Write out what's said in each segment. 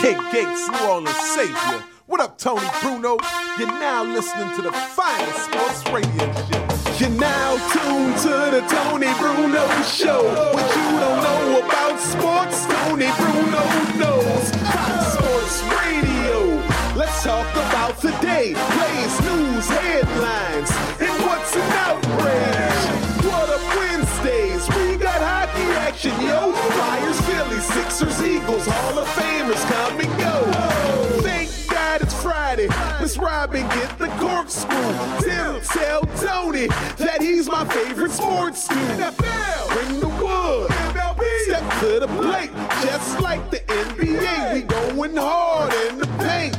King Gates, New Orleans Savior. What up, Tony Bruno? You're now listening to the finest sports radio show. You're now tuned to the Tony Bruno Show. What you don't know about sports, Tony Bruno knows. Fox Sports Radio. Let's talk about the day, plays, news, headlines, and what's an outrage. What up Wednesdays? We got hockey action, yo. Flyers, Phillies, Sixers, Eagles, Hall of Famers Miss Robin, get the corkscrew. Tim, tell Tony that he's my favorite sports dude. Bring the wood. Step to the plate, just like the NBA. We going hard in the paint.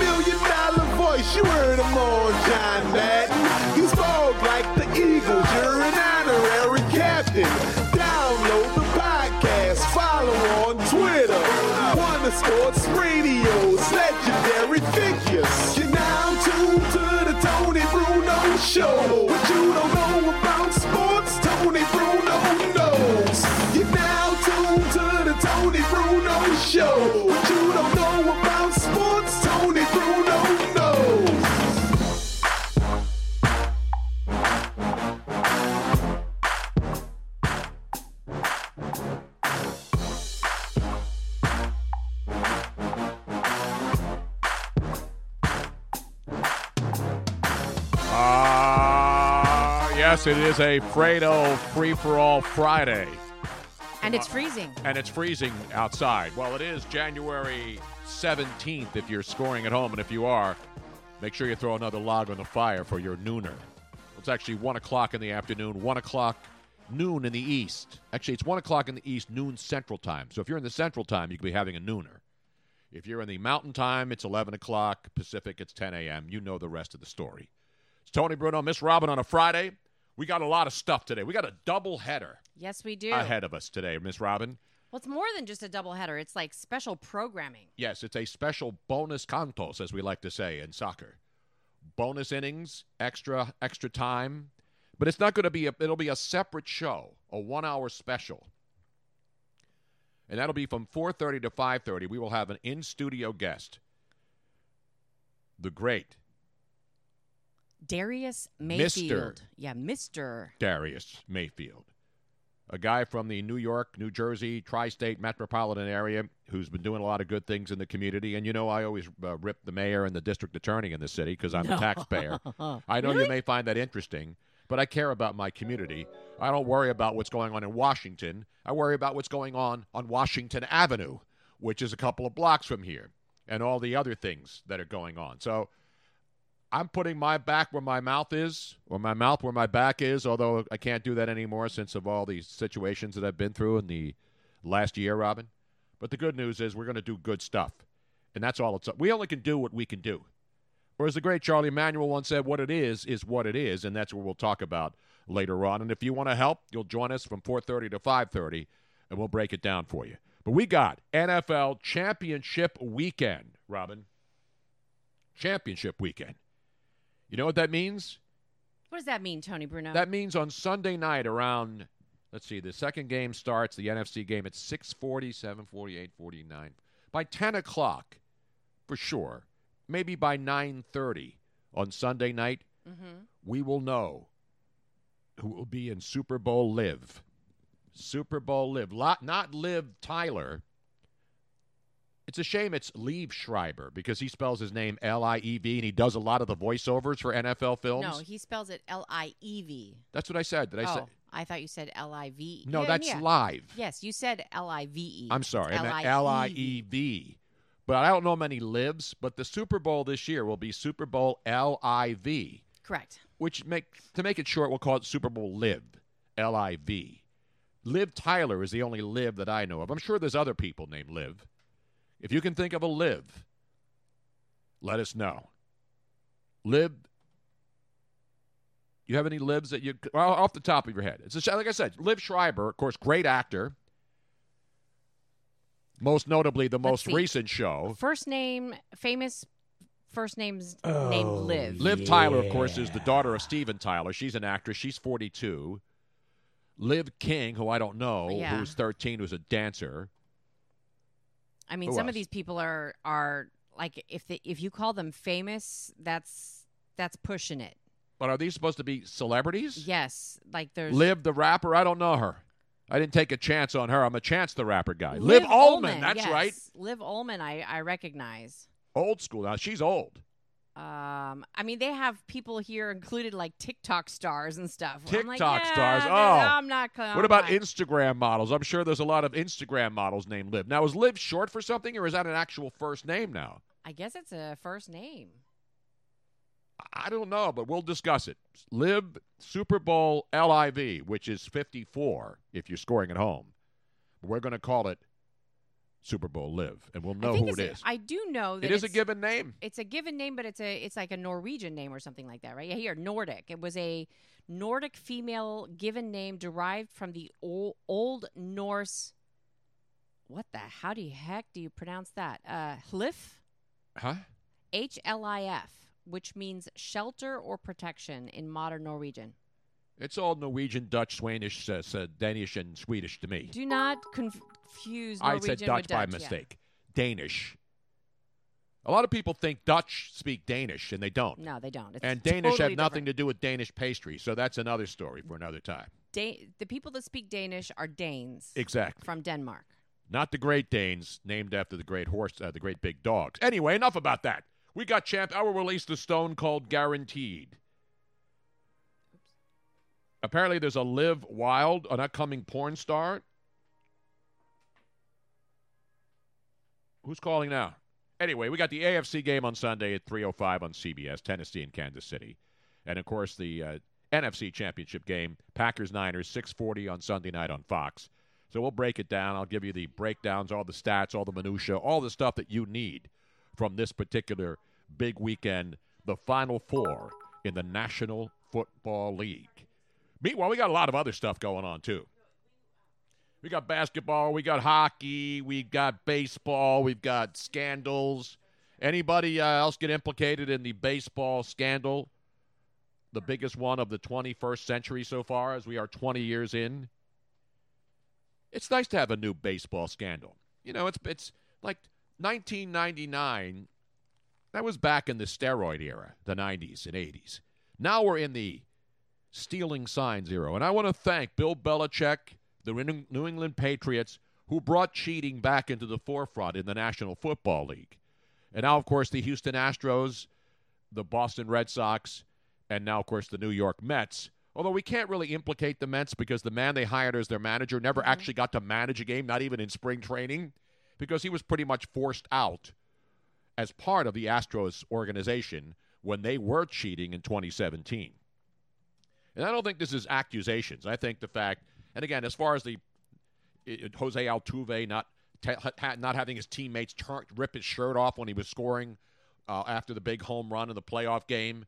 Million dollar voice, you heard him on John Madden. He's bald like the Eagles. You're an honorary captain. Download the podcast, follow on Twitter. Of Sports Show. What you don't know about sports, Tony Bruno knows. You're now tuned to the Tony Bruno Show. Yes, it is a Fredo free for all Friday. And it's freezing. And it's freezing outside. Well, it is January 17th if you're scoring at home. And if you are, make sure you throw another log on the fire for your nooner. It's actually 1 o'clock in the afternoon, 1 o'clock noon in the east. Actually, it's 1 o'clock in the east, noon central time. So if you're in the central time, you could be having a nooner. If you're in the mountain time, it's 11 o'clock. Pacific, it's 10 a.m. You know the rest of the story. It's Tony Bruno, Miss Robin on a Friday. We got a lot of stuff today. We got a double header Yes, we do. ahead of us today, Miss Robin. Well, it's more than just a doubleheader. It's like special programming. Yes, it's a special bonus cantos, as we like to say in soccer. Bonus innings, extra extra time, but it's not going to be a. It'll be a separate show, a one-hour special, and that'll be from 4:30 to 5:30. We will have an in-studio guest, the great Darius Mr. Mayfield. Yeah, Mr. Darius Mayfield, a guy from the New York, New Jersey, tri state metropolitan area who's been doing a lot of good things in the community. And you know, I always uh, rip the mayor and the district attorney in the city because I'm a taxpayer. I know you may find that interesting, but I care about my community. I don't worry about what's going on in Washington. I worry about what's going on on Washington Avenue, which is a couple of blocks from here, and all the other things that are going on. So, I'm putting my back where my mouth is, or my mouth where my back is, although I can't do that anymore since of all these situations that I've been through in the last year, Robin. But the good news is we're going to do good stuff. And that's all it's up. we only can do what we can do. Or as the great Charlie Emanuel once said, what it is is what it is, and that's what we'll talk about later on. And if you want to help, you'll join us from 4:30 to 5:30 and we'll break it down for you. But we got NFL Championship weekend, Robin. Championship weekend. You know what that means? What does that mean, Tony Bruno? That means on Sunday night around let's see, the second game starts, the NFC game at 640, 740, 49. By 10 o'clock, for sure, maybe by 9.30 on Sunday night, mm-hmm. we will know who will be in Super Bowl Live. Super Bowl Live. Not live, Tyler. It's a shame it's Liev Schreiber because he spells his name L I E V and he does a lot of the voiceovers for NFL films. No, he spells it L I E V. That's what I said. Did I oh, say? I thought you said L I V. No, yeah, that's yeah. live. Yes, you said L I V E. I'm sorry. I meant L I E V. But I don't know many lives. But the Super Bowl this year will be Super Bowl L I V. Correct. Which make to make it short, we'll call it Super Bowl Live. L I V. Liv Tyler is the only Liv that I know of. I'm sure there's other people named Liv. If you can think of a Liv, let us know. Liv. You have any Livs that you well, off the top of your head? It's a, like I said, Liev Schreiber, of course, great actor. Most notably, the most recent show. First name, famous first name's oh, named Liv. Liv yeah. Tyler, of course, is the daughter of Steven Tyler. She's an actress. She's 42. Liv King, who I don't know, yeah. who's 13, who's a dancer. I mean, Who some else? of these people are are like if they, if you call them famous, that's that's pushing it. But are these supposed to be celebrities? Yes, like there's Liv the rapper. I don't know her. I didn't take a chance on her. I'm a Chance the Rapper guy. Liv, Liv Ullmann, that's yes. right. Liv Ullmann, I I recognize. Old school. Now she's old. Um, I mean, they have people here included like TikTok stars and stuff. TikTok like, yeah, stars. no, Oh, I'm not. I'm What about. Instagram models? I'm sure there's a lot of Instagram models named Liv. Now, is Liv short for something, or is that an actual first name now? I guess it's a first name. I don't know, but we'll discuss it. Liv Super Bowl LIV, which is 54 if you're scoring at home. We're going to call it Super Bowl Live, and we'll know who it's- I do know that It is a given name. It's a given name, but it's a it's like a Norwegian name or something like that, right? Yeah, here Nordic. It was a Nordic female given name derived from the old, old Norse. What the? How do you heck do you pronounce that? Uh, Hlif, Huh? H L I F, which means shelter or protection in modern Norwegian. It's all Norwegian, Dutch, Swedish, uh, uh, Danish, and Swedish to me. Do not confuse I said Dutch with by Dutch, yeah. mistake. Danish. A lot of people think Dutch speak Danish, and they don't. No, they don't. It's and Danish totally have nothing different. to do with Danish pastry, so that's another story for another time. Da- the people that speak Danish are Danes Exactly. from Denmark. Not the Great Danes, named after the great horse, uh, the great big dogs. Anyway, enough about that. We got champ. I will release the Stone Cold Guaranteed. Apparently, there's a Live Wild, an upcoming porn star. Who's calling now? Anyway, we got the AFC game on Sunday at 3:05 on CBS, Tennessee and Kansas City, and of course the uh, NFC Championship game, Packers Niners, 6:40 on Sunday night on Fox. So we'll break it down. I'll give you the breakdowns, all the stats, all the minutia, all the stuff that you need from this particular big weekend, the Final Four in the National Football League. Meanwhile, we got a lot of other stuff going on too. We got basketball, we got hockey, we've got baseball, we've got scandals. Anybody uh, else get implicated in the baseball scandal? The biggest one of the 21st century so far, as we are 20 years in. It's nice to have a new baseball scandal. You know, it's it's like 1999. That was back in the steroid era, the 90s and 80s. Now we're in the stealing signs era, and I want to thank Bill Belichick, the New New England Patriots, who brought cheating back into the forefront in the National Football League, and now, of course, the Houston Astros, the Boston Red Sox, and now, of course, the New York Mets. Although we can't really implicate the Mets because the man they hired as their manager never mm-hmm. actually got to manage a game, not even in spring training, because he was pretty much forced out as part of the Astros organization when they were cheating in 2017. And I don't think this is accusations. I think the fact, and again, as far as the it, Jose Altuve not te- ha- not having his teammates rip his shirt off when he was scoring uh, after the big home run in the playoff game,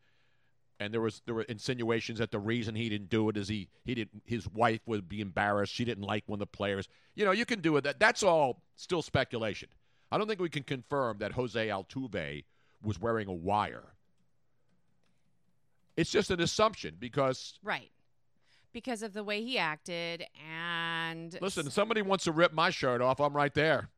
and there was there were insinuations that the reason he didn't do it is he he didn't his wife would be embarrassed. She didn't like one of the players. You know, you can do it. That that's all still speculation. I don't think we can confirm that Jose Altuve was wearing a wire. It's just an assumption because Right. Because of the way he acted and listen, somebody wants to rip my shirt off, I'm right there.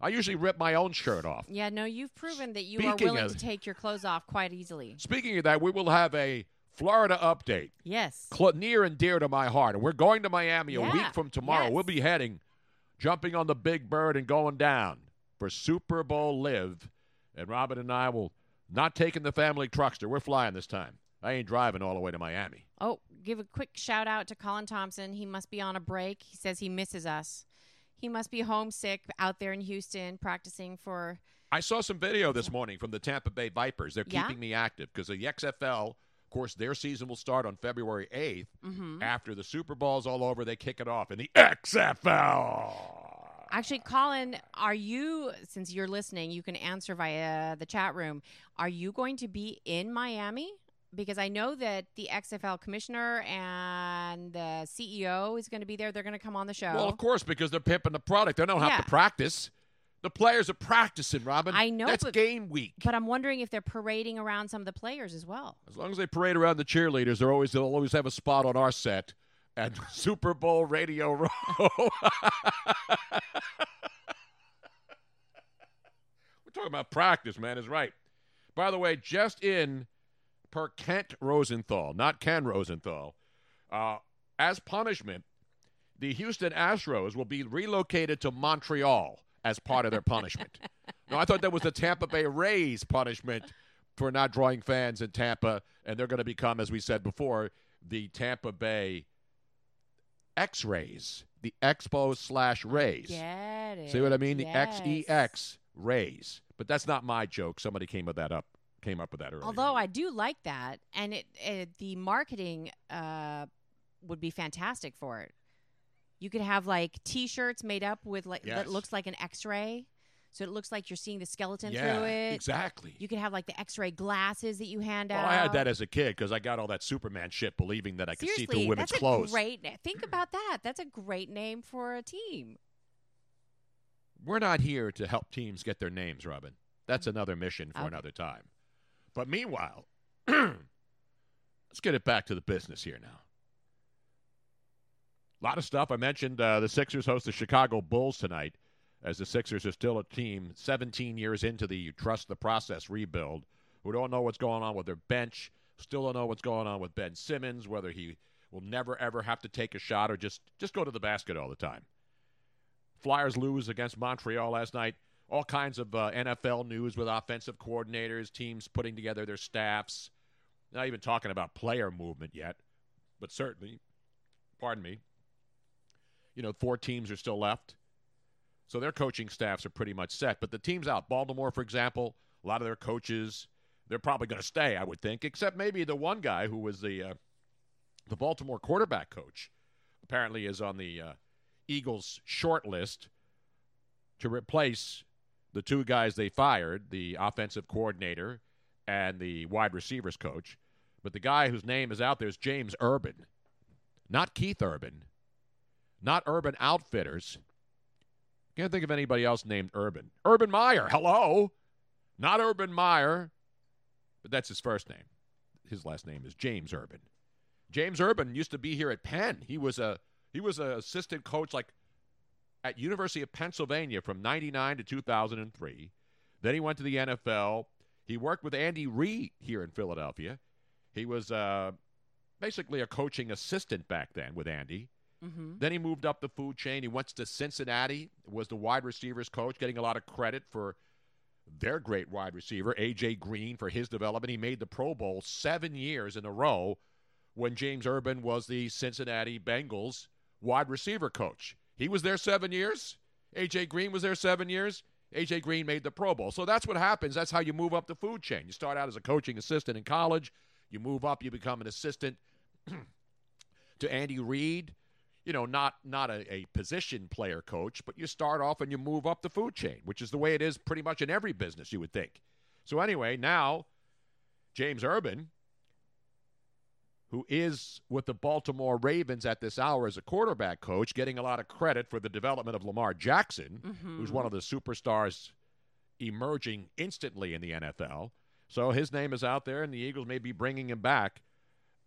I usually rip my own shirt off. Yeah, no, you've proven that you Speaking are willing of- to take your clothes off quite easily. Speaking of that, we will have a Florida update. Yes. cl- near and dear to my heart. We're going to Miami a week from tomorrow. yes. We'll be heading, jumping on the big bird and going down for Super Bowl Live. And Robin and I will not taking the family truckster. We're flying this time. I ain't driving all the way to Miami. Oh, give a quick shout out to Colin Thompson. He must be on a break. He says he misses us. He must be homesick out there in Houston practicing for I saw some video this morning from the Tampa Bay Vipers. They're Yeah? keeping me active because the XFL, of course, their season will start on February 8th. Mm-hmm. After the Super Bowl's all over, they kick it off in the XFL. Actually, Colin, are you, since you're listening, you can answer via the chat room. Are you going to be in Miami? Because I know that the XFL commissioner and the CEO is going to be there. They're going to come on the show. Well, of course, because they're pimping the product. They don't have Yeah. to practice. The players are practicing, Robin. I know, That's but- game week. But I'm wondering if they're parading around some of the players as well. As long as they parade around the cheerleaders, they're always they'll always have a spot on our set at Super Bowl Radio Row. We're talking about practice, man. Is right. By the way, just in per Kent Rosenthal, not Ken Rosenthal, uh, as punishment, the Houston Astros will be relocated to Montreal as part of their punishment. no, I thought that was the Tampa Bay Rays punishment for not drawing fans in Tampa, and they're going to become, as we said before, the Tampa Bay X-Rays, the Expo slash Rays. Get it. See what I mean? The XEX Rays. But that's not my joke. Somebody came with that up. Came up with that earlier. Although I do like that, and it, it the marketing uh, would be fantastic for it. You could have like T-shirts made up with like Yes. that looks like an X-ray, so it looks like you're seeing the skeleton yeah, through it. exactly. You could have like the X-ray glasses that you hand well, out. I had that as a kid because I got all that Superman shit, believing that I could see through women's that's clothes. a great. na- Think about that. That's a great name for a team. We're not here to help teams get their names, Robin. That's Mm-hmm. another mission for Okay. another time. But meanwhile, let's get it back to the business here now. A lot of stuff. I mentioned uh, the Sixers host the Chicago Bulls tonight, as the Sixers are still a team 17 years into the trust the process rebuild, who don't know what's going on with their bench, still don't know what's going on with Ben Simmons, whether he will never ever have to take a shot or just just go to the basket all the time. Flyers lose against Montreal last night. All kinds of uh, NFL news with offensive coordinators, teams putting together their staffs. Not even talking about player movement yet, but certainly, pardon me, you know, four teams are still left. So their coaching staffs are pretty much set. But the teams out, Baltimore, for example, a lot of their coaches, they're probably going to stay, I would think, except maybe the one guy who was the uh, the Baltimore quarterback coach, apparently is on the uh, Eagles short list to replace the two guys they fired, the offensive coordinator and the wide receivers coach. But the guy whose name is out there is James Urban, not Keith Urban, not Urban Outfitters. Can't think of anybody else named Urban. Urban Meyer, hello. Not Urban Meyer, but that's his first name. His last name is James Urban. James Urban used to be here at Penn. He was a he was an assistant coach like at University of Pennsylvania from 99 to 2003. Then he went to the NFL. He worked with Andy Reid here in Philadelphia. He was uh, basically a coaching assistant back then with Andy. Mm-hmm. Then he moved up the food chain. He went to Cincinnati, was the wide receivers coach, getting a lot of credit for their great wide receiver, A.J. Green, for his development. He made the Pro Bowl seven years in a row when James Urban was the Cincinnati Bengals wide receiver coach. He was there seven years. A.J. Green was there seven years. AJ Green made the Pro Bowl. So that's what happens. That's how you move up the food chain. You start out as a coaching assistant in college, you move up, you become an assistant to Andy Reid. You know, not not a, a position player coach, but you start off and you move up the food chain, which is the way it is pretty much in every business, you would think. So anyway, now James Urban, who is with the Baltimore Ravens at this hour as a quarterback coach, getting a lot of credit for the development of Lamar Jackson, who's one of the superstars emerging instantly in the NFL. So his name is out there, and the Eagles may be bringing him back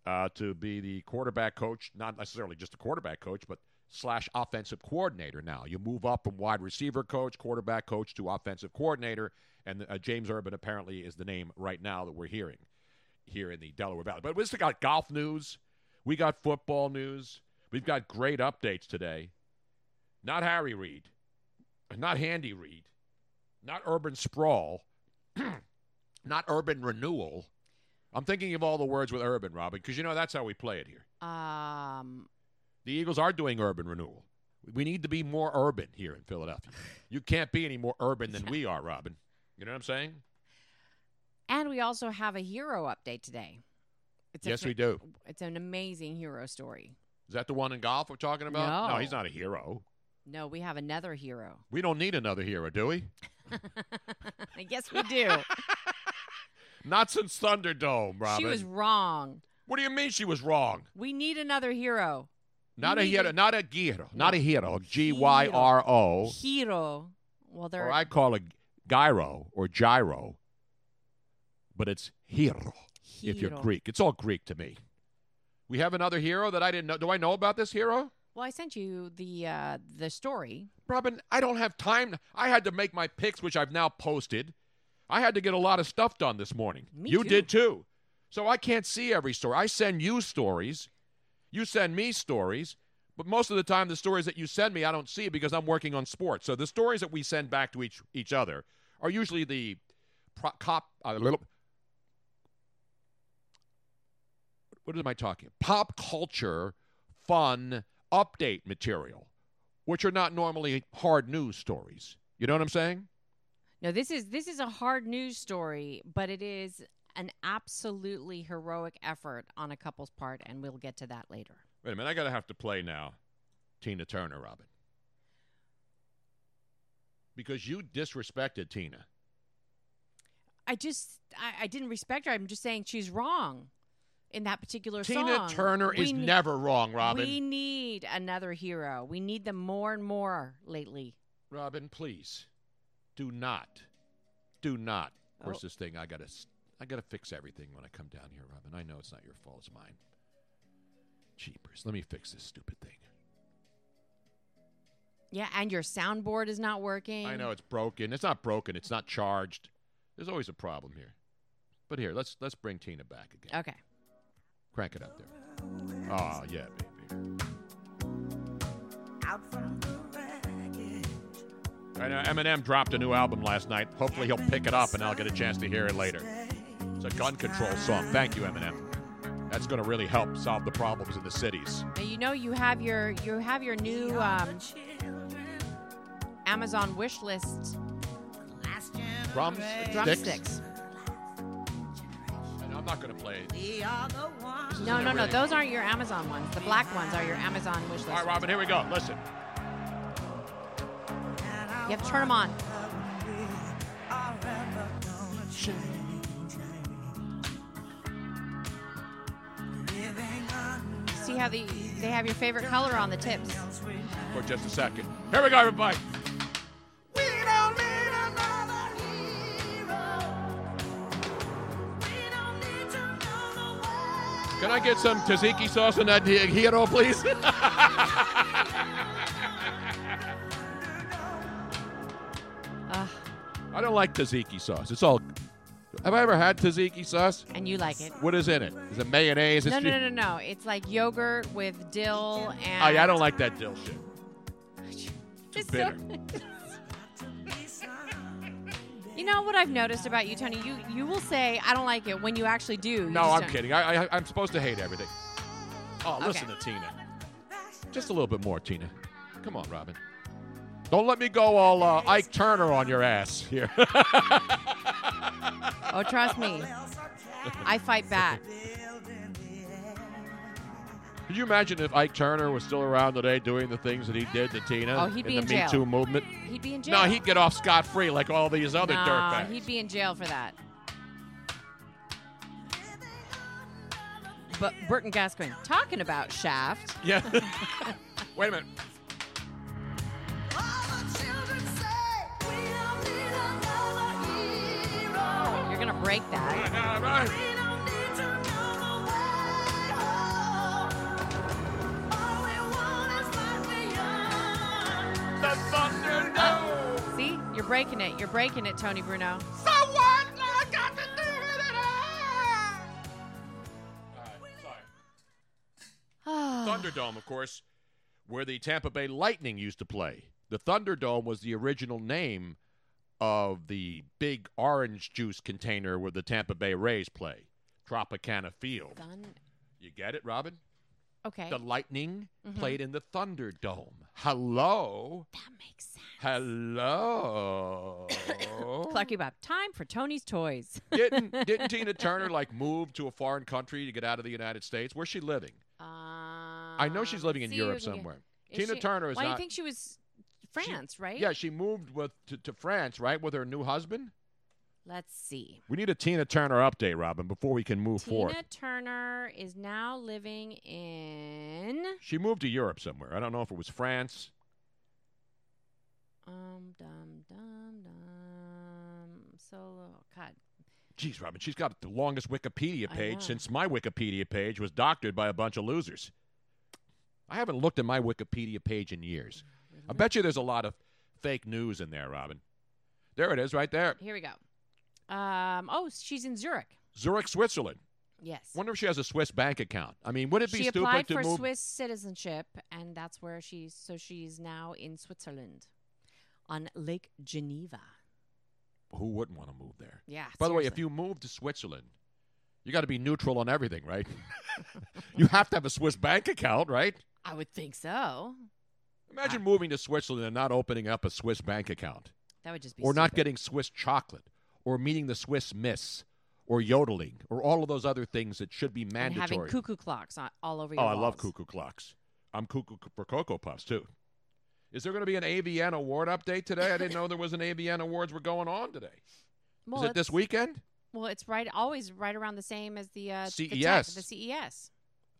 uh, to be the quarterback coach, not necessarily just a quarterback coach, but slash offensive coordinator now. You move up from wide receiver coach, quarterback coach to offensive coordinator, and uh, James Urban apparently is the name right now that we're hearing here in the Delaware Valley. But we still got golf news. We got football news. We've got great updates today. Not Harry Reid, not Handy Reid, not urban sprawl, not urban renewal. I'm thinking of all the words with urban, Robin, because you know that's how we play it here. Um, The Eagles are doing urban renewal. We need to be more urban here in Philadelphia. You can't be any more urban than we are, Robin. You know what I'm saying? And we also have a hero update today. It's Yes, fa- we do. It's an amazing hero story. Is that the one in golf we're talking about? No. he's not a hero. No, we have another hero. We don't need another hero, do we? I guess we do. Not since Thunderdome, Robin. she was wrong. what do you mean she was wrong? We need another hero. Not We a hero, a- not a hero, not a hero. G Y R O, Hero. Well, they're or I call it gyro or gyro, but it's hero. If you're Greek, it's all Greek to me. We have another hero that I didn't know. Do I know about this hero? Well, I sent you the uh, the story. Robin, I don't have time. I had to make my picks, which I've now posted. I had to get a lot of stuff done this morning. Me you too. did too. So I can't see every story. I send you stories. You send me stories. But most of the time, the stories that you send me, I don't see because I'm working on sports. So the stories that we send back to each each other are usually the pro- cop. A little. What am I talking? Pop culture, fun update material, which are not normally hard news stories. You know what I'm saying? No, this is this is a hard news story, but it is an absolutely heroic effort on a couple's part, and we'll get to that later. Wait a minute. I gotta have to play now, Tina Turner, Robin, because you disrespected Tina. I just I, I didn't respect her. I'm just saying she's wrong in that particular Tina song. Turner We is ne- never wrong, Robin. We need another hero. We need them more and more lately. Robin, please, do not, do not. Where's Oh. this thing? I gotta, I gotta fix everything when I come down here, Robin. I know it's not your fault; it's mine. Cheapers. Let me fix this stupid thing. Yeah, and your soundboard is not working. I know it's broken. It's not broken. It's not charged. There's always a problem here. But here, let's let's bring Tina back again. Okay. Crank it up there. Oh yeah, baby. I know Eminem dropped a new album last night. Hopefully he'll pick it up and I'll get a chance to hear it later. It's a gun control song. Thank you, Eminem. That's going to really help solve the problems in the cities. Now, you know you have your you have your new um, Amazon wish list Drums, drumsticks. And I'm not going to play it. This isn't No, no, no. Those aren't your Amazon ones. The black ones are your Amazon wish list. All right, Robin, here we go. Listen. You have to turn them on. See how the they have your favorite color on the tips. For just a second. Here we go, everybody. Can I get some tzatziki sauce in that hero, please? Ugh, ah. I don't like tzatziki sauce. It's all. Have I ever had tzatziki sauce? and you like it. What is in it? Is it mayonnaise? No, It's no, no, no, no. It's like yogurt with dill and. Oh, yeah, I don't like that dill shit. It's bitter. you know what I've noticed about you, Tony? You you will say I don't like it when you actually do. You No, just I'm don't- kidding. I, I, I'm supposed to hate everything. Oh, Okay. listen to Tina. Just a little bit more, Tina. Come on, Robin. Don't let me go all uh, Ike Turner on your ass here. Oh, trust me. I fight back. Could you imagine if Ike Turner was still around today doing the things that he did to Tina Oh, he'd be in be the in Me. Too movement? He'd be in jail. No, he'd get off scot free like all these other no, dirtbags. he'd be in jail for that. But Burton Gascoigne talking about Shaft. Yeah. Wait a minute. You're gonna break that. You're breaking it. You're breaking it, Tony Bruno. Thunderdome, of course, where the Tampa Bay Lightning used to play. The Thunderdome was the original name of the big orange juice container where the Tampa Bay Rays play, Tropicana Field. Thun- You get it, Robin? Okay. The Lightning Mhm. played in the Thunderdome. Hello. that makes sense. Hello. Clarky Bob, time for Tony's toys. didn't didn't Tina Turner like move to a foreign country to get out of the United States? Where's she living? I know she's Um, living in see, Europe can get- somewhere. Tina she- Turner is Why do you think she was France, right? Yeah, she moved with to, to France, right, with her new husband. Let's see. We need a Tina Turner update, Robin, before we can move Tina forward. Tina Turner is now living in She moved to Europe somewhere. I don't know if it was France. um dum dum dum solo. God, Jeez, Robin, she's got the longest Wikipedia page since my Wikipedia page was doctored by a bunch of losers. I haven't looked at my Wikipedia page in years. I bet you there's a lot of fake news in there, Robin. There it is, right there. here we go. Um, oh, she's in Zurich. Zurich, Switzerland. Yes. Wonder if she has a Swiss bank account. I mean, would it be stupid? she stupid applied to for move? Swiss citizenship, and that's where she's. So she's now in Switzerland, on Lake Geneva. Who wouldn't want to move there? Yeah. By the way, if you move to Switzerland, you got to be neutral on everything, right? you have to have a Swiss bank account, right? I would think so. Imagine moving to Switzerland and not opening up a Swiss bank account, That would just be. or not getting Swiss chocolate, or meeting the Swiss Miss, or yodeling, or all of those other things that should be and mandatory. having cuckoo clocks on, all over your oh, I love cuckoo clocks. I'm cuckoo for Cocoa Puffs too. Is there going to be an AVN award update today? I didn't know there was an AVN awards were going on today. Well, Is it this weekend? Well, it's right, always right around the same as the uh, the, tech- CES. the CES.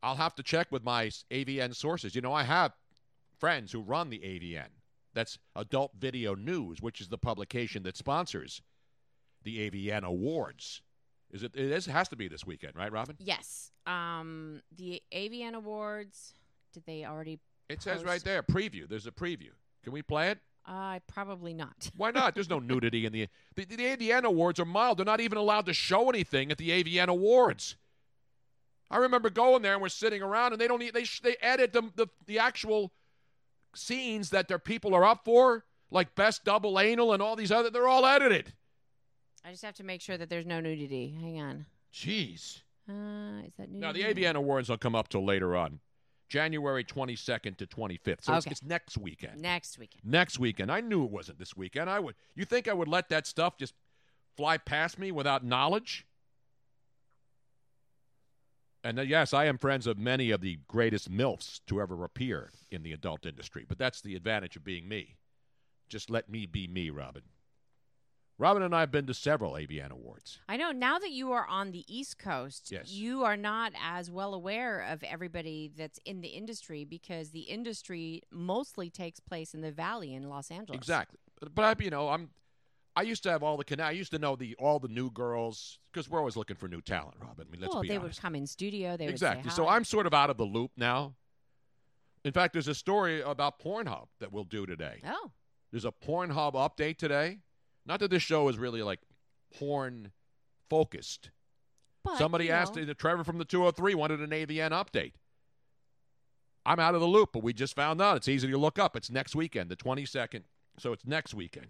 I'll have to check with my AVN sources. You know, I have friends who run the AVN. That's Adult Video News, which is the publication that sponsors the AVN Awards. Is it? It is, has to be this weekend, right, Robin? Yes. Um, the AVN Awards. Did they already? It says right there, preview. There's a preview. Can we play it? Uh, probably not. Why not? There's no nudity in the, the the AVN Awards are mild. They're not even allowed to show anything at the AVN Awards. I remember going there and we're sitting around and they don't they they edit the, the the actual scenes that their people are up for, like best double anal and all these other. They're all edited. I just have to make sure that there's no nudity. Hang on. Jeez. Uh, is that nudity? Now the AVN Awards will come up till later on, January 22nd to 25th. So it's, Okay. it's next weekend. next weekend. next weekend. I knew it wasn't this weekend. I would. You think I would let that stuff just fly past me without knowledge? And uh, yes, I am friends of many of the greatest milfs to ever appear in the adult industry. But that's the advantage of being me. Just let me be me, Robin. Robin and I have been to several AVN awards. I know now that you are on the East Coast, Yes. you are not as well aware of everybody that's in the industry because the industry mostly takes place in the Valley in Los Angeles. Exactly. But I, you know, I'm. I used to have all the. I used to know the all the new girls because we're always looking for new talent, Robin. I mean, let's well, be they honest. would come in studio. They exactly. So. I'm sort of out of the loop now. In fact, there's a story about Pornhub that we'll do today. Oh, There's a Pornhub update today. Not that this show is really like porn focused. but Somebody you asked, know, Trevor from the 203 wanted an AVN update. I'm out of the loop, but we just found out. It's easy to look up. It's next weekend, the 22nd. So it's next weekend.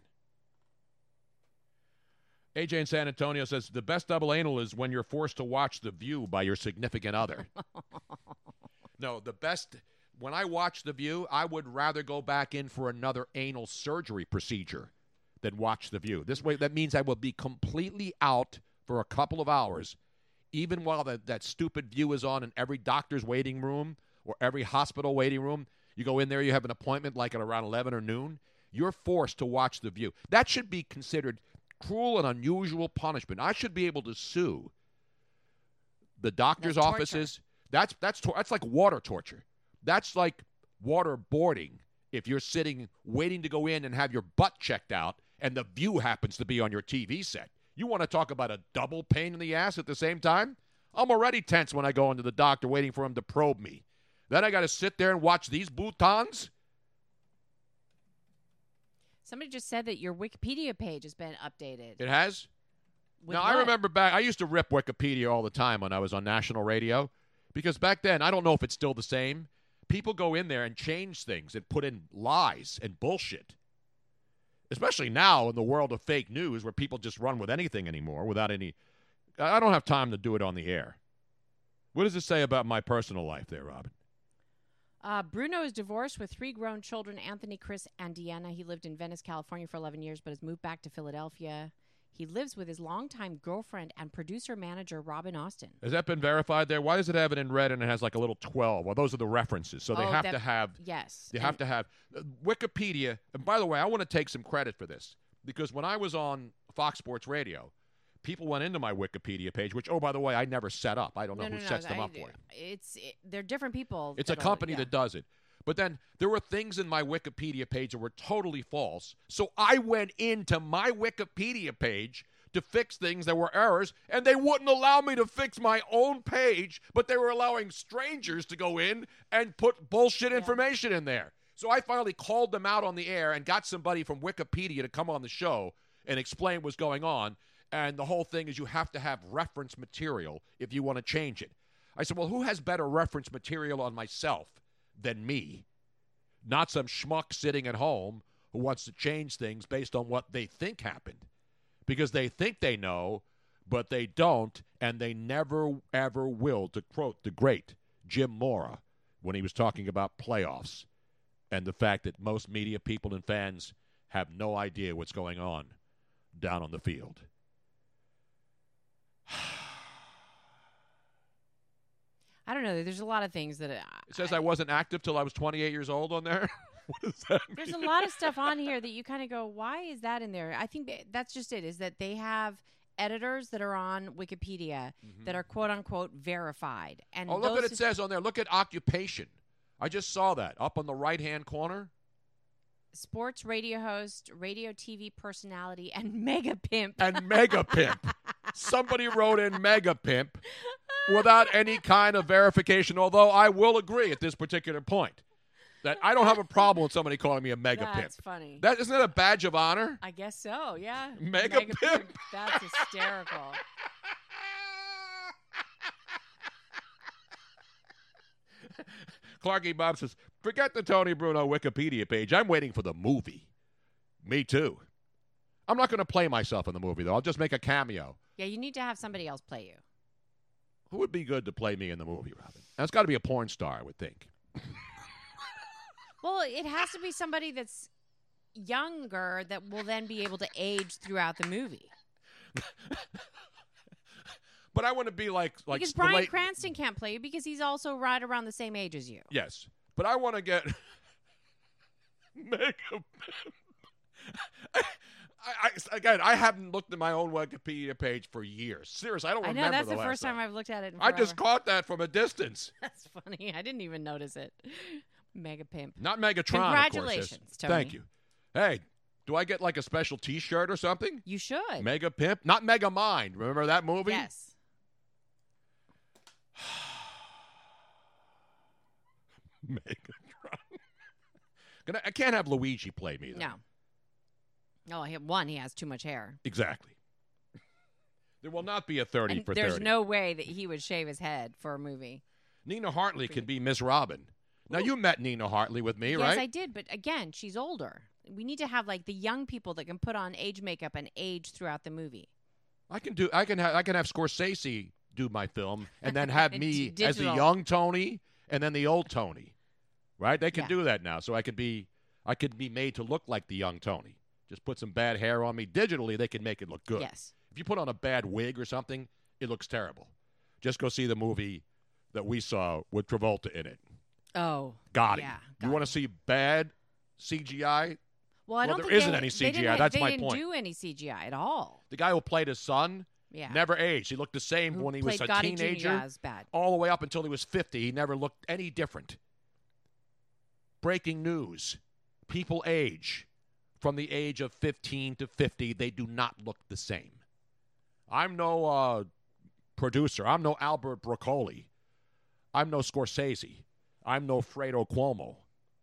AJ in San Antonio says the best double anal is when you're forced to watch The View by your significant other. no, the best when I watch The View, I would rather go back in for another anal surgery procedure than watch The View. This way, that means I will be completely out for a couple of hours, even while that, that stupid View is on in every doctor's waiting room or every hospital waiting room. You go in there, you have an appointment like at around 11 or noon. You're forced to watch The View. That should be considered cruel and unusual punishment. I should be able to sue the doctor's That's offices. That's that's tor- that's like water torture. That's like waterboarding. If you're sitting waiting to go in and have your butt checked out, and the view happens to be on your TV set, you want to talk about a double pain in the ass at the same time? I'm already tense when I go into the doctor waiting for him to probe me. Then I got to sit there and watch these boutons. Somebody just said that your Wikipedia page has been updated. It has. With now I remember back. I used to rip Wikipedia all the time when I was on national radio, because back then I don't know if it's still the same. People go in there and change things and put in lies and bullshit. Especially now in the world of fake news, where people just run with anything anymore without any. I don't have time to do it on the air. What does it say about my personal life there, Robin? Uh, Bruno is divorced with three grown children Anthony, Chris, and Deanna. He lived in Venice, California for 11 years, but has moved back to Philadelphia. He lives with his longtime girlfriend and producer manager, Robin Austin. Has that been verified there? Why does it have it in red and it has like a little 12? Well, those are the references. So they Oh, have that- to have Yes. And- have to have uh, Wikipedia. And by the way, I want to take some credit for this because when I was on Fox Sports Radio, people went into my Wikipedia page, which, oh, by the way, I never set up. I don't know No, who no, no. sets them I- up for you. It's it, they're different people. It's a company yeah. that does it. But then there were things in my Wikipedia page that were totally false. So I went into my Wikipedia page to fix things that were errors, and they wouldn't allow me to fix my own page, but they were allowing strangers to go in and put bullshit information in there. So I finally called them out on the air and got somebody from Wikipedia to come on the show and explain what's going on. And the whole thing is you have to have reference material if you want to change it. I said, well, who has better reference material on myself than me? Not some schmuck sitting at home who wants to change things based on what they think happened. Because they think they know, but they don't, and they never, ever will, to quote the great Jim Mora when he was talking about playoffs and the fact that most media people and fans have no idea what's going on down on the field. I don't know. There's a lot of things that. uh, It says I wasn't active till I was 28 years old on there. what does that mean? There's a lot of stuff on here that you kind of go, why is that in there? I think that's just it. Is that they have editors that are on Wikipedia that are quote unquote verified, and Mm-hmm. Oh, look what it says on there. Look at occupation. I just saw that up on the right hand corner. sports radio host, radio TV personality, and mega pimp. And mega pimp. Somebody wrote in mega pimp without any kind of verification, although I will agree at this particular point that I don't have a problem with somebody calling me a mega That's pimp. funny. That isn't that a badge of honor? I guess so. Yeah. Mega pimp. That's hysterical. Clarky Bob says, forget the Tony Bruno Wikipedia page. I'm waiting for the movie. Me too. I'm not going to play myself in the movie, though. I'll just make a cameo. Yeah, you need to have somebody else play you. Who would be good to play me in the movie, Robin? That's got to be a porn star, I would think. Well, it has to be somebody that's younger that will then be able to age throughout the movie. But I want to be like like because Bryan late- Cranston can't play you because he's also right around the same age as you. Yes, but I want to get mega. I, I, again, I haven't looked at my own Wikipedia page for years. Seriously, I don't I remember. know that's the, the, first time I've looked at it. In I just caught that from a distance. That's funny. I didn't even notice it. Mega pimp. Not Megatron. of course. Congratulations, Tony. Thank you. Hey, do I get like a special T-shirt or something? You should. Mega Pimp, not Mega Mind. Remember that movie? Yes. Megatron. I can't have Luigi play me. Though. No. Oh, he, one, he has too much hair. Exactly. There will not be a 30 And for there's 30. no way that he would shave his head for a movie. Nina Hartley could be Miss Robin. Now, you met Nina Hartley with me, yes, right? Yes, I did, but again, she's older. We need to have like the young people that can put on age makeup and age throughout the movie. I can do. I can have. I can have Scorsese do my film, and then have me as the young Tony, and then the old Tony. right? They can Yeah. do that now. So I could be I could be made to look like the young Tony. Just put some bad hair on me. Digitally, they can make it look good. Yes. If you put on a bad wig or something, it looks terrible. Just go see the movie that we saw with Travolta in it. Oh. Got yeah, You want to see bad CGI? Well, I Well, don't there think isn't they, any they didn't CGI. That's they my didn't point. do any CGI at all. The guy who played his son Yeah. never aged. He looked the same Who when he was a Gotti teenager, Yeah, was bad. all the way up until he was 50. He never looked any different. Breaking news people age. From the age of 15 to 50, they do not look the same. I'm no uh, producer. I'm no Albert Broccoli. I'm no Scorsese. I'm no Fredo Cuomo.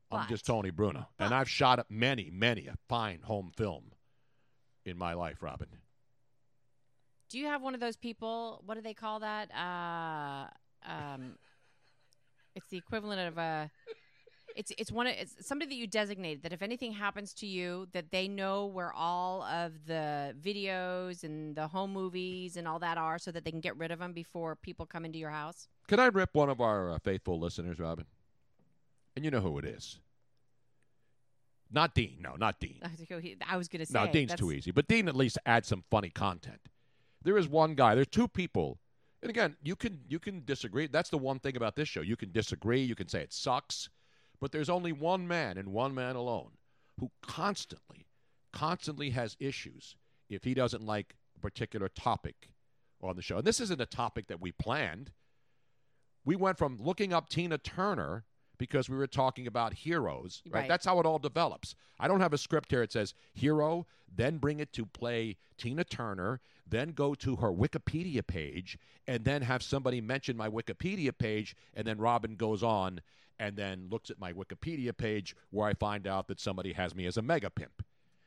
I'm But- just Tony Bruno. And I've shot many, many a fine home film in my life, Robin. Do you have one of those people? What do they call that? Uh, um, it's the equivalent of a. It's it's one of it's somebody that you designated that if anything happens to you, that they know where all of the videos and the home movies and all that are, so that they can get rid of them before people come into your house. Can I rip one of our uh, faithful listeners, Robin? And you know who it is. Not Dean. No, not Dean. I was going to say No, Dean's that's- too easy. But Dean at least adds some funny content. There is one guy. There's two people. And again, you can you can disagree. That's the one thing about this show. You can disagree. You can say it sucks. But there's only one man and one man alone who constantly, constantly has issues if he doesn't like a particular topic on the show. And this isn't a topic that we planned. We went from looking up Tina Turner because we were talking about heroes, right? Right. That's how it all develops. I don't have a script here. It says hero, then bring it to play Tina Turner, then go to her Wikipedia page, and then have somebody mention my Wikipedia page, and then Robin goes on and then looks at my Wikipedia page where I find out that somebody has me as a mega pimp.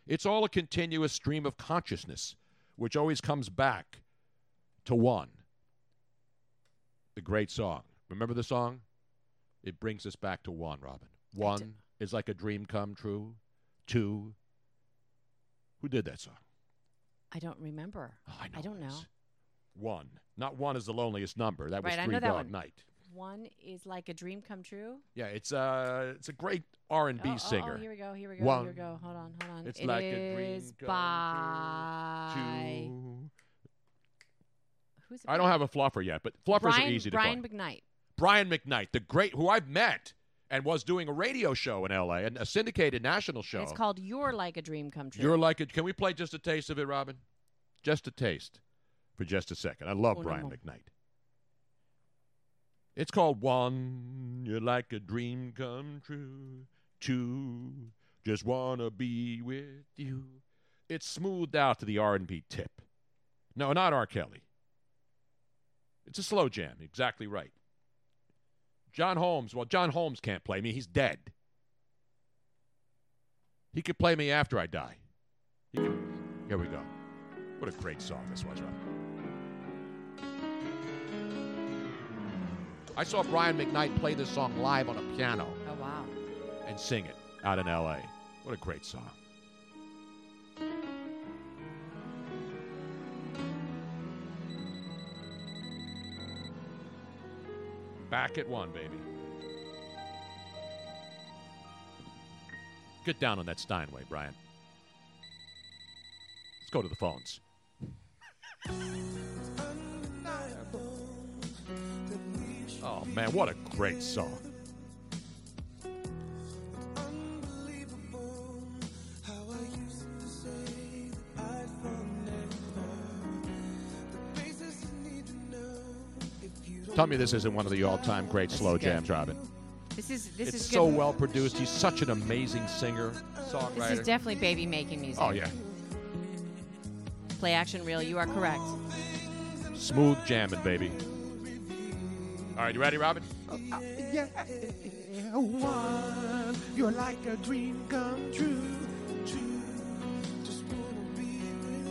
It's all a continuous stream of consciousness, which always comes back to one. The great song. Remember the song? It brings us back to one, Robin. One is like a dream come true. Two. Who did that song? I don't remember. Oh, I know. I don't know. One. Not one is the loneliest number. That was Right, Three Dog. Night. One is like a dream come true. Yeah, it's uh it's a great R and Oh, B oh, oh, singer. here we go. Here we go. One. Here we go. Hold on. Hold on. It's It like a dream come by Two. who's it I don't have a fluffer yet, but fluffers Brian, are easy to Brian find. McKnight. Brian McKnight, the great who I've met and was doing a radio show in LA and a syndicated national show. It's called "You're Like a Dream Come True." You're like it. Can we play just a taste of it, Robin? Just a taste for just a second. I love Oh, Brian no. McKnight. It's called One. You're like a dream come true. Two. Just wanna be with you. It's smoothed out to the R&B tip. No, not R. Kelly. It's a slow jam. Exactly right. John Holmes. Well, John Holmes can't play me. He's dead. He could play me after I die. He could- Here we go. What a great song this was, Rob. I saw Brian McKnight play this song live on a piano Oh wow. and sing it out in LA. What a great song. Back at one, baby. Get down on that Steinway, Brian. Let's go to the phones. Oh, man, what a great song. Tell me this isn't one of the all-time great slow jams, Robin. This is this it's is so good. well produced. He's such an amazing singer, songwriter. This is definitely baby making music. oh yeah, Play action reel. You are correct. smooth jamming, baby. All right, you ready, Robin? Oh, uh, yeah, uh, uh, one, you're like a dream come true. Two, just wanna be with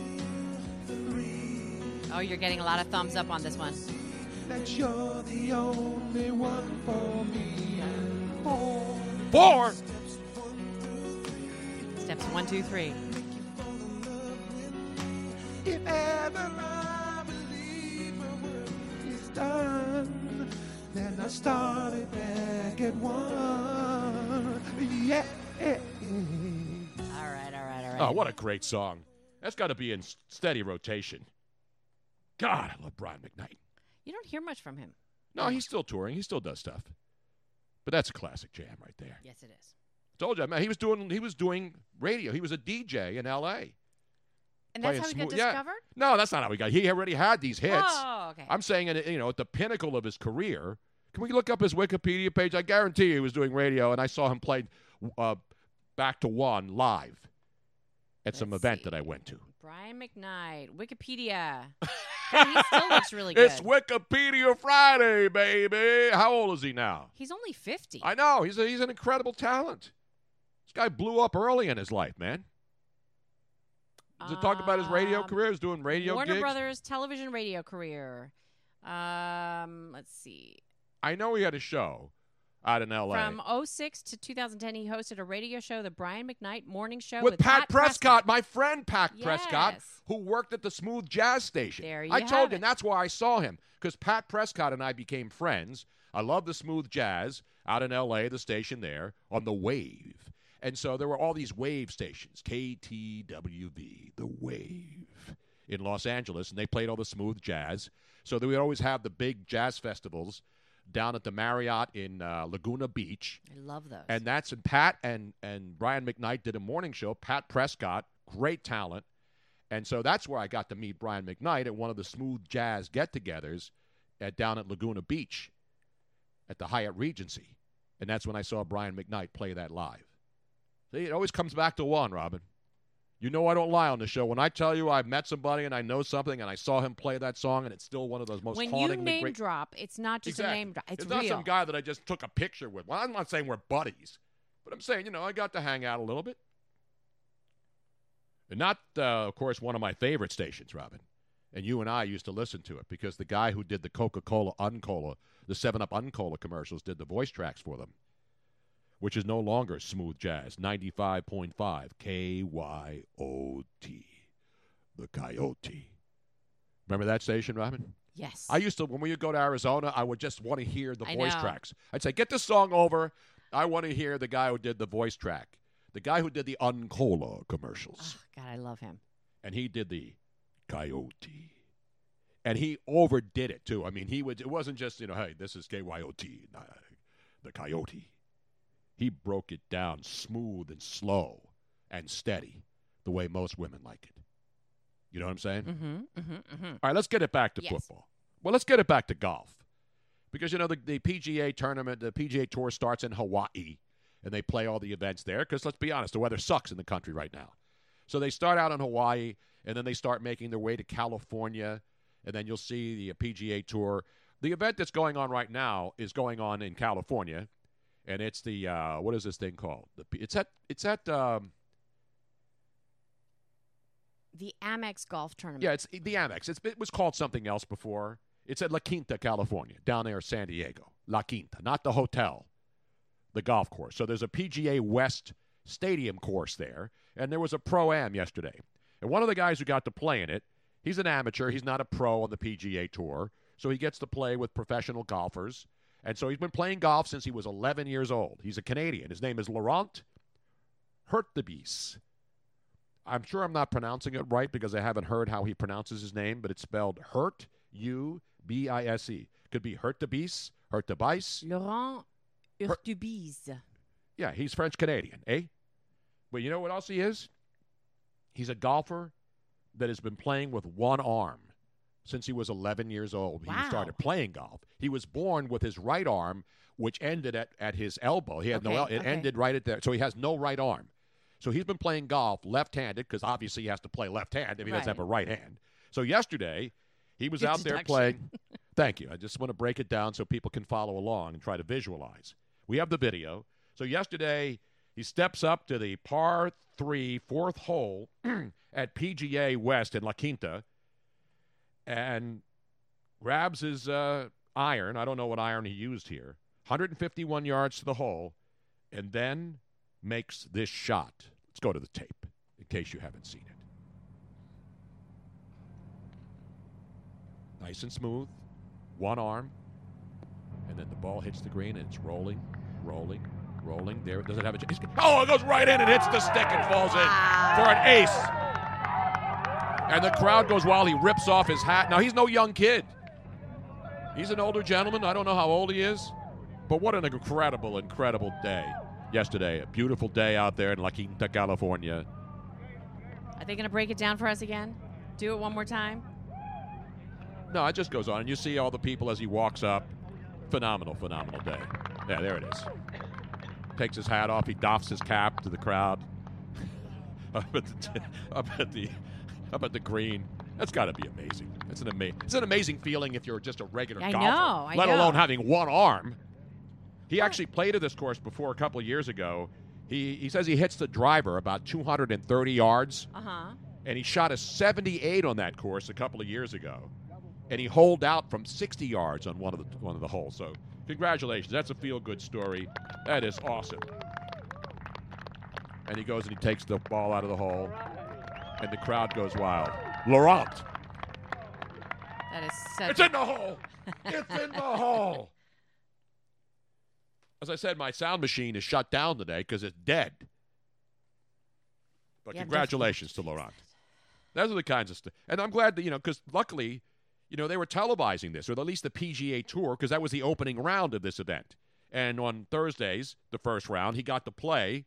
you. Three, Oh, you're getting a lot of thumbs up on this one. that you're the only one for me. And four, Four. Steps one, two, three. if ever I believe my work is done, Then I started back at one. Yeah. All right, all right, all right. Oh, what a great song. That's got to be in steady rotation. God, I love Brian McKnight. You don't hear much from him. No, he's still touring. He still does stuff. But that's a classic jam right there. Yes, it is. I Told you, man. He was doing he was doing radio. He was a DJ in L.A. And that's how he got smooth- yeah. discovered? No, that's not how he got. He already had these hits. Oh, okay. I'm saying, you know, at the pinnacle of his career. Can we look up his Wikipedia page? I guarantee you he was doing radio, and I saw him play uh, Back to One live at some Let's event see. that I went to. Brian McKnight, Wikipedia. God, he still looks really good. It's Wikipedia Friday, baby. How old is he now? He's only 50. I know. He's, a, he's an incredible talent. This guy blew up early in his life, man. It talk about his radio Um, career? He's doing radio Warner gigs. Brothers television radio career. Um, let's see. I know he had a show out in L.A. From 06 to 2010, he hosted a radio show, the Brian McKnight Morning Show with, Pat, Prescott, Prescott. my friend Pat Prescott, who worked at the Smooth Jazz Station. There you I told have you, it. and that's why I saw him because Pat Prescott and I became friends. I love the Smooth Jazz out in L.A., the station there on the Wave, and so there were all these Wave stations, KTWV, the Wave in Los Angeles, and they played all the smooth jazz. So they would always have the big jazz festivals down at the Marriott in uh, Laguna Beach. I love those. And that's and Pat and and Brian McKnight did a morning show. Pat Prescott, great talent, and so that's where I got to meet Brian McKnight at one of the smooth jazz get-togethers at down at Laguna Beach, at the Hyatt Regency, and that's when I saw Brian McKnight play that live. See, it always comes back to one, Robin. You know I don't lie on the show. When I tell you I've met somebody and I know something and I saw him play that song and it's still one of those most when you name great drop, it's not just Exactly. a name drop. It's, not real. some guy that I just took a picture with. Well, I'm not saying we're buddies, but I'm saying, you know, I got to hang out a little bit. And not, uh, of course, one of my favorite stations, Robin. And you and I used to listen to it because the guy who did the Coca Cola Uncola, the 7 Up Uncola commercials, did the voice tracks for them, which is no longer smooth jazz. 95.5 KYOT, the Coyote. Remember that station, Robin? yes. I used to when we would go to Arizona, I would just want to hear the I voice know. tracks. I'd say, "Get this song over." I want to hear the guy who did the voice track, the guy who did the Uncola commercials, Oh, God, I love him. and he did the Coyote, and he overdid it too. I mean, he would. It wasn't just you know, "Hey, this is KYOT, the Coyote." He broke it down smooth and slow and steady, the way most women like it. You know what I'm saying? Mm-hmm. Mm-hmm. Mm-hmm. All right, let's get it back to Yes. football. Well, let's get it back to golf. Because, you know, the, the PGA tournament, the PGA Tour starts in Hawaii, and they play all the events there. Because, let's be honest, the weather sucks in the country right now. So they start out in Hawaii, and then they start making their way to California, and then you'll see the PGA Tour. The event that's going on right now is going on in California, and it's the, uh, what is this thing called? The, it's at, it's at, um, The Amex Golf Tournament. Yeah, it's the Amex. It's, it was called something else before. It's at La Quinta, California, down there, San Diego. La Quinta, not the hotel, the golf course. So there's a PGA West Stadium course there, and there was a pro am yesterday. And one of the guys who got to play in it, he's an amateur. He's not a pro on the PGA Tour, so he gets to play with professional golfers. And so he's been playing golf since he was 11 years old. He's a Canadian. His name is Laurent Hurtubise. I'm sure I'm not pronouncing it right because I haven't heard how he pronounces his name, but it's spelled Hurt U B I S E. Could be Hurtubise, Hurtubise. Laurent Urtubise. Yeah, he's French Canadian, eh? But you know what else he is? He's a golfer that has been playing with one arm since he was 11 years old. He started playing golf. He was born with his right arm, which ended at, at his elbow. He had no, Okay, el- it okay. ended right at there. So he has no right arm. So he's been playing golf left-handed because obviously he has to play left-hand if he doesn't have a right hand. So yesterday he was Good out there playing. Thank you. I just want to break it down so people can follow along and try to visualize. We have the video. So yesterday he steps up to the par three fourth hole at PGA West in La Quinta and grabs his uh, iron. I don't know what iron he used here. 151 yards to the hole, and then makes this shot. Let's go to the tape in case you haven't seen it. Nice and smooth, one arm, And then the ball hits the green and it's rolling, rolling, rolling. There, does it have a chance? Oh, it goes right in and hits the stick and falls in for an ace. And the crowd goes wild. He rips off his hat. Now, he's no young kid. He's an older gentleman. I don't know how old he is. But what an incredible, incredible day yesterday. A beautiful day out there in La Quinta, California. Are they going to break it down for us again? Do it one more time? No, it just goes on. And you see all the people as he walks up. Phenomenal, phenomenal day. Yeah, there it is. Takes his hat off. He doffs his cap to the crowd. up, at the, up at the up at the green. That's got to be amazing. It's an amazing. It's an amazing feeling if you're just a regular I golfer, know, I let know. alone having one arm. He actually played at this course before a couple of years ago. He he says he hits the driver about 230 yards, Uh huh. and he shot a 78 on that course a couple of years ago, and he holed out from 60 yards on one of the one of the holes. So congratulations, that's a feel good story. That is awesome. And he goes and he takes the ball out of the hole, and the crowd goes wild. Laurent, That is such. it's in the hole. It's in the hole. As I said, my sound machine is shut down today because it's dead. But Yeah, congratulations to Laurent. Those are the kinds of stuff. And I'm glad that, you know, because luckily, you know, they were televising this, or at least the PGA Tour, because that was the opening round of this event. And on Thursdays, the first round, he got to play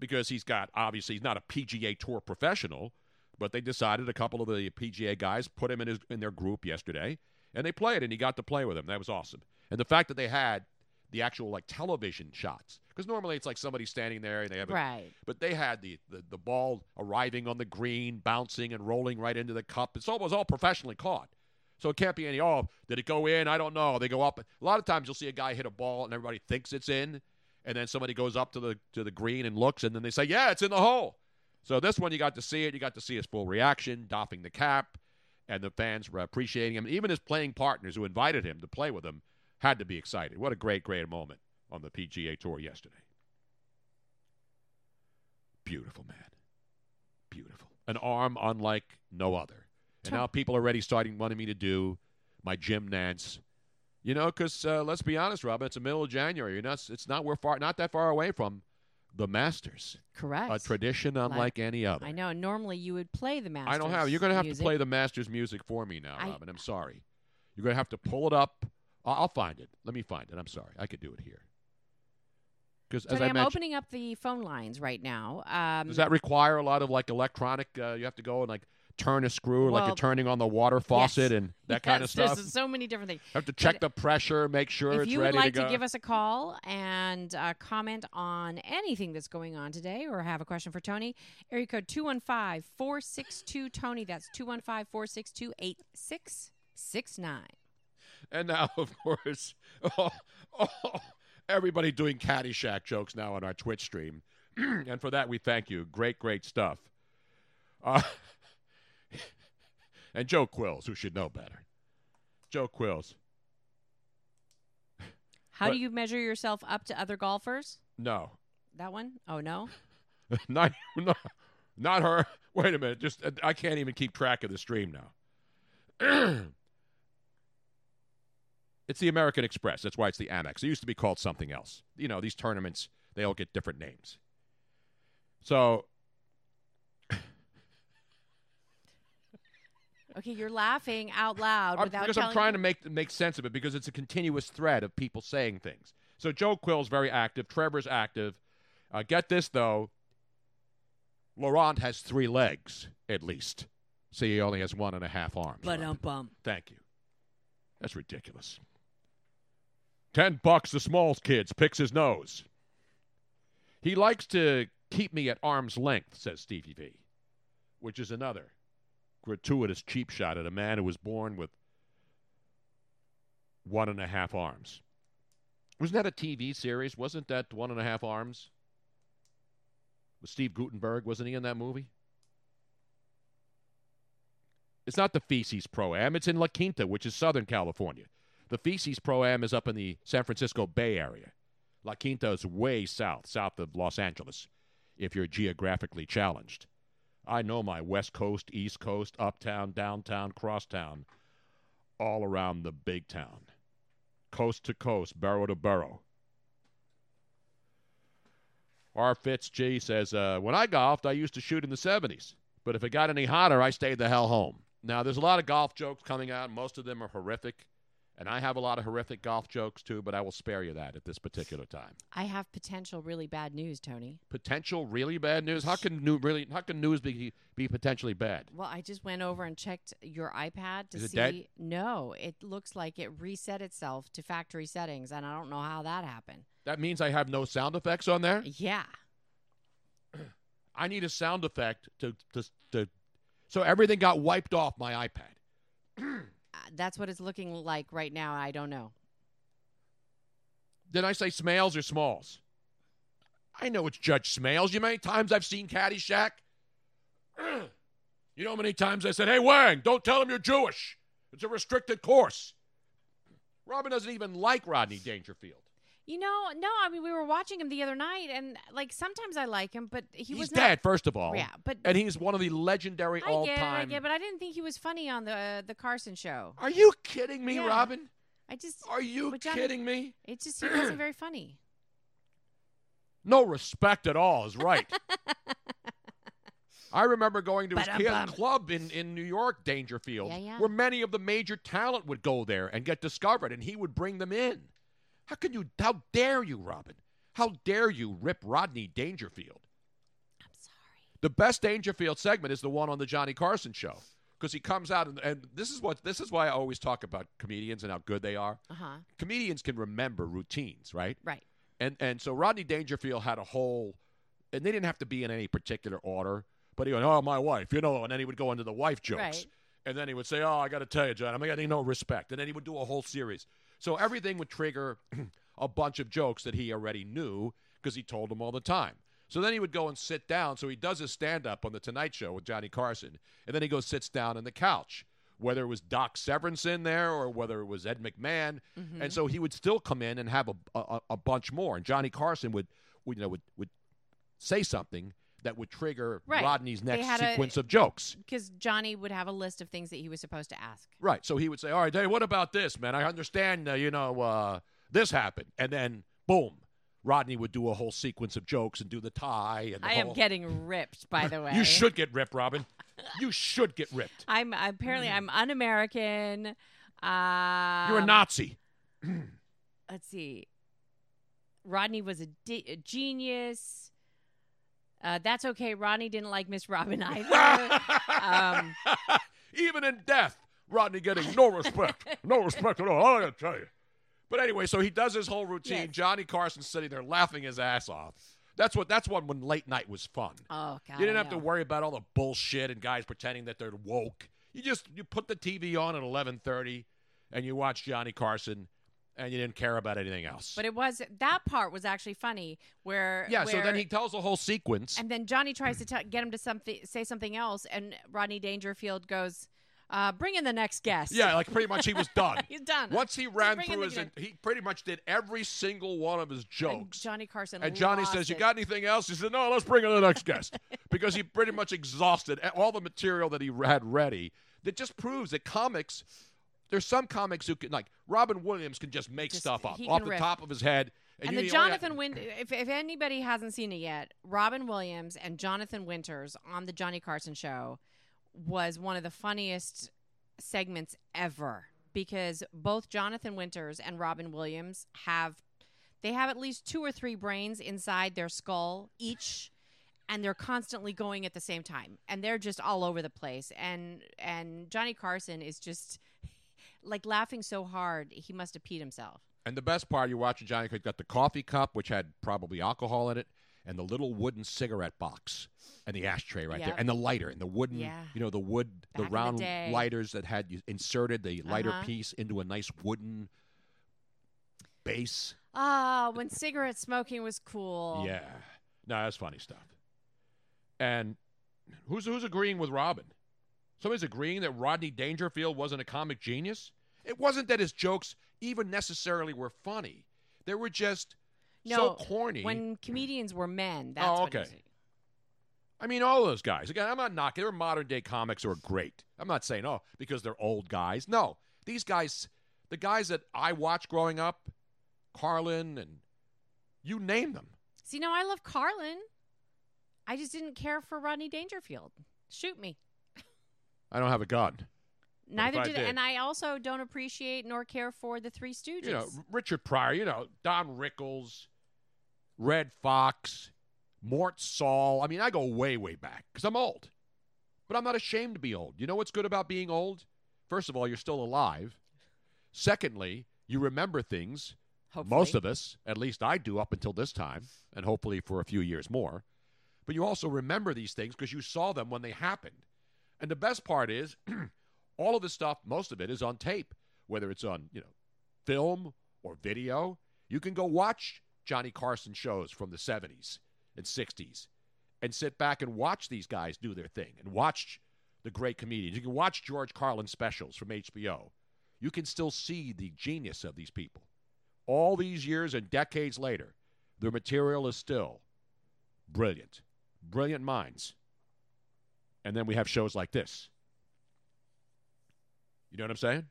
because he's got, obviously, he's not a PGA Tour professional, but they decided a couple of the PGA guys put him in, his, in their group yesterday, and they played, and he got to play with them. That was awesome. And the fact that they had the actual, like, television shots, because normally it's like somebody standing there and they have a Right. but they had the, the, the ball arriving on the green, bouncing and rolling right into the cup. It's almost all professionally caught. So it can't be any, oh, did it go in? I don't know. They go up. A lot of times you'll see a guy hit a ball and everybody thinks it's in, and then somebody goes up to the to the green and looks, and then they say, yeah, it's in the hole. So this one, you got to see it. You got to see his full reaction, doffing the cap, and the fans were appreciating him. Even his playing partners who invited him to play with him had to be excited. What a great, great moment on the PGA Tour yesterday. Beautiful, man. Beautiful. An arm unlike no other. And now people are already starting wanting me to do my Jim Nantz. You know, because uh, let's be honest, Robin, it's the middle of January. You're not, it's not we're far, not that far away from the Masters, Correct. a tradition unlike any other. I know. Normally you would play the Masters. I don't have. You're going to have music. to play the Masters music for me now, I- Robin. I'm sorry. You're going to have to pull it up. I'll, I'll find it. Let me find it. I'm sorry. I could do it here. Because as I I'm mentioned, opening up the phone lines right now. Um, does that require a lot of like electronic? Uh, you have to go and like turn a screw, like Well, you're turning on the water faucet yes. and that kind of stuff. There's so many different things. You have to check the pressure, make sure if it's you would ready like to go. give us a call and uh, comment on anything that's going on today or have a question for Tony, area code 215 462 Tony. That's 215 462 8669. And now, of course, oh, oh, everybody doing Caddyshack jokes now on our Twitch stream. and for that, we thank you. Great, great stuff. Uh, and Joe Quills, who should know better. Joe Quills. How But- do you measure yourself up to other golfers? No. That one? Oh, no? not, not, not her. Wait a minute. Just I can't even keep track of the stream now. it's the American Express. That's why it's the Amex. It used to be called something else. You know, these tournaments, they all get different names. So Okay, you're laughing out loud I'm- without because I'm trying me- to make make sense of it because it's a continuous thread of people saying things. So Joe Quill's very active. Trevor's active. Uh, get this though. Laurent has three legs at least. See, he only has one and a half arms. But Robin. um bum. Thank you. That's ridiculous. Ten bucks the small kids picks his nose. He likes to keep me at arm's length, says Stevie V, which is another gratuitous cheap shot at a man who was born with one and a half arms. Wasn't that a TV series? Wasn't that one and a half arms? With Steve Guttenberg, wasn't he in that movie? It's not the Feces Pro Am. It's in La Quinta, which is Southern California. The Feces Pro Am is up in the San Francisco Bay Area. La Quinta is way south, south of Los Angeles, if you're geographically challenged. I know my West Coast, East Coast, uptown, downtown, crosstown, all around the big town. coast to coast, barrow to barrow. R. Fitz G says, uh, When I golfed, I used to shoot in the 70s. But if it got any hotter, I stayed the hell home. Now, there's a lot of golf jokes coming out. Most of them are horrific. And I have a lot of horrific golf jokes, too, but I will spare you that at this particular time. I have potential really bad news, Tony. Potential really bad news? How can, new, really, how can news be, be potentially bad? Well, I just went over and checked your iPad to Is it see. dead? No, it looks like it reset itself to factory settings, and I don't know how that happened. That means I have no sound effects on there? Yeah. I need a sound effect to, to, to so everything got wiped off my iPad. That's what it's looking like right now. I don't know. Did I say Smails or Smalls? I know it's Judge Smails. You know how many times I've seen Caddyshack? you know how many times I said, "Hey Wang, don't tell him you're Jewish. It's a restricted course." Robin doesn't even like Rodney Dangerfield. You know, no, I mean we were watching him the other night, and like sometimes I like him, but he He's was dead, first of all. Yeah, but and he's one of the legendary I get, it, I all-time. get, but I didn't think he was funny on the the Carson show. Are you kidding me, Yeah. Robin? I just, Are you kidding me? it just he wasn't very funny. No respect at all is right. I remember going to his he had a Ba-dum-bum. club in, in New York, Dangerfield, Yeah, yeah. where many of the major talent would go there and get discovered, and he would bring them in. How can you? How dare you, Robin? How dare you rip Rodney Dangerfield? I'm sorry. The best Dangerfield segment is the one on the Johnny Carson show because he comes out and, and this is what this is why I always talk about comedians and how good they are. Uh huh. Comedians can remember routines, right? Right. And and so Rodney Dangerfield had a whole, and they didn't have to be in any particular order. But he went, oh my wife, you know, and then he would go into the wife jokes, Right. and then he would say, oh, I got to tell you, John, I'm getting no respect, and then he would do a whole series. So everything would trigger a bunch of jokes that he already knew because he told them all the time. So then he would go and sit down. So he does his stand up on the Tonight Show with Johnny Carson, and then he goes sits down on the couch. Whether it was Doc Severinsen in there or whether it was Ed McMahon, Mm-hmm. and so he would still come in and have a, a, a bunch more. And Johnny Carson would, would you know would, would say something that would trigger Right. Rodney's next had a- sequence of jokes. Because Johnny would have a list of things that he was supposed to ask. Right. So he would say, "All right, Dave, what about this, man? I understand, uh, you know, uh, this happened," and then boom, Rodney would do a whole sequence of jokes and do the tie. And the I am getting ripped, by the way. You should get ripped, Robin. you should get ripped. I'm apparently I'm un-American. Um, You're a Nazi. Let's see. Rodney was a, di- a genius. Uh, that's okay. Rodney didn't like Miss Robin either. um, Even in death, Rodney getting no respect. no respect at all. I gotta tell you. But anyway, so he does his whole routine. Yes. Johnny Carson's sitting there laughing his ass off. That's what. That's one when late night was fun. oh God, You didn't have to worry about all the bullshit and guys pretending that they're woke. You just you put the TV on at eleven thirty, and you watch Johnny Carson, and you didn't care about anything else. But it was that part was actually funny where yeah, so then he tells the whole sequence. and then Johnny tries to t- get him to something say something else, and Rodney Dangerfield goes, uh, "Bring in the next guest." yeah, like pretty much he was done. He's done. Once he ran through his, good- he pretty much did every single one of his And jokes. Johnny Carson And Johnny says, "You got anything else?" He said, "No, let's bring in the next guest," because he pretty much exhausted all the material that he had ready. That just proves that comics. There's some comics who can, like Robin Williams, can just make Just- stuff up off the riff. top of his head. And you- the you only have- Jonathan Win if, if anybody hasn't seen it yet, Robin Williams and Jonathan Winters on the Johnny Carson show was one of the funniest segments ever because both Jonathan Winters and Robin Williams have they have at least two or three brains inside their skull each and they're constantly going at the same time and they're just all over the place and and Johnny Carson is just like laughing so hard he must have peed himself. And the best part, you're watching Johnny. He's got the coffee cup, which had probably alcohol in it, and the little wooden cigarette box, and the ashtray right there, and the lighter, and the wooden, Yeah. you know, the wood, Back the the round day. lighters that had you inserted the lighter Uh-huh. piece into a nice wooden base. Ah, when cigarette smoking was cool. Yeah, no, that's funny stuff. And who's who's agreeing with Robin? Somebody's agreeing that Rodney Dangerfield wasn't a comic genius. It wasn't that his jokes even necessarily were funny; they were just No, so corny. When comedians were men, that's Oh, okay. I mean, all those guys. Again, I'm not knocking. They're modern day comics who are great. I'm not saying, oh, because they're old guys. No, these guys, The guys that I watched growing up, Carlin and you name them. See, now I love Carlin. I just didn't care for Rodney Dangerfield. Shoot me. I don't have a gun. Neither I did, did- and I also don't appreciate nor care for the Three Stooges. You know, Richard Pryor, you know, Don Rickles, Redd Foxx, Mort Sahl. I mean, I go way, way back because I'm old. But I'm not ashamed to be old. You know what's good about being old? First of all, you're still alive. Secondly, you remember things. Hopefully. Most of us, at least I do up until this time, and hopefully for a few years more. But you also remember these things because you saw them when they happened. And the best part is, all of this stuff, most of it is on tape, whether it's on, you know, film or video. You can go watch Johnny Carson shows from the 70s and 60s and sit back and watch these guys do their thing and watch the great comedians. You can watch George Carlin specials from HBO. You can still see the genius of these people. All these years and decades later, their material is still brilliant. Brilliant minds. And then we have shows like this. You know what I'm saying?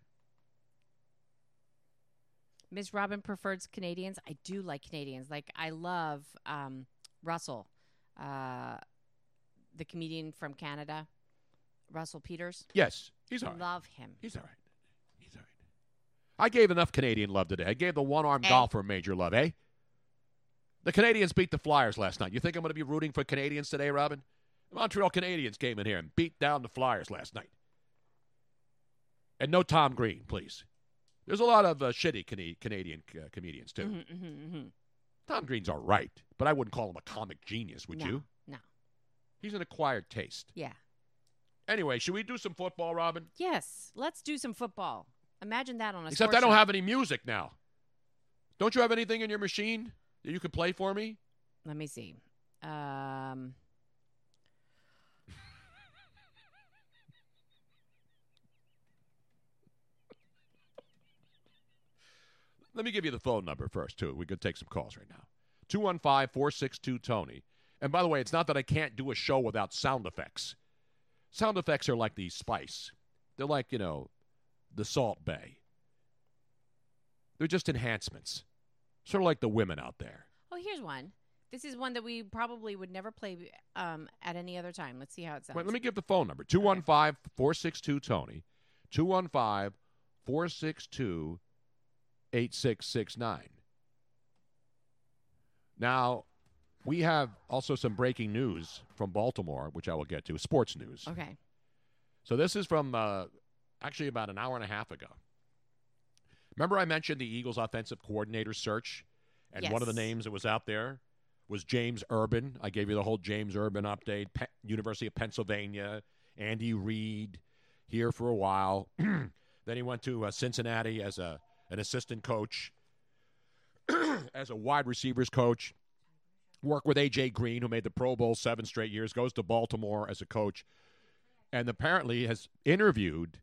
Ms. Robin prefers Canadians. I do like Canadians. Like I love um, Russell, uh, the comedian from Canada, Russell Peters. Yes, he's all right. Love him. He's all right. He's all right. I gave enough Canadian love today. I gave the one armed Eh? golfer major love, eh? The Canadians beat the Flyers last night. You think I'm going to be rooting for Canadians today, Robin? The Montreal Canadiens came in here and beat down the Flyers last night. And no Tom Green, please. There's a lot of uh, shitty Cana- Canadian uh, comedians, too. Mhm, mhm, mhm. Tom Green's all right, but I wouldn't call him a comic genius, would no, you? No. He's an acquired taste. Yeah. Anyway, should we do some football, Robin? Yes. Let's do some football. Imagine that on a. Except I don't show. have any music now. Don't you have anything in your machine that you could play for me? Let me see. Um, Let me give you the phone number first, too. We could take some calls right now. 215 462 Tony. And by the way, it's not that I can't do a show without sound effects. Sound effects are like the spice, they're like, you know, the Salt Bae. They're just enhancements, sort of like the women out there. oh, here's one. This is one that we probably would never play um, at any other time. Let's see how it sounds. Wait, let me give the phone number 215 462 Tony. 215 462 8669. Now, we have also some breaking news from Baltimore, which I will get to, sports news. Okay. So this is from uh, actually about an hour and a half ago. Remember, I mentioned the Eagles' offensive coordinator search, and one of the names that was out there was James Urban. I gave you the whole James Urban update. Pe- University of Pennsylvania, Andy Reid, here for a while. then he went to uh, Cincinnati as a an assistant coach, as a wide receivers coach. Worked with AJ Green, who made the Pro Bowl seven straight years. Goes to Baltimore as a coach and apparently has interviewed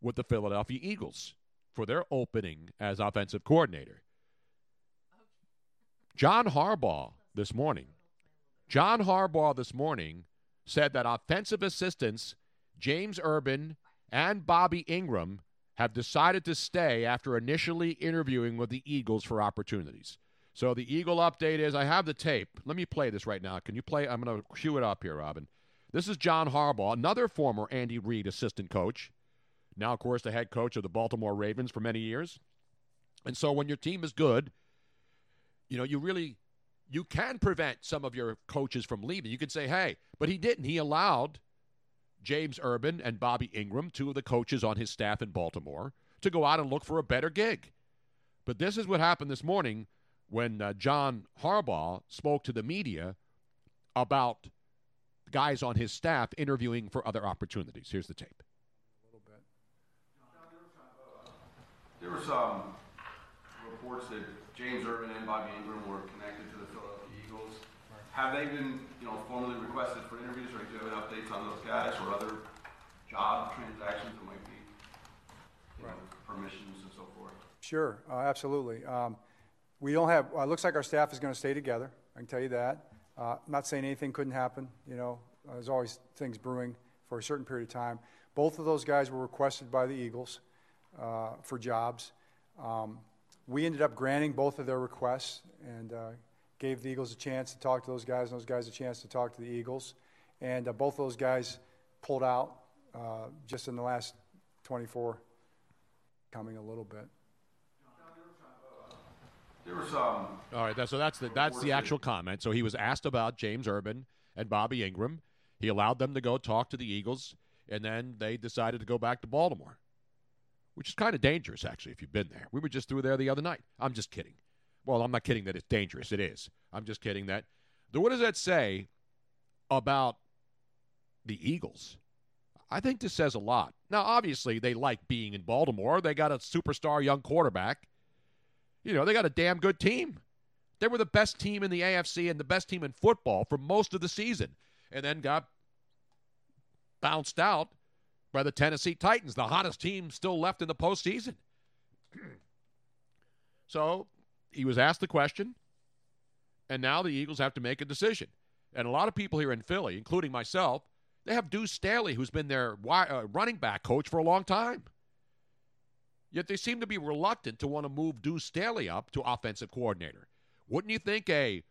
with the Philadelphia Eagles for their opening as offensive coordinator. John Harbaugh this morning, John Harbaugh this morning said that offensive assistants James Urban and Bobby Engram have decided to stay after initially interviewing with the Eagles for opportunities. So the Eagle update is I have the tape. Let me play this right now. Can you play? I'm going to cue it up here, Robin. This is John Harbaugh, another former Andy Reid assistant coach. Now, of course, the head coach of the Baltimore Ravens for many years. And so when your team is good, you know, you really you can prevent some of your coaches from leaving. You could say, "Hey," but he didn't. He allowed James Urban and Bobby Engram, two of the coaches on his staff in Baltimore, to go out and look for a better gig. But this is what happened this morning when uh, John Harbaugh spoke to the media about guys on his staff interviewing for other opportunities. Here's the tape. There was um, reports that James Urban and Bobby Engram were connected to the Philadelphia. Have they been, you know, formally requested for interviews, or do you have any updates on those guys or other job transactions that might be, you know, permissions and so forth? Sure, uh, absolutely. Um, we don't have, it looks like our staff is going to stay together. I can tell you that. Uh, not saying anything couldn't happen. You know, uh, there's always things brewing for a certain period of time. Both of those guys were requested by the Eagles. uh, for jobs. Um, we ended up granting both of their requests and uh, gave the Eagles a chance to talk to those guys, and those guys a chance to talk to the Eagles. And uh, both those guys pulled out uh, just in the last 24, coming a little bit. There was some. All right, that, so that's the that's the actual comment. So he was asked about James Urban and Bobby Engram. He allowed them to go talk to the Eagles, and then they decided to go back to Baltimore, which is kind of dangerous, actually, if you've been there. We were just through there the other night. I'm just kidding. Well, I'm not kidding that it's dangerous. It is. I'm just kidding that. What does that say about the Eagles? I think this says a lot. Now, obviously, they like being in Baltimore. They got a superstar young quarterback. You know, they got a damn good team. They were the best team in the AFC and the best team in football for most of the season, and then got bounced out by the Tennessee Titans, the hottest team still left in the postseason. so he was asked the question, and now the Eagles have to make a decision. And a lot of people here in Philly, including myself, they have Deuce Staley, who's been their uh, running back coach for a long time. Yet they seem to be reluctant to want to move Deuce Staley up to offensive coordinator. Wouldn't you think a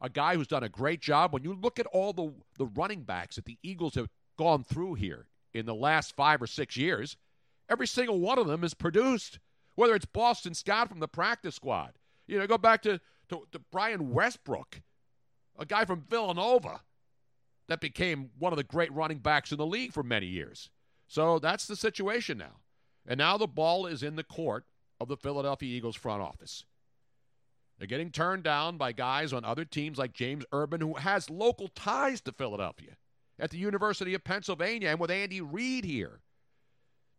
a guy who's done a great job when you look at all the the running backs that the Eagles have gone through here in the last 5 or 6 years, every single one of them is produced. Whether it's Boston Scott from the practice squad, you know, go back to, to, to Brian Westbrook, a guy from Villanova that became one of the great running backs in the league for many years. So that's the situation now. And now the ball is in the court of the Philadelphia Eagles front office. They're getting turned down by guys on other teams like James Urban, who has local ties to Philadelphia at the University of Pennsylvania and with Andy Reid here.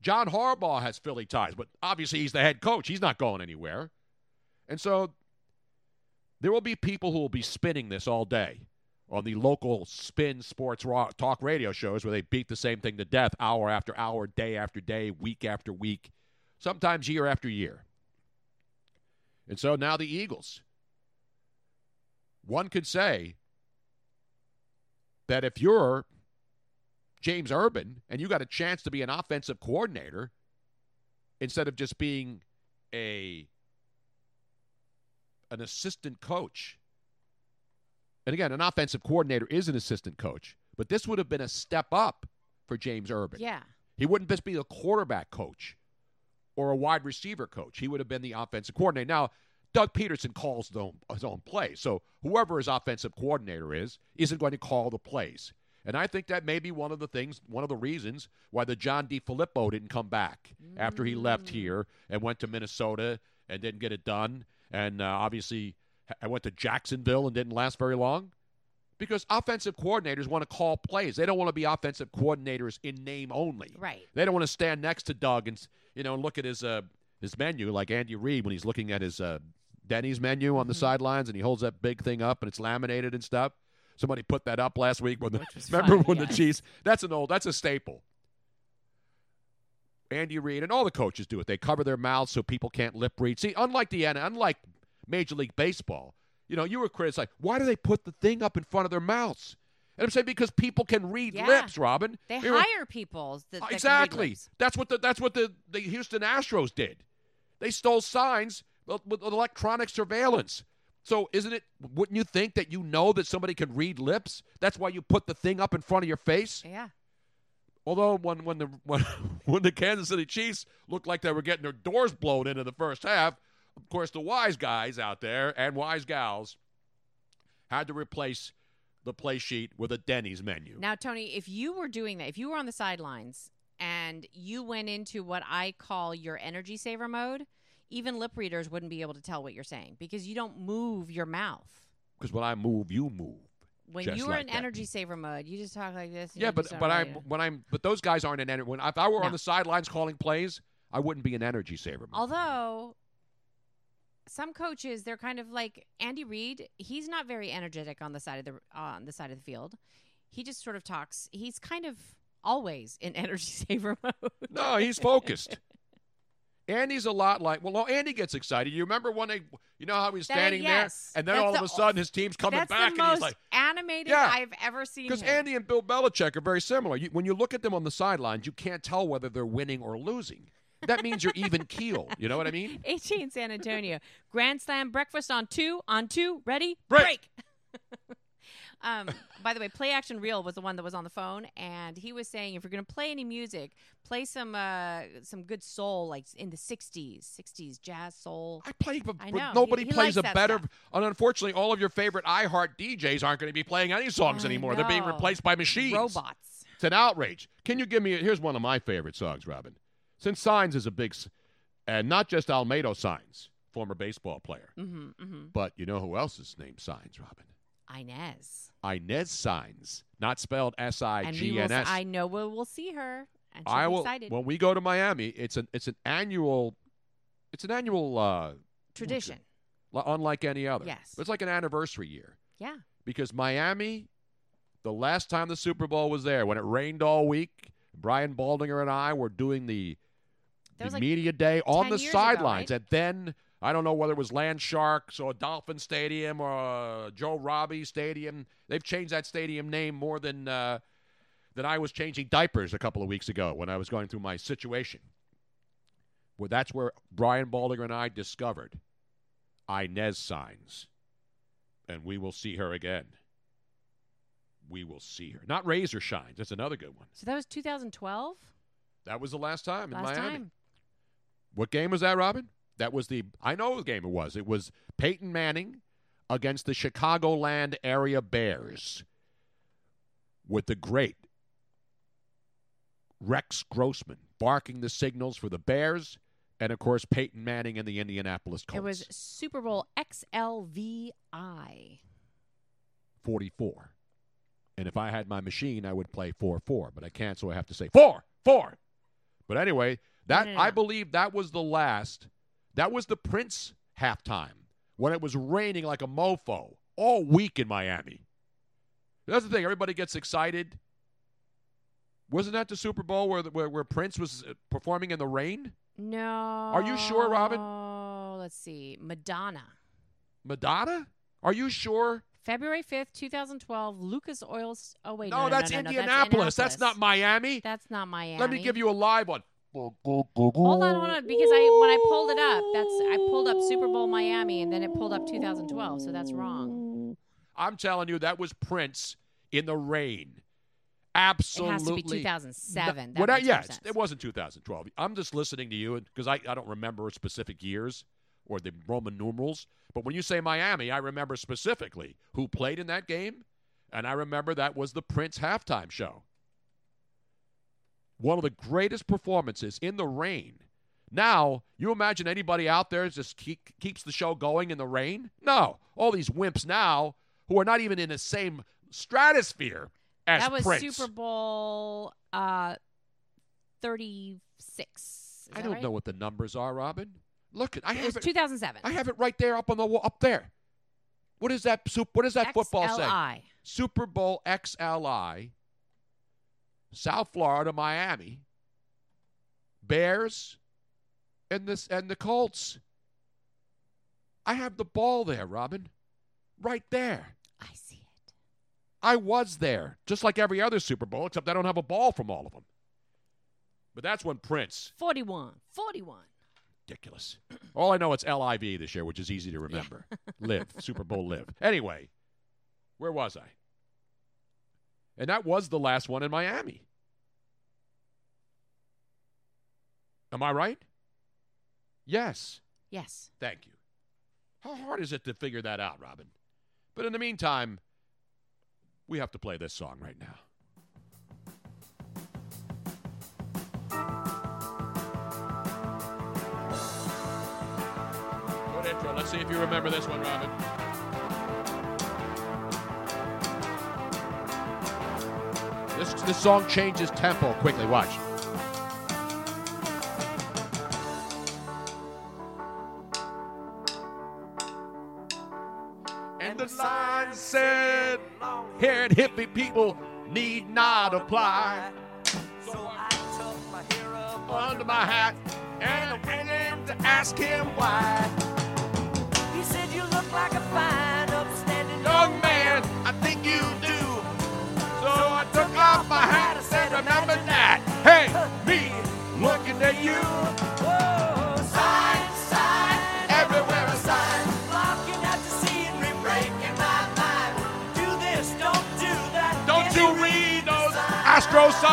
John Harbaugh has Philly ties, but obviously he's the head coach. He's not going anywhere. And so there will be people who will be spinning this all day on the local spin sports talk radio shows where they beat the same thing to death hour after hour, day after day, week after week, sometimes year after year. And so now the Eagles. One could say that if you're James Urban and you got a chance to be an offensive coordinator instead of just being a an assistant coach and again, an offensive coordinator is an assistant coach, but this would have been a step up for James Urban. Yeah. He wouldn't just be a quarterback coach or a wide receiver coach. He would have been the offensive coordinator. Now, Doug Pederson calls his own, his own plays. So whoever his offensive coordinator is, isn't going to call the plays. And I think that may be one of the things, one of the reasons why the John DeFilippo didn't come back mm. after he left mm. here and went to Minnesota and didn't get it done. And uh, obviously I went to Jacksonville and didn't last very long? Because offensive coordinators want to call plays. They don't want to be offensive coordinators in name only. Right. They don't want to stand next to Doug and you know and look at his uh, his menu like Andy Reid when he's looking at his uh, Denny's menu on the mm-hmm. sidelines and he holds that big thing up and it's laminated and stuff. Somebody put that up last week when the remember fun, when the Chiefs. That's an old. That's a staple. Andy Reid and all the coaches do it. They cover their mouths so people can't lip read. See, unlike the unlike Major League Baseball. You know, you were criticized. Why do they put the thing up in front of their mouths? And I'm saying because people can read yeah. lips, Robin. They, they hire were, people. That, that exactly. That's what the that's what the, the Houston Astros did. They stole signs with, with electronic surveillance. So isn't it? Wouldn't you think that you know that somebody can read lips? That's why you put the thing up in front of your face. Yeah. Although when when the when, when the Kansas City Chiefs looked like they were getting their doors blown in in the first half, of course, the wise guys out there and wise gals had to replace the play sheet with a Denny's menu. Now, Tony, if you were doing that, if you were on the sidelines and you went into what I call your energy saver mode, even lip readers wouldn't be able to tell what you're saying because you don't move your mouth. Because when I move, you move. When you are like in that. energy saver mode, you just talk like this. Yeah, but but I when I'm but those guys aren't in energy. When if I were no. on the sidelines calling plays, I wouldn't be an energy saver. Mode. Although some coaches they're kind of like Andy Reid. He's not very energetic on the side of the on the side of the field. He just sort of talks. He's kind of always in energy saver mode. no, he's focused. Andy's a lot like well, no, Andy gets excited. You remember when they, you know how he's standing yes. there, and then that's all the, of a sudden his team's coming that's back, the and most he's like, animated yeah. I've ever seen. Because. Andy and Bill Belichick are very similar. You, when you look at them on the sidelines, you can't tell whether they're winning or losing that means you're even keel. You know what I mean? AJ in San Antonio. Grand Slam breakfast on two. On two. Ready? Break. um, by the way, Play Action Real was the one that was on the phone, and he was saying if you're going to play any music, play some uh, some good soul, like in the '60s, '60s jazz soul. I play, but, I but nobody He- he plays a better. stuff. And unfortunately, all of your favorite iHeart DJs aren't going to be playing any songs I anymore. They're being replaced by machines. Robots. It's an outrage. Can you give me? A, Here's one of my favorite songs, Robin. Since Signs is a big, and not just Almedo Signs, former baseball player, Mm-hmm, mm-hmm. but you know who else is named Signs, Robin? Inez. Inez Signs, not spelled S I we G will, N s-. I know we'll, we'll see her, and she'll I will. excited. When we go to Miami, it's an it's an annual, it's an annual uh, Tradition. li- unlike any other. Yes. It's like an anniversary year Yeah. because Miami, the last time the Super Bowl was there, when it rained all week, Brian Baldinger and I were doing the, the like media day on the years ago, sidelines, right? and then I don't know whether it was Land Sharks or Dolphin Stadium or Joe Robbie Stadium. They've changed that stadium name more than uh, than I was changing diapers a couple of weeks ago when I was going through my situation. Well, that's where Brian Baldinger and I discovered Inez signs, and we will see her again. We will see her. Not razor shines. That's another good one. So that was 2012. That was the last time in Miami. time. What game was that, Robin? That was the I know the game it was. It was Peyton Manning against the Chicagoland area Bears with the great Rex Grossman barking the signals for the Bears and of course Peyton Manning and the Indianapolis Colts. It was Super Bowl XLVI. 44. And if I had my machine, I would play 4 4, but I can't, so I have to say 4 4. But anyway, that no, no. I believe that was the last, that was the Prince halftime when it was raining like a mofo all week in Miami. That's the thing, everybody gets excited. Wasn't that the Super Bowl where, where, where Prince was uh, performing in the rain? No. Are you sure, Robin? Oh, let's see. Madonna. Madonna? Are you sure? February 5th, 2012, Lucas Oils. Oh, wait. no, No, no, that's no, no, no, Indianapolis. That's not Miami. That's not Miami. Let me give you a live one. Hold on, hold on, because I when I pulled it up, that's I pulled up Super Bowl Miami, and then it pulled up 2012, so that's wrong. I'm telling you, that was Prince in the rain. Absolutely, It has to be 2007. No, That well, that- makes more yes, sense. it wasn't 2012. I'm just listening to you because I, I don't remember specific years or the Roman numerals. But when you say Miami, I remember specifically who played in that game, and I remember that was the Prince halftime show. One of the greatest performances in the rain. Now, you imagine anybody out there just keep, keeps the show going in the rain? No. All these wimps now who are not even in the same stratosphere as that was Prince. Super Bowl uh, 36. Is I don't right? know what the numbers are, Robin. Look, at I It have was it. 2007. I have it right there up on the wall, up there. What is that? Sup- What does that football say? Super Bowl XLI, South Florida, Miami, Bears, and this and the Colts. I have the ball there, Robin, right there. I see it. I was there, just like every other Super Bowl, except I don't have a ball from all of them. But that's when Prince 41. 41. ridiculous. All I know it's LIV this year, which is easy to remember. live Super Bowl live. Anyway, where was I? And that was the last one in Miami. Am I right? Yes. Yes. Thank you. How hard is it to figure that out, Robin? But in the meantime, we have to play this song right now. Good intro. Let's see if you remember this one, Robin. This, this song changes tempo quickly. Watch. And the sign said, here at hippie people need not apply. So I took my hair up under my hat and I went in to ask him why. He said you look like a fine, upstanding Young man, I think you off my hat. I said, remember that. Hey, me looking at you. Don't you read those Astro signs?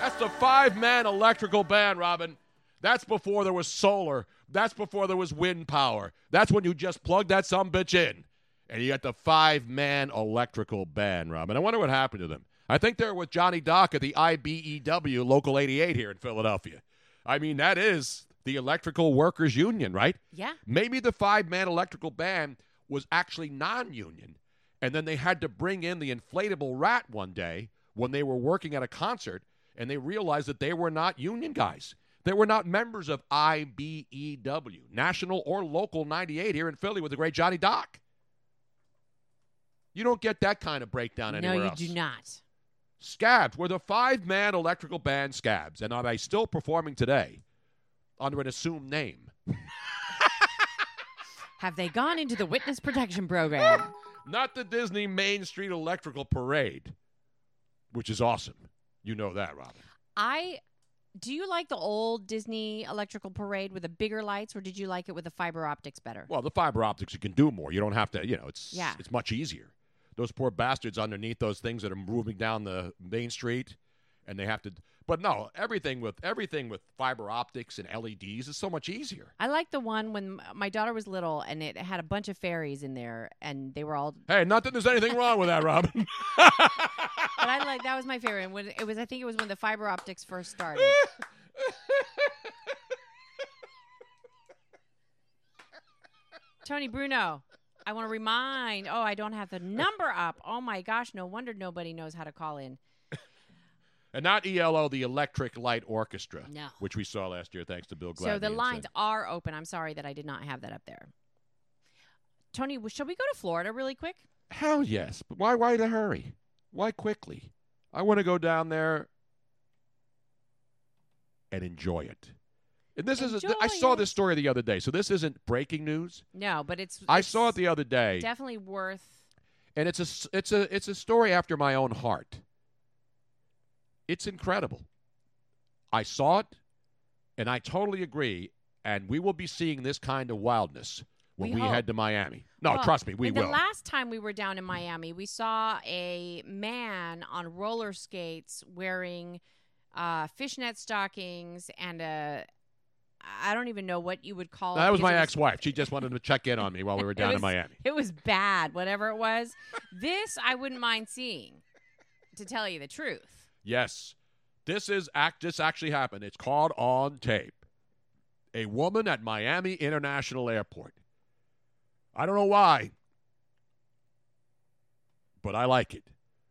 That's the five-man electrical band, Robin. That's before there was solar. That's before there was wind power. That's when you just plugged that some bitch in. And you got the five man electrical band, Robin. I wonder what happened to them. I think they're with Johnny Doc at the IBEW Local 88 here in Philadelphia. I mean, that is the Electrical Workers Union, right? Yeah. Maybe the five man electrical band was actually non union, and then they had to bring in the inflatable rat one day when they were working at a concert, and they realized that they were not union guys. They were not members of IBEW, National or Local 98 here in Philly with the great Johnny Doc. You don't get that kind of breakdown anywhere No, you else. do not. Scabs were the five man electrical band Scabs, and are they still performing today under an assumed name? Have they gone into the witness protection program? Not the Disney Main Street Electrical Parade, which is awesome. You know that, Robin. I do you like the old Disney electrical parade with the bigger lights, or did you like it with the fiber optics better? Well, the fiber optics you can do more. You don't have to, you know, it's Yeah. it's much easier. Those poor bastards underneath those things that are moving down the main street and they have to but no, everything with everything with fiber optics and LEDs is so much easier. I like the one when my daughter was little and it had a bunch of fairies in there and they were all. Hey, not that there's anything wrong with that, Robin. But I like that was my favorite. And when it was, I think it was when the fiber optics first started. Tony Bruno, I want to remind. Oh, I don't have the number up. Oh my gosh, no wonder nobody knows how to call in. and not ELO, the Electric Light Orchestra, No. which we saw last year thanks to Bill Gladney. So the lines are open. I'm sorry that I did not have that up there. Tony, shall we go to Florida really quick? Hell yes. But why why the hurry? Why quickly? I want to go down there and enjoy it. And this is I saw this story the other day. So this isn't breaking news. No, but it's. I it's saw it the other day. Definitely worth. and it's a it's a it's a story after my own heart. It's incredible. I saw it, and I totally agree. And we will be seeing this kind of wildness when We we, head to Miami. No, Well, trust me, we the will. last time we were down in Miami, we saw a man on roller skates wearing uh, fishnet stockings and a. I don't even know what you would call it. that was my ex-wife. She just wanted to check in on me while we were down in Miami. It was bad, whatever it was. this I wouldn't mind seeing, to tell you the truth. Yes, this is act. This actually happened. It's caught on tape. A woman at Miami International Airport. I don't know why, but I like it.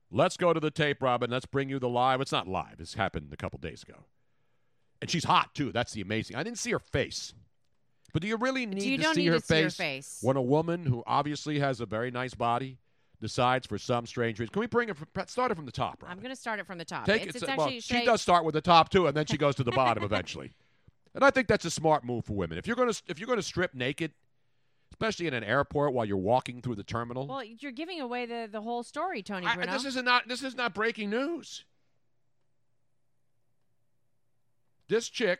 Let's go to the tape, Robin. Let's bring you the live. It's not live. This happened a couple days ago, and she's hot too. That's the amazing. I didn't see her face, but do you really need you to see need her to see her face when a woman who obviously has a very nice body decides for some strange reason? Can we bring it? From, start it from the top, Robin? I'm going to start it from the top. Take it's, it. it's well, she Shay- does start with the top too, and then she goes to the bottom eventually. And I think that's a smart move for women. If you're gonna if you're gonna strip naked, especially in an airport while you're walking through the terminal, Well, you're giving away the, the whole story, Tony I- this is not this is not breaking news. This chick,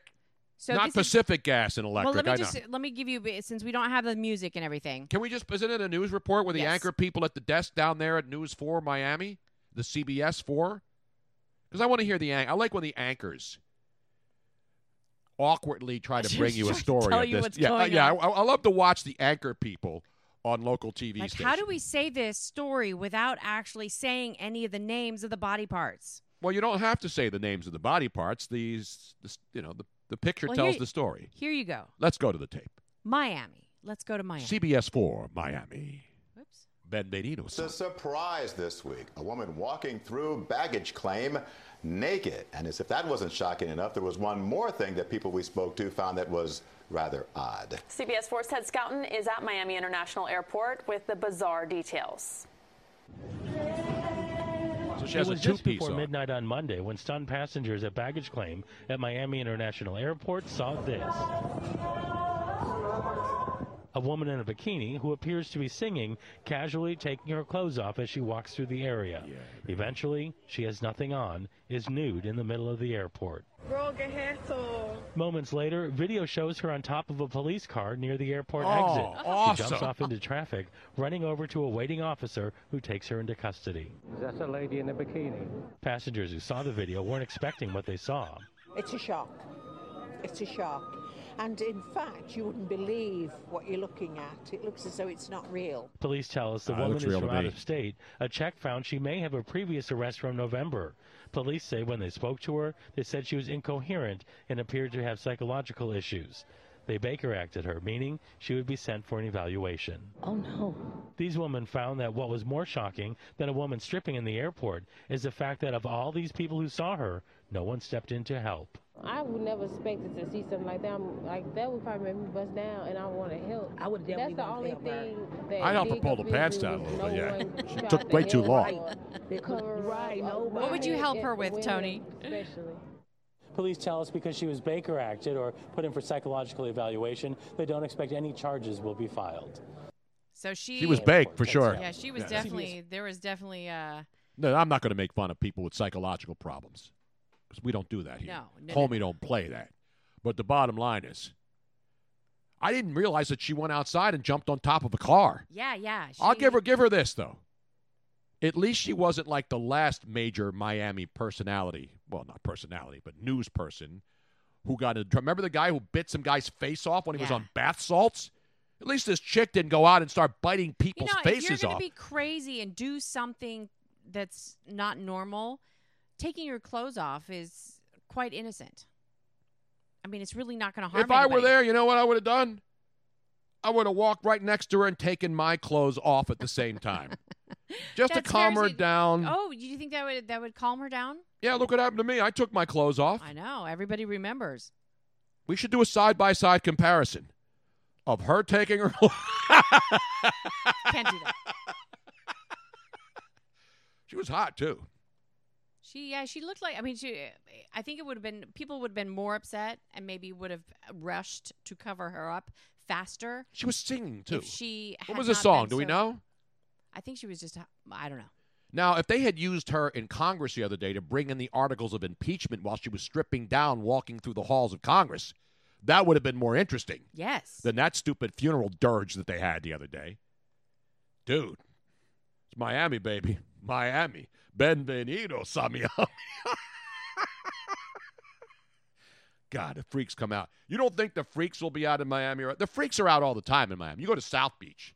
so not this is- Pacific Gas and Electric. Well, let me I know. just let me give you since we don't have the music and everything. Can we just isn't it a news report the Yes. anchor people at the desk down there at News Four Miami, the CBS Four? Because I want to hear the I like when the anchors awkwardly try to bring you a story tell of you this. what's yeah, uh, yeah. I, I love to watch the anchor people on local TV Like, stations. how do we say this story without actually saying any of the names of the body parts? Well, you don't have to say the names of the body parts. These, this, you know, the the picture Well, tells here- the story. Here you go, Let's go to the tape. Miami. Let's go to Miami. CBS Four Miami. Oops. Benvenido. It's a surprise this week. A woman walking through baggage claim naked. And as if that wasn't shocking enough, there was one more thing that people we spoke to found that was rather odd. CBS 4's Ted Scouten is at Miami International Airport with the bizarre details. She It has a was just two-piece before on. midnight on Monday when stunned passengers at baggage claim at Miami International Airport saw this. A woman in a bikini who appears to be singing, casually taking her clothes off as she walks through the area. Eventually, she has nothing on, is nude in the middle of the airport. Bro, ¿qué es esto? Moments later, video shows her on top of a police car near the airport Oh, exit. She jumps off into traffic, running over to a waiting officer who takes her into custody. That's a lady in a bikini. Passengers who saw the video weren't expecting what they saw. It's a shock. It's a shock. And in fact, you wouldn't believe what you're looking at. It looks as though it's not real. Police tell us the ah, it woman looks is from out me. of state. A check found she may have a previous arrest from November. Police say when they spoke to her, they said she was incoherent and appeared to have psychological issues. They Baker acted her, meaning she would be sent for an evaluation. Oh no. These women found that what was more shocking than a woman stripping in the airport is the fact that of all these people who saw her, no one stepped in to help. I would never expected to see something like that. I'm, like that would probably make me bust down, and I want to help. I would That's definitely the only to help her. thing that I'd help her pull the confuse pants down a little bit, yeah. one She tried took to way too long. or Because- cover right. What would you help her with, Tony? Especially. Police tell us because she was Baker acted or put in for psychological evaluation, they don't expect any charges will be filed. So she. She was baked for sure. Yeah, she was Yeah. definitely. There was definitely. Uh, No, I'm not going to make fun of people with psychological problems because we don't do that here. No, no, no, Homie don't play that. But the bottom line is, I didn't realize that she went outside and jumped on top of a car. yeah, yeah. I'll give her give her this though. At least she wasn't like the last major Miami personality. Well, not personality, but news person who got a Remember the guy who bit some guy's face off when he was on bath salts? At least this chick didn't go out and start biting You people's faces if you're faces going to off. be crazy and do something that's not normal, taking your clothes off is quite innocent. I mean, it's really not going to harm If I were there, you know what I would have done? I would have walked right next to her and taken my clothes off at the same time. Just That to calm her you- down. Oh, do you think that would that would calm her down? Yeah, look what happened to me. I took my clothes off. I know. Everybody remembers. We should do a side by side comparison of her taking her. Can't do that. she was hot too. She yeah, she looked like I mean she I think it would have been people would have been more upset and maybe would have rushed to cover her up faster. She was singing too. She what was the song? Do we know? I think she was just I don't know. Now, if they had used her in Congress the other day to bring in the articles of impeachment while she was stripping down, walking through the halls of Congress, that would have been more interesting Yes. than that stupid funeral dirge that they had the other day. Dude, it's Miami, baby. Miami. Benvenido, Samiami. God, the freaks come out. You don't think the freaks will be out in Miami? Or, the freaks are out all the time in Miami. You go to South Beach.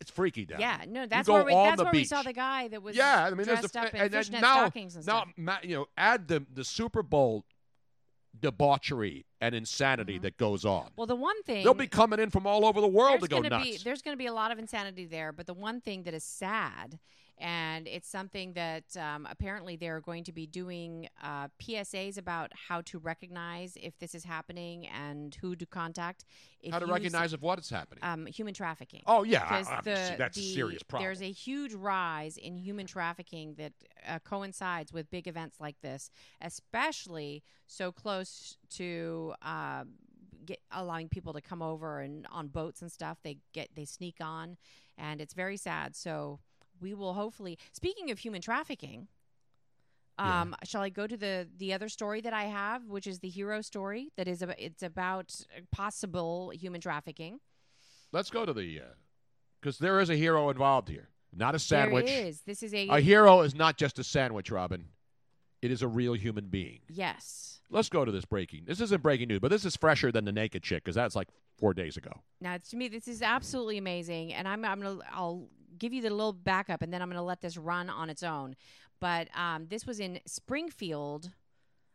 It's freaky down Yeah, no, that's where we that's where we saw the guy that was yeah, I mean, there's dressed the, up in and fishnet now, stockings and now, stuff. you know, add the the Super Bowl debauchery and insanity mm-hmm. that goes on. Well, the one thing They'll be coming in from all over the world to go nuts. Be, there's going to be a lot of insanity there, but the one thing that is sad, and it's something that um, apparently they're going to be doing uh, PSAs about how to recognize if this is happening and who to contact. If How to recognize if what is happening? um, human trafficking. Oh, yeah, because the- that's a serious problem. There's a huge rise in human trafficking that uh, coincides with big events like this, especially so close to. Uh, Get, allowing people to come over and on boats and stuff they get they sneak on and it's very sad so we will hopefully speaking of human trafficking um, shall I go to the the other story that I have, which is the hero story that is about, it's about possible human trafficking. Let's go to the because there is a hero involved here, not a sandwich. There is. This is a A hero is not just a sandwich, Robin. It is a real human being. Yes. Let's go to this breaking. This isn't breaking news, but this is fresher than the naked chick because that's like four days ago. Now, to me, this is absolutely amazing, and I'm I'm gonna I'll give you the little backup, and then I'm gonna let this run on its own. But um, this was in Springfield.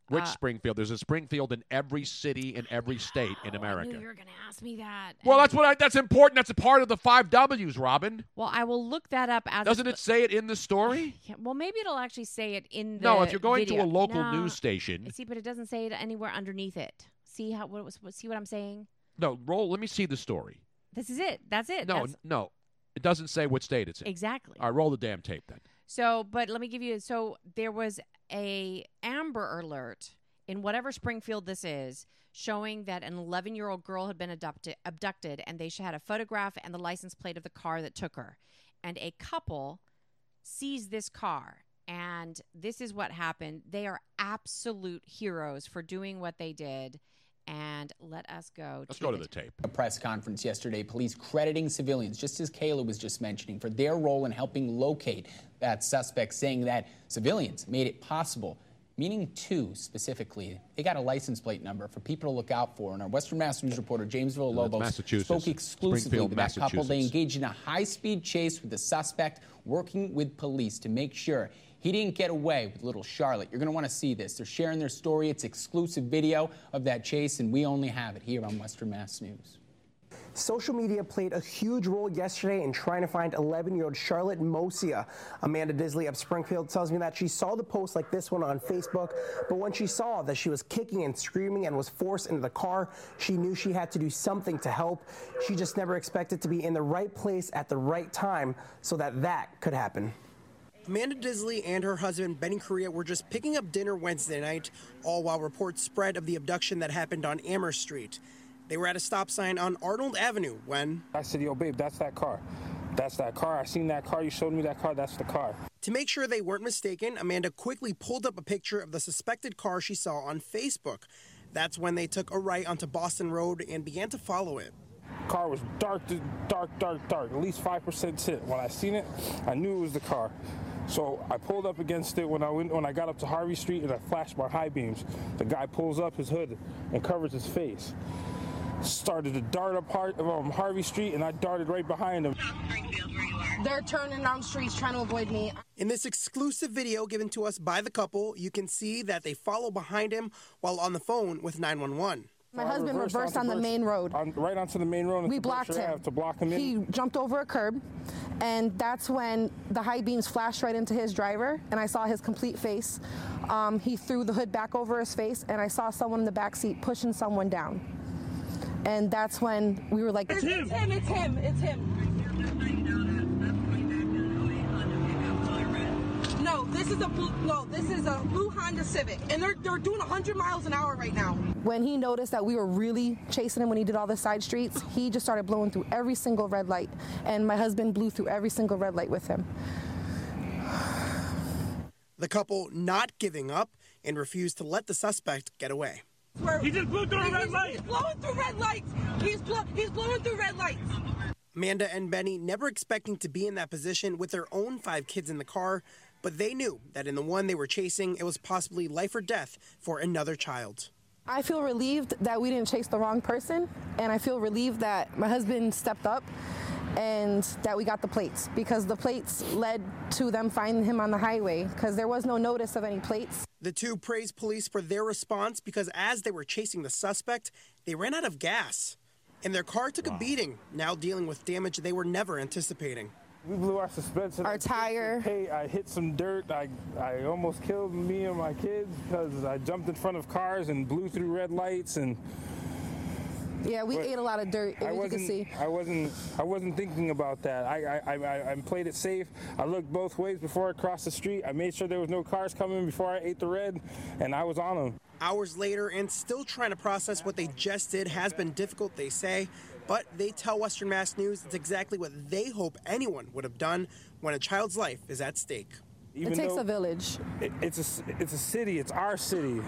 Which Uh, Springfield? There's a Springfield in every city in every state in America. you were gonna ask me that. Well, that's what I, that's important. That's a part of the five W's, Robin. Well, I will look that up as. Doesn't it say it in the story? Yeah, well, maybe it'll actually say it in the. No, if you're going to a local No. news station. See, but it doesn't say it anywhere underneath it. See how what, was- see what I'm saying? No, roll. Let me see the story. This is it. That's it. No, That's- no, it doesn't say what state it's in. Exactly. All right, roll the damn tape then. So, but let me give you. So there was a Amber Alert in whatever Springfield this is, showing that an 11 year old girl had been abducted, abducted, and they had a photograph and the license plate of the car that took her, and a couple sees this car And this is what happened. They are absolute heroes for doing what they did. And let us go. Let's go to the tape. A press conference yesterday, police crediting civilians, just as Kayla was just mentioning, for their role in helping locate that suspect, saying that civilians made it possible, meaning two specifically. They got a license plate number for people to look out for. And our Western Mass News reporter, James No, Villalobos, Massachusetts. spoke exclusively Springfield, to that couple. They engaged in a high speed chase with the suspect, working with police to make sure he didn't get away with little Charlotte. You're going to want to see this. They're sharing their story. It's exclusive video of that chase, and we only have it here on Western Mass News. Social media played a huge role yesterday in trying to find 11 year old Charlotte Moccia. Amanda Disley of Springfield tells me that she saw the post like this one on Facebook, but when she saw that she was kicking and screaming and was forced into the car, she knew she had to do something to help. She just never expected to be in the right place at the right time so that that could happen. Amanda Disley and her husband, Benny Correa, were just picking up dinner Wednesday night, all while reports spread of the abduction that happened on Amherst Street. They were at a stop sign on Arnold Avenue when. I said, yo, babe, that's that car. That's that car. I seen that car. You showed me that car. That's the car. To make sure they weren't mistaken, Amanda quickly pulled up a picture of the suspected car she saw on Facebook. That's when they took a right onto Boston Road and began to follow it. Car was dark, dark, dark, dark. At least 5% tint. When I seen it, I knew it was the car. So I pulled up against it when I went, when I got up to Harvey Street and I flashed my high beams. The guy pulls up his hood and covers his face. Started to dart up Har- um, Harvey Street and I darted right behind him. They're turning down streets trying to avoid me. In this exclusive video given to us by the couple, you can see that they follow behind him while on the phone with 911. My husband reversed on the main road. On, right onto the main road. We blocked him. Ave To block him in. He jumped over a curb, and that's when the high beams flashed right into his driver, and I saw his complete face. Um, he threw the hood back over his face, and I saw someone in the back seat pushing someone down. And that's when we were like, It's him. It's him. It's him. It's him. No, this is a blue. No, this is a blue Honda Civic, and they're they're doing 100 miles an hour right now. When he noticed that we were really chasing him when he did all the side streets, he just started blowing through every single red light, and my husband blew through every single red light with him. The couple not giving up and refused to let the suspect get away. He just blew through a red light. He's blowing through red lights. He's blow, he's blowing through red lights. Amanda and Benny never expecting to be in that position with their own five kids in the car, but they knew that in the one they were chasing, it was possibly life or death for another child. I feel relieved that we didn't chase the wrong person, and I feel relieved that my husband stepped up and that we got the plates because the plates led to them finding him on the highway because there was no notice of any plates. The two praised police for their response because as they were chasing the suspect, they ran out of gas. And their car took a beating, now dealing with damage they were never anticipating. We blew our suspension. Our tire. Hey, I hit some dirt. I, I almost killed me and my kids because I jumped in front of cars and blew through red lights and. Yeah, we But ate a lot of dirt, I as you can wasn't. see. I wasn't. I wasn't thinking about that. I, I, I, I played it safe. I looked both ways before I crossed the street. I made sure there was no cars coming before I ate the red, and I was on them. Hours later, and still trying to process what they just did has been difficult, they say. But they tell Western Mass News it's exactly what they hope anyone would have done when a child's life is at stake. Even it takes a village. it- it's a c- it's a city. It's our city.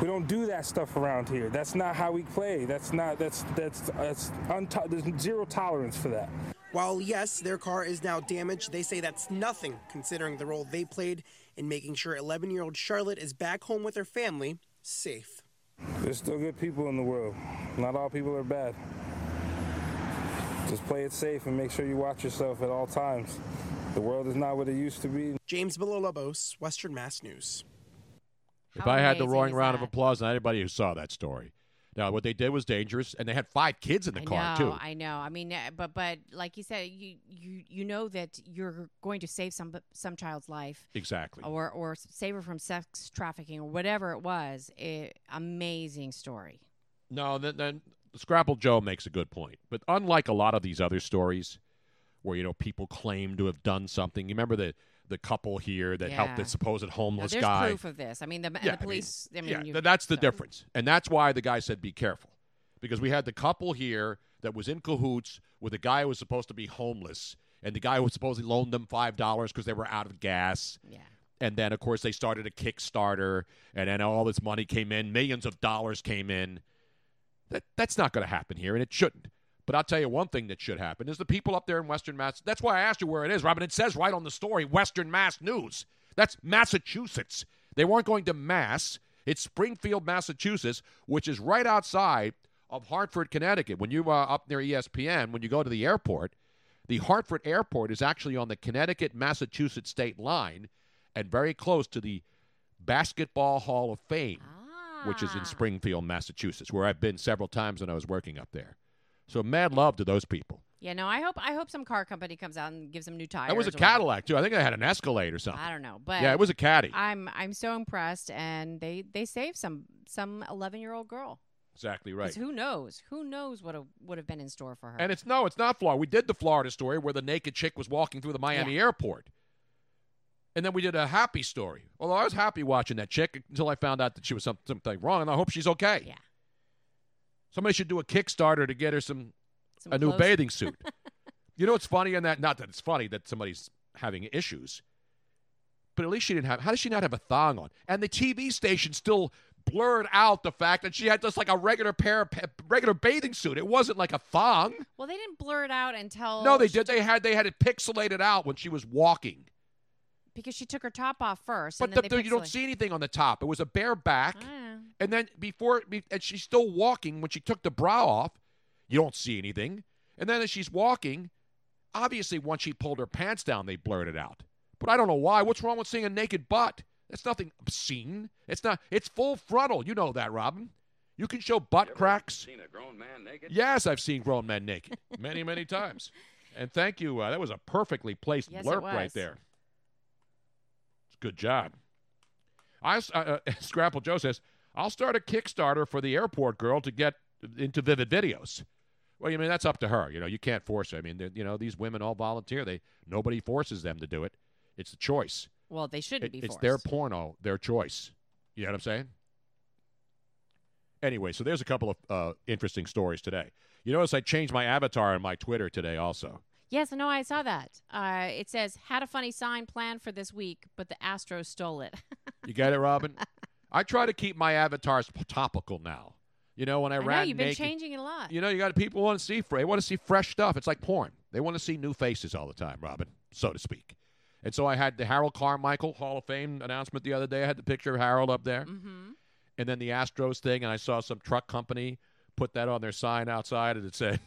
We don't do that stuff around here. That's not how we play. That's not. That's that's that's unto- There's zero tolerance for that. While, yes, their car is now damaged, they say that's nothing considering the role they played in making sure 11 year old Charlotte is back home with her family, safe. There's still good people in the world. Not all people are bad. Just play it safe and make sure you watch yourself at all times. The world is not what it used to be. James Villalobos, Western Mass News. If How I had the roaring is round of applause on anybody who saw that story. Now, what they did was dangerous, and they had five kids in the I car know, too. I know. I mean, uh, but but like you said, you you you know that you're going to save some some child's life, Exactly. or or save her from sex trafficking or whatever it was. It, amazing story. No, then, then Scrapple Joe makes a good point. But unlike a lot of these other stories, where you know people claim to have done something, you remember the the couple here that helped Yeah. the supposed No, homeless there's guy. proof of this. I mean, the, Yeah, the police. I mean, yeah, you, that's the difference, and that's why the guy said be careful, because we had the couple here that was in cahoots with a guy who was supposed to be homeless, and the guy who was supposedly loaned them five dollars because they were out of gas. Yeah. And then, of course, they started a Kickstarter, and then all this money came in, millions of dollars came in. That, that's not going to happen here, and it shouldn't. But I'll tell you one thing that should happen is the people up there in Western Mass. That's why I asked you where it is, Robin. It says right on the story, Western Mass News. That's Massachusetts. They weren't going to Mass. It's Springfield, Massachusetts, which is right outside of Hartford, Connecticut. When you are up near ESPN, when you go to the airport, the Hartford Airport is actually on the Connecticut Massachusetts state line and very close to the Basketball Hall of Fame, which is in ah. Springfield, Massachusetts, where I've been several times when I was working up there. So mad love to those people. Yeah, no, I hope I hope some car company comes out and gives them new tires. That was a. Cadillac too. I think they had an Escalade or something. I don't know, but yeah, it was a caddy. I'm I'm so impressed, and they they saved some some 11 year old girl. Exactly right. Who knows? Who knows what a, would have been in store for her? And it's no, it's not Florida. We did the Florida story where the naked chick was walking through the Miami airport. And then we did a happy story. Although I was happy watching that chick until I found out that she was some, something wrong, and I hope she's okay. Yeah. Somebody should do a Kickstarter to get her some, Some a new clothes. bathing suit. you know what's funny in that? Not that it's funny that somebody's having issues, but at least she didn't have. How does she not have a thong on? And the TV station still blurred out the fact that she had just like a regular pair of regular bathing suit. It wasn't like a thong. well, they didn't blur it out until No, they did. They had they had it pixelated out when she was walking. Because she took her top off first. But and the, then they the- you don't see anything on the top. It was a bare back, Ah. and then before and she's still walking when she took the bra off. You don't see anything, and then as she's walking, obviously once she pulled her pants down, they blurred it out. But I don't know why. What's wrong with seeing a naked butt? That's nothing obscene. It's not. It's full frontal. You know that, Robin. You can show butt cracks. Seen a grown man naked? Yes, I've seen grown men naked many, many times. And thank you. Uh, that was a perfectly placed Yes, blurb right there. Good job. I, uh, uh, Scrapple Joe says I'll start a Kickstarter for the airport girl to get into Vivid Videos. Well, you mean that's up to her. You know, you can't force her. I mean, you know, these women all volunteer. They nobody forces them to do it. It's a choice. Well, they shouldn't It- be it's their porno, their choice. You know what I'm saying? Anyway, so there's a couple of uh, interesting stories today. You notice I changed my avatar on my Twitter today also. Yes, no, I saw that. Uh, it says had a funny sign planned for this week, but the Astros stole it. You get it, Robin? I try to keep my avatars topical now. You know, when I, I know ran you've been naked, changing it a lot. You know, you got people want to see. They want to see fresh stuff. It's like porn. They want to see new faces all the time, Robin, so to speak. And so I had the Harold Carmichael Hall of Fame announcement the other day. I had the picture of Harold up there, mm-hmm. and then the Astros thing. And I saw some truck company put that on their sign outside, and it said,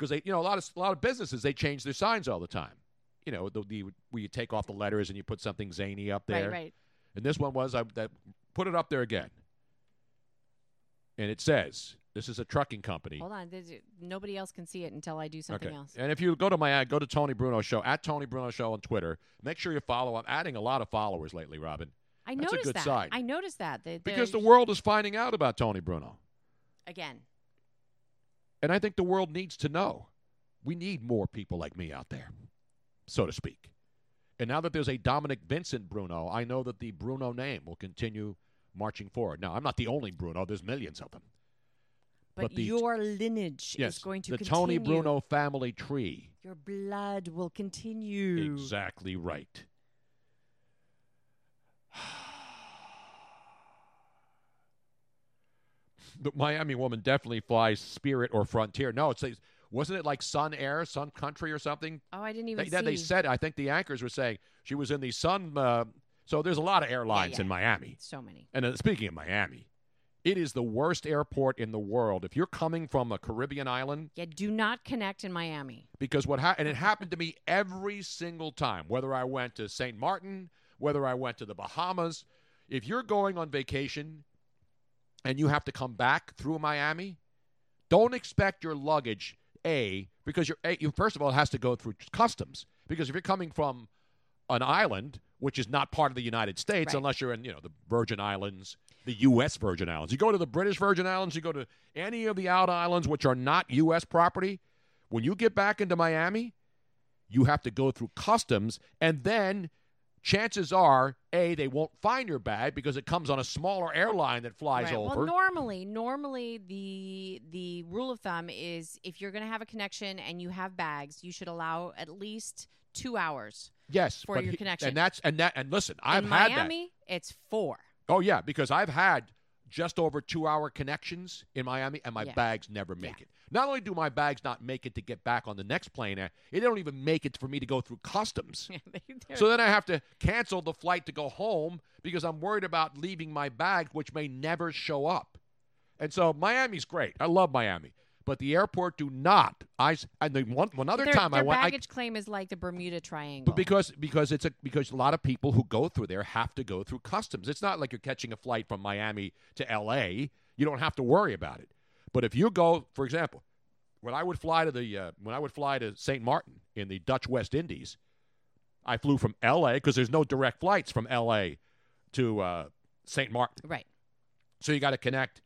because they, you know, a lot of a lot of businesses they change their signs all the time. You know, the, the where you take off the letters and you put something zany up there. Right, right. And this one was I that put it up there again. And it says, this is a trucking company. Hold on, there's- nobody else can see it until I do something okay. else. And if you go to my ad, go to Tony Bruno Show at Tony Bruno Show on Twitter. Make sure you follow. I'm adding a lot of followers lately, Robin. I That's noticed a good that. sign. I noticed that. The- the- because the world is finding out about Tony Bruno. again. And I think the world needs to know. We need more people like me out there, so to speak. And now that there's a Dominic Vincent Bruno, I know that the Bruno name will continue marching forward. Now, I'm not the only Bruno, there's millions of them. But, the- your lineage yes, is going to continue. the continue. Tony Bruno family tree. Your blood will continue. Exactly right. The Miami woman definitely flies Spirit or Frontier. No, it's wasn't it like Sun Air, Sun Country or something? Oh, I didn't even They, yeah, they said. I think the anchors were saying she was in the Sun. Uh, so there's a lot of airlines yeah. in Miami. So many. And uh, speaking of Miami, it is the worst airport in the world. If you're coming from a Caribbean island, Yeah, do not connect in Miami. because what ha- and it happened to me every single time whether i went to st martin whether i went to the bahamas if you're going on vacation and you have to come back through miami don't expect your luggage a because you're a, you, first of all it has to go through customs because if you're coming from an island which is not part of the united states Right. unless you're in you know the virgin islands the u.s virgin islands you go to the british virgin islands you go to any of the out islands which are not u.s property when you get back into Miami, you have to go through customs and then chances are, A, they won't find your bag because it comes on a smaller airline that flies Right. over. Well, normally, normally the the rule of thumb is if you're going to have a connection and you have bags, you should allow at least two hours. yes, for your he- connection. And that's and that and listen, I've In had Miami, it's four. Oh yeah, because I've had just over two hour connections in Miami, and my Yeah. bags never make it. Not only do my bags not make it to get back on the next plane, uh, they don't even make it for me to go through customs. So then I have to cancel the flight to go home because I'm worried about leaving my bags, which may never show up. And so Miami's great. I love Miami, but the airport do not. I and the one one other their, time I their went. I, baggage claim is like the Bermuda Triangle. but because because it's a because a lot of people who go through there have to go through customs. It's not like you're catching a flight from Miami to L.A. You don't have to worry about it. But if you go, for example, when I would fly to the uh, when I would fly to St. Martin in the Dutch West Indies, I flew from L.A. because there's no direct flights from L.A. to uh, St. Martin. Right. So you got to connect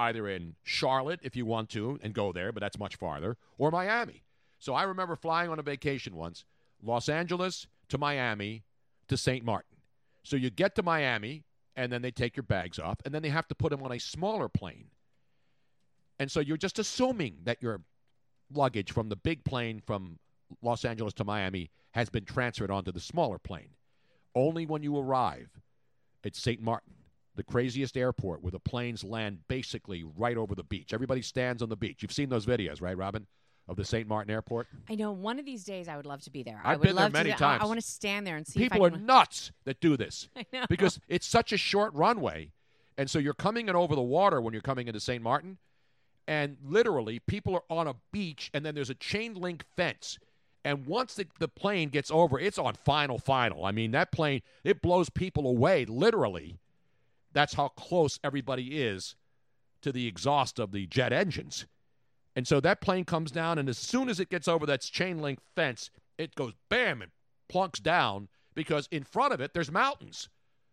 either in Charlotte if you want to and go there, but that's much farther, or Miami. So I remember flying on a vacation once, Los Angeles to Miami to St. Martin. So you get to Miami, and then they take your bags off, and then they have to put them on a smaller plane. And so you're just assuming that your luggage from the big plane from Los Angeles to Miami has been transferred onto the smaller plane. Only when you arrive at St. Martin, the craziest airport where the planes land basically right over the beach. Everybody stands on the beach. You've seen those videos, right, Robin, of the St. Martin airport? I know one of these days I would love to be there. I I've would been there love many to, I- times. I, want to stand there and see People are I nuts that do this I know. because it's such a short runway. And so you're coming in over the water when you're coming into St. Martin, and literally people are on a beach, and then there's a chain link fence. And once the, the plane gets over, it's on final, final. I mean, that plane, it blows people away, literally. That's how close everybody is to the exhaust of the jet engines. And so that plane comes down, and as soon as it gets over that chain link fence, it goes bam and plunks down because in front of it, there's mountains.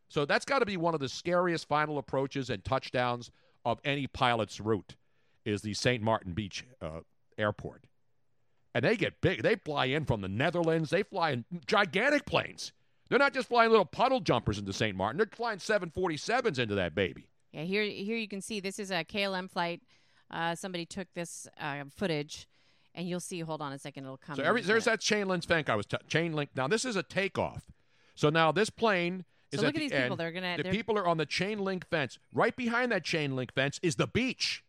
So that's got to be one of the scariest final approaches and touchdowns of any pilot's route is the St. Martin Beach uh, airport. And they get big. They fly in from the Netherlands. They fly in gigantic planes. They're not just flying little puddle jumpers into St. Martin. They're flying 747s into that baby. Yeah, here, here you can see this is a KLM flight. Uh, somebody took this uh, footage, and you'll see. Hold on a second, it'll come. So every, there's it. that chain link fence I was t- chain link. Now this is a takeoff. So now this plane is So at look at the these people. end. They're gonna- The they're- people are on the chain link fence. Right behind that chain link fence is the beach,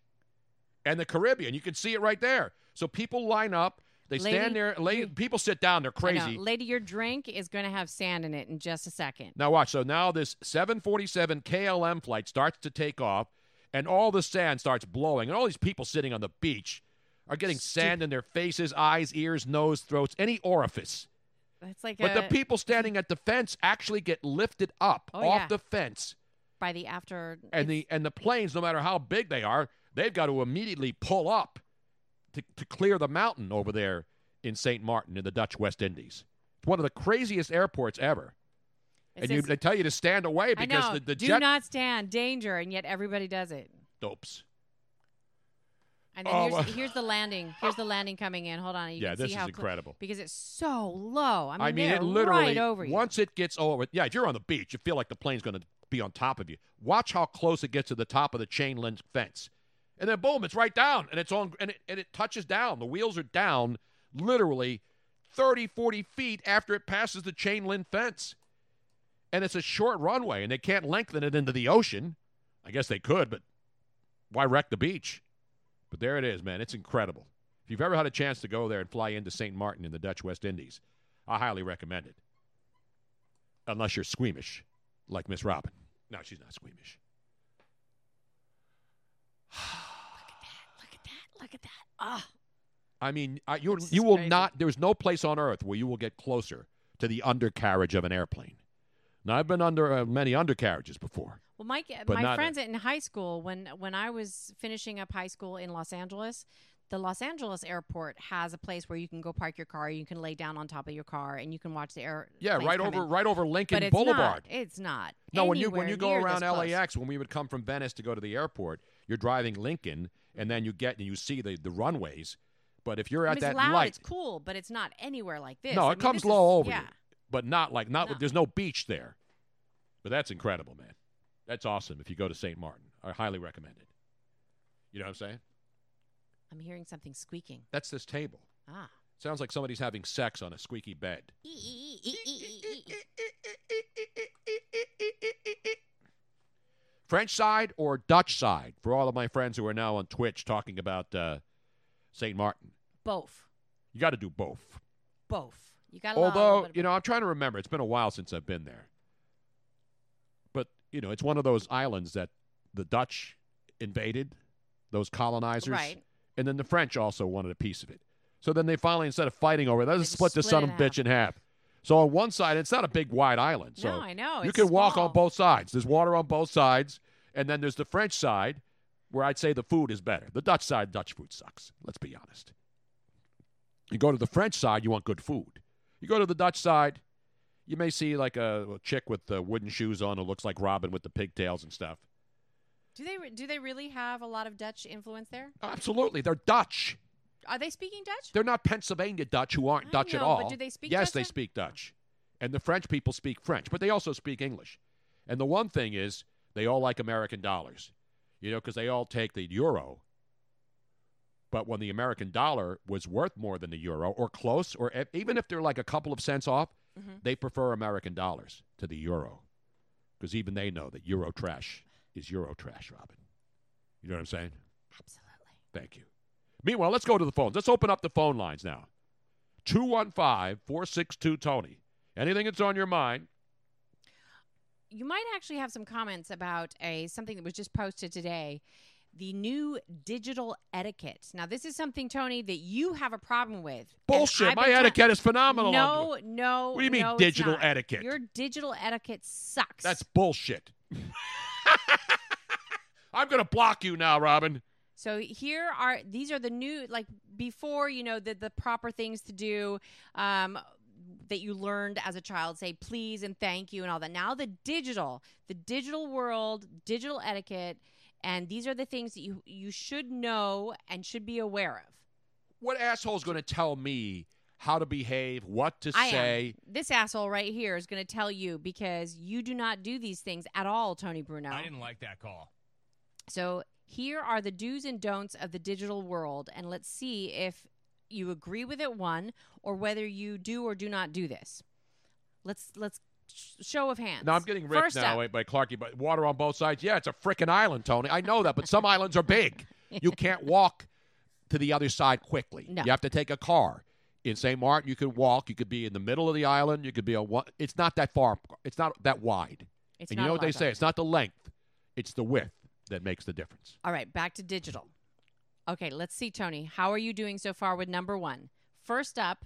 and the Caribbean. You can see it right there. So people line up. They Lady, stand there. Lay, people sit down. They're crazy. lady. Your drink is going to have sand in it in just a second. Now watch. So now this 747 KLM flight starts to take off, and all the sand starts blowing, and all these people sitting on the beach are getting sand in their faces, eyes, ears, nose, throats, any orifice. It's like But a, the people standing at the fence actually get lifted up Oh, off yeah. the fence, by the after. and the and the planes, no matter how big they are, they've got to immediately pull up to, to clear the mountain over there in St. Martin in the Dutch West Indies. It's one of the craziest airports ever. It and you, they tell you to stand away because know. the, the Do jet not stand. Danger, and yet everybody does it. dopes. And then Oh, here's, here's the landing. Here's the landing coming in. Hold on. You Yeah, this see is how cl- incredible. because it's so low. I mean, I mean, it literally right over you. once it gets over. Yeah, if you're on the beach, you feel like the plane's going to be on top of you. Watch how close it gets to the top of the chain link fence, and then boom, it's right down, and it's on, and it, and it touches down. The wheels are down, literally 30, 40 feet after it passes the chain link fence, and it's a short runway, and they can't lengthen it into the ocean. I guess they could, but why wreck the beach? But there it is, man. It's incredible. If you've ever had a chance to go there and fly into St. Martin in the Dutch West Indies, I highly recommend it. Unless you're squeamish, like Miss Robin. No, she's not squeamish. Look at that. Ah. I mean, I, you you will crazy. not. There's no place on earth where you will get closer to the undercarriage of an airplane. Now, I've been under uh, many undercarriages before. Well, Mike, my friends in high school, when when I was finishing up high school in Los Angeles, the Los Angeles airport has a place where you can go park your car. You can lay down on top of your car, and you can watch the air. Yeah, right over in. right over Lincoln but it's Boulevard. Not, it's not. No, when you when you go around this close. LAX, when we would come from Venice to go to the airport, you're driving Lincoln, and then you get and you see the, the runways. But if you're I at mean, that it's loud, light, it's cool, but it's not anywhere like this. no, I it mean, comes this low is- over yeah. you. but not like not. No. There's no beach there, but that's incredible, man. That's awesome. If you go to St. Martin, I highly recommend it. You know what I'm saying? I'm hearing something squeaking. That's this table. Ah. Sounds like somebody's having sex on a squeaky bed. French side or Dutch side? For all of my friends who are now on Twitch talking about uh, St. Martin, Both. you got to do both. Both. You got to allow a little Although, you know, I'm trying to remember. It's been a while since I've been there. But, you know, it's one of those islands that the Dutch invaded, those colonizers. Right. And then the French also wanted a piece of it. So then they finally, instead of fighting over it, let's split the split son of a bitch in half. So on one side, it's not a big wide island. So No, I know, You it's can walk small. on both sides. There's water on both sides. And then there's the French side where I'd say the food is better. The Dutch side, Dutch food sucks. Let's be honest. You go to the French side, you want good food. You go to the Dutch side, you may see like a, a chick with uh, wooden shoes on who looks like Robin with the pigtails and stuff. Do they do they really have a lot of Dutch influence there? Absolutely, they're Dutch. Are they speaking Dutch? They're not Pennsylvania Dutch who aren't I Dutch at know, all. but do they speak Dutch? yes, Dutch they then? speak Dutch. And the French people speak French, but they also speak English. And the one thing is, they all like American dollars, you know, because they all take the euro. But when the American dollar was worth more than the euro, or close, or even if they're like a couple of cents off, Mhm. they prefer American dollars to the euro, because even they know that euro trash is euro trash, Robin. You know what I'm saying? Absolutely. Thank you. Meanwhile, let's go to the phones. Let's open up the phone lines now. 215 462 Tony. Anything that's on your mind? You might actually have some comments about a something that was just posted today. The new digital etiquette. Now, this is something, Tony, that you have a problem with. Bullshit. My tell- etiquette is phenomenal. No, no. What do you mean no, digital etiquette? Your digital etiquette sucks. That's bullshit. I'm going to block you now, Robin. So here are these are the new like before you know the the proper things to do um, that you learned as a child say please and thank you and all that. Now the digital the digital world digital etiquette and these are the things that you you should know and should be aware of. What asshole is going to tell me how to behave, what to I say? am. This asshole right here is going to tell you because you do not do these things at all, Tony Bruno. I didn't like that call. So here are the do's and don'ts of the digital world, and let's see if you agree with it, one, or whether you do or do not do this. Let's let's show of hands. Now I'm getting ripped First now up, eh, by Clarky, but water on both sides. Yeah, it's a freaking island, Tony. I know that, but some islands are big. You can't walk to the other side quickly. No. You have to take a car. In St. Martin, you could walk. You could be in the middle of the island. You could be on one. It's not that far. It's not that wide. It's and you know what they say? It's not the length. It's the width that makes the difference. All right, back to digital. Okay, let's see, Tony. How are you doing so far with number one? First up,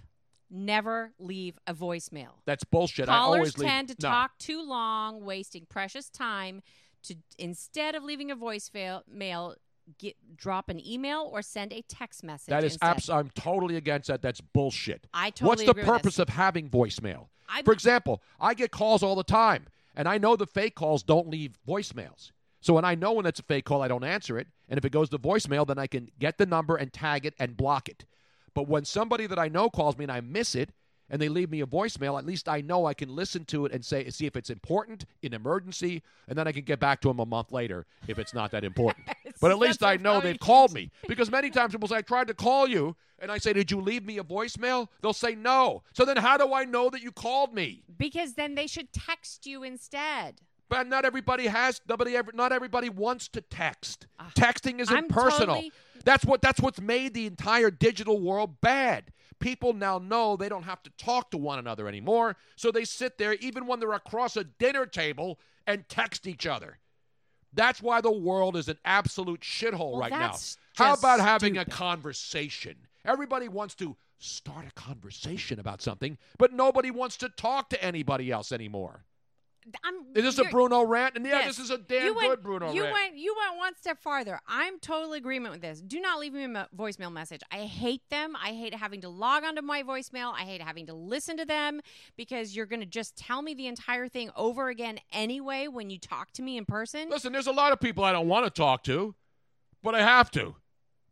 never leave a voicemail. That's bullshit. I Callers always leave. tend to no. talk too long, wasting precious time. To instead of leaving a voicemail, mail, get drop an email or send a text message. That is instead. abs- I'm totally against that. That's bullshit. I totally What's the purpose of having voicemail? I'm- For example, I get calls all the time, and I know the fake calls don't leave voicemails. So when I know when it's a fake call, I don't answer it. And if it goes to voicemail, then I can get the number and tag it and block it. But when somebody that I know calls me and I miss it, and they leave me a voicemail, at least I know I can listen to it and say, see if it's important, an emergency, and then I can get back to them a month later if it's not that important. but at least I know they've called me. Because many times people say, I tried to call you, and I say, Did you leave me a voicemail? They'll say no. So then how do I know that you called me? because then they should text you instead. But not everybody has nobody ever not everybody wants to text. Texting isn't Ah. I'm personal. totally- That's what that's what's made the entire digital world bad. People now know they don't have to talk to one another anymore, so they sit there even when they're across a dinner table and text each other. That's why the world is an absolute shithole Well, right now. How about having a conversation? Everybody wants to start a conversation about something, but nobody wants to talk to anybody else anymore. I'm, Is this a Bruno rant? And yeah, Yes. this is a damn you went, good Bruno you rant. Went, you went one step farther. I'm total agreement with this. Do not leave me a voicemail message. I hate them. I hate having to log onto my voicemail. I hate having to listen to them because you're going to just tell me the entire thing over again anyway when you talk to me in person. Listen, there's a lot of people I don't want to talk to, but I have to.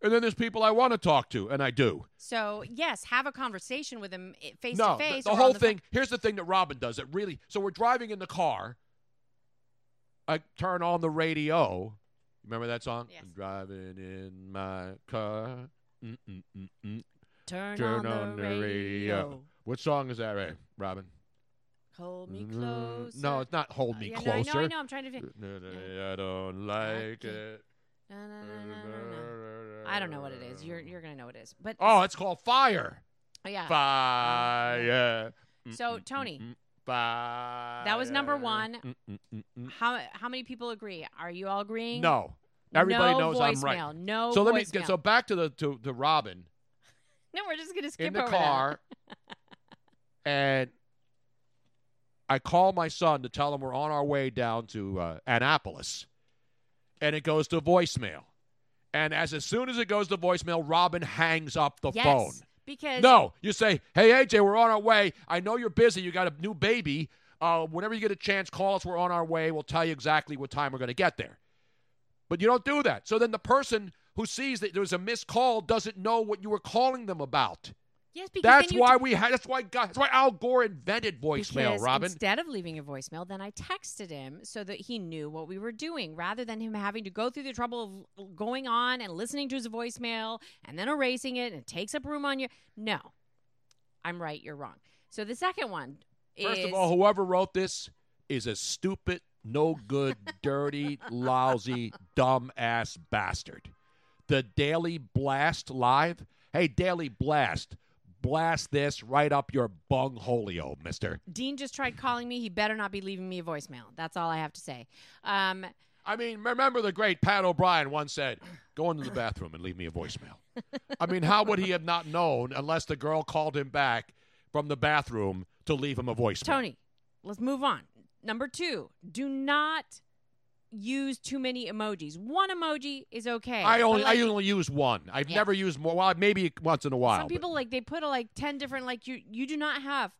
And then there's people I want to talk to, and I do. So yes, have a conversation with him eh, face no, to face. the, the whole the thing. Here's the thing that Robin does. It really. So we're driving in the car. I turn on the radio. You remember that song? Yes. I'm driving in my car. Mm-mm-mm-mm. Turn on the radio. What song is that, Ray? Robin? Hold me Mm, close. No, it's not "Hold Me uh, yeah, no, I know, I know, I'm trying to fi- No, no, I don't like it. No, no, no, no, no. I don't know what it is. You're you're gonna know what it is. But Oh, it's called Fire. Oh, yeah. Fire. So Tony, Fire. that was number one. How how many people agree? Are you all agreeing? No. Everybody no knows I'm right. No. So let me get so back to the to, to Robin No, we're just gonna skip in the car, and I call my son to tell him we're on our way down to uh, Annapolis, and it goes to voicemail. And as as soon as it goes to voicemail, Robin hangs up the. Yes, phone. because No, you say, "Hey AJ, we're on our way. I know you're busy. You got a new baby. Uh, whenever you get a chance, call us. We're on our way. We'll tell you exactly what time we're going to get there." But you don't do that. So then the person who sees that there's a missed call doesn't know what you were calling them about. Yes, because That's you why t- we had. That's why. God, that's why Al Gore invented voicemail. Robin. Instead of leaving a voicemail, then I texted him so that he knew what we were doing, rather than him having to go through the trouble of going on and listening to his voicemail and then erasing it and it takes up room on your. No, I'm right. You're wrong. So the second one First is of all, whoever wrote this is a stupid, no good, dirty, lousy, dumb ass bastard. The Daily Blast Live. Hey, Daily Blast, blast this right up your bung bungholio, mister. Dean just tried calling me. He better not be leaving me a voicemail. That's all I have to say. Um, I mean, remember the great Pat O'Brien once said, "Go into the bathroom and leave me a voicemail." I mean, how would he have not known unless the girl called him back from the bathroom to leave him a voicemail? Tony, let's move on. Number two, do not use too many emojis. One emoji is okay. I only like, I only use one. I've Yeah. never used more. Well, maybe once in a while. Some but- people like they put a, like ten different like you you do not have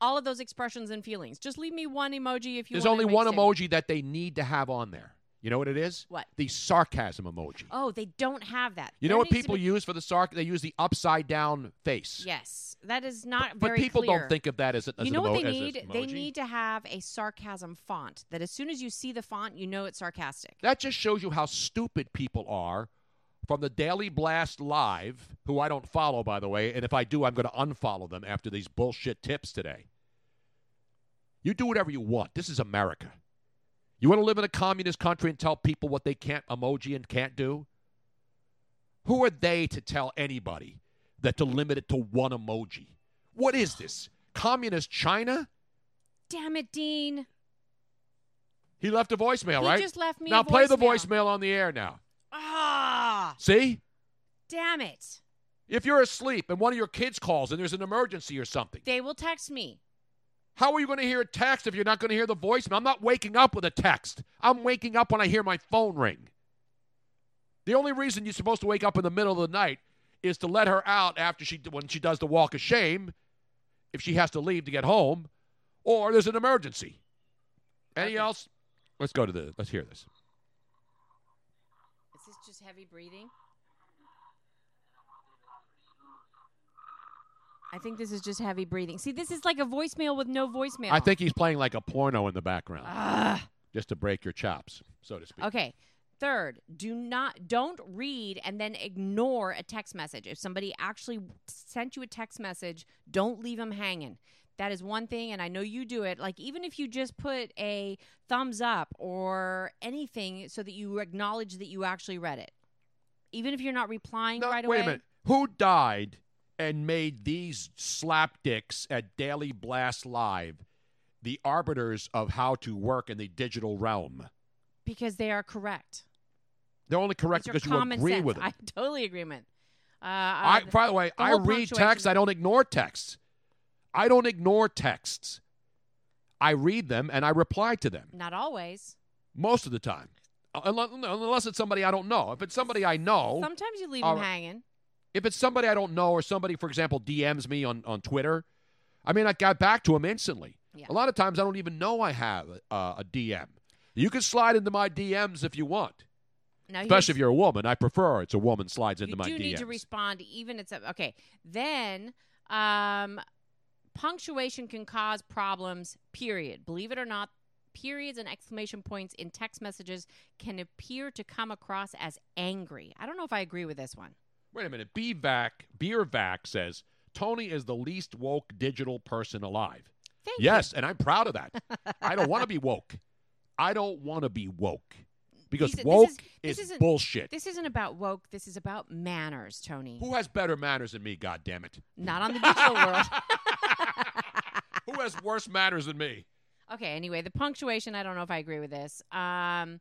all of those expressions and feelings. Just leave me one emoji if you. There's only one emoji that they need to have on there. You know what it is? What? The sarcasm emoji. Oh, they don't have that. You There know what people be- use for the sarc? They use the upside down face. Yes, that is not But very But people clear. don't think of that as, a, as you know an what emo- they need? They need to have a sarcasm font that as soon as you see the font, you know it's sarcastic. That just shows you how stupid people are from the Daily Blast Live, who I don't follow, by the way. And if I do, I'm going to unfollow them after these bullshit tips today. You do whatever you want. This is America. You want to live in a communist country and tell people what they can't emoji and can't do? Who are they to tell anybody that to limit it to one emoji? What is this? Communist China? Damn it, Dean. He left a voicemail, He right? just left me a now play the voicemail. voicemail on the air now. Ah, See? damn it. If you're asleep and one of your kids calls and there's an emergency or something, They will text me. How are you going to hear a text if you're not going to hear the voicemail? I'm not waking up with a text. I'm waking up when I hear my phone ring. The only reason you're supposed to wake up in the middle of the night is to let her out after she when she does the walk of shame, if she has to leave to get home, or there's an emergency. Any else? Let's go to the. Let's hear this. Is this just heavy breathing? I think this is just heavy breathing. See, this is like a voicemail with no voicemail. I think he's playing like a porno in the background, Ah. just to break your chops, so to speak. Okay. Third, do not don't read and then ignore a text message. If somebody actually sent you a text message, don't leave them hanging. That is one thing and I know you do it. Like even if you just put a thumbs up or anything so that you acknowledge that you actually read it. Even if you're not replying right Wait away. a minute. Who died and made these slapdicks at Daily Blast Live the arbiters of how to work in the digital realm? Because they are correct. They're only correct because you agree sense. with them. I totally agree. Uh, I, uh, by the way, the I read texts. I don't ignore texts. I don't ignore texts. I read them and I reply to them Not always. most of the time, unless, unless it's somebody I don't know. If it's somebody I know, Sometimes you leave all them hanging. If it's somebody I don't know or somebody, for example, DMs me on, on Twitter, I mean, I got back to them instantly. Yeah. A lot of times I don't even know I have uh, a DM. You can slide into my DMs if you want. Now, Especially if you're a woman. I prefer it's a woman slides into you my do DMs. need to respond even it's a, okay then um punctuation can cause problems period believe it or not periods and exclamation points in text messages can appear to come across as angry i don't know if i agree with this one Wait a minute. BVAC, BeerVac says Tony is the least woke digital person alive. Thank yes, and I'm proud of that. I don't want to be woke. I don't want to be woke because These- this woke is- this is isn't- bullshit. this isn't about woke this is about manners tony Who has better manners than me? God damn it! not on the digital world Who has worse manners than me? Okay, anyway, the punctuation, I don't know if I agree with this. Um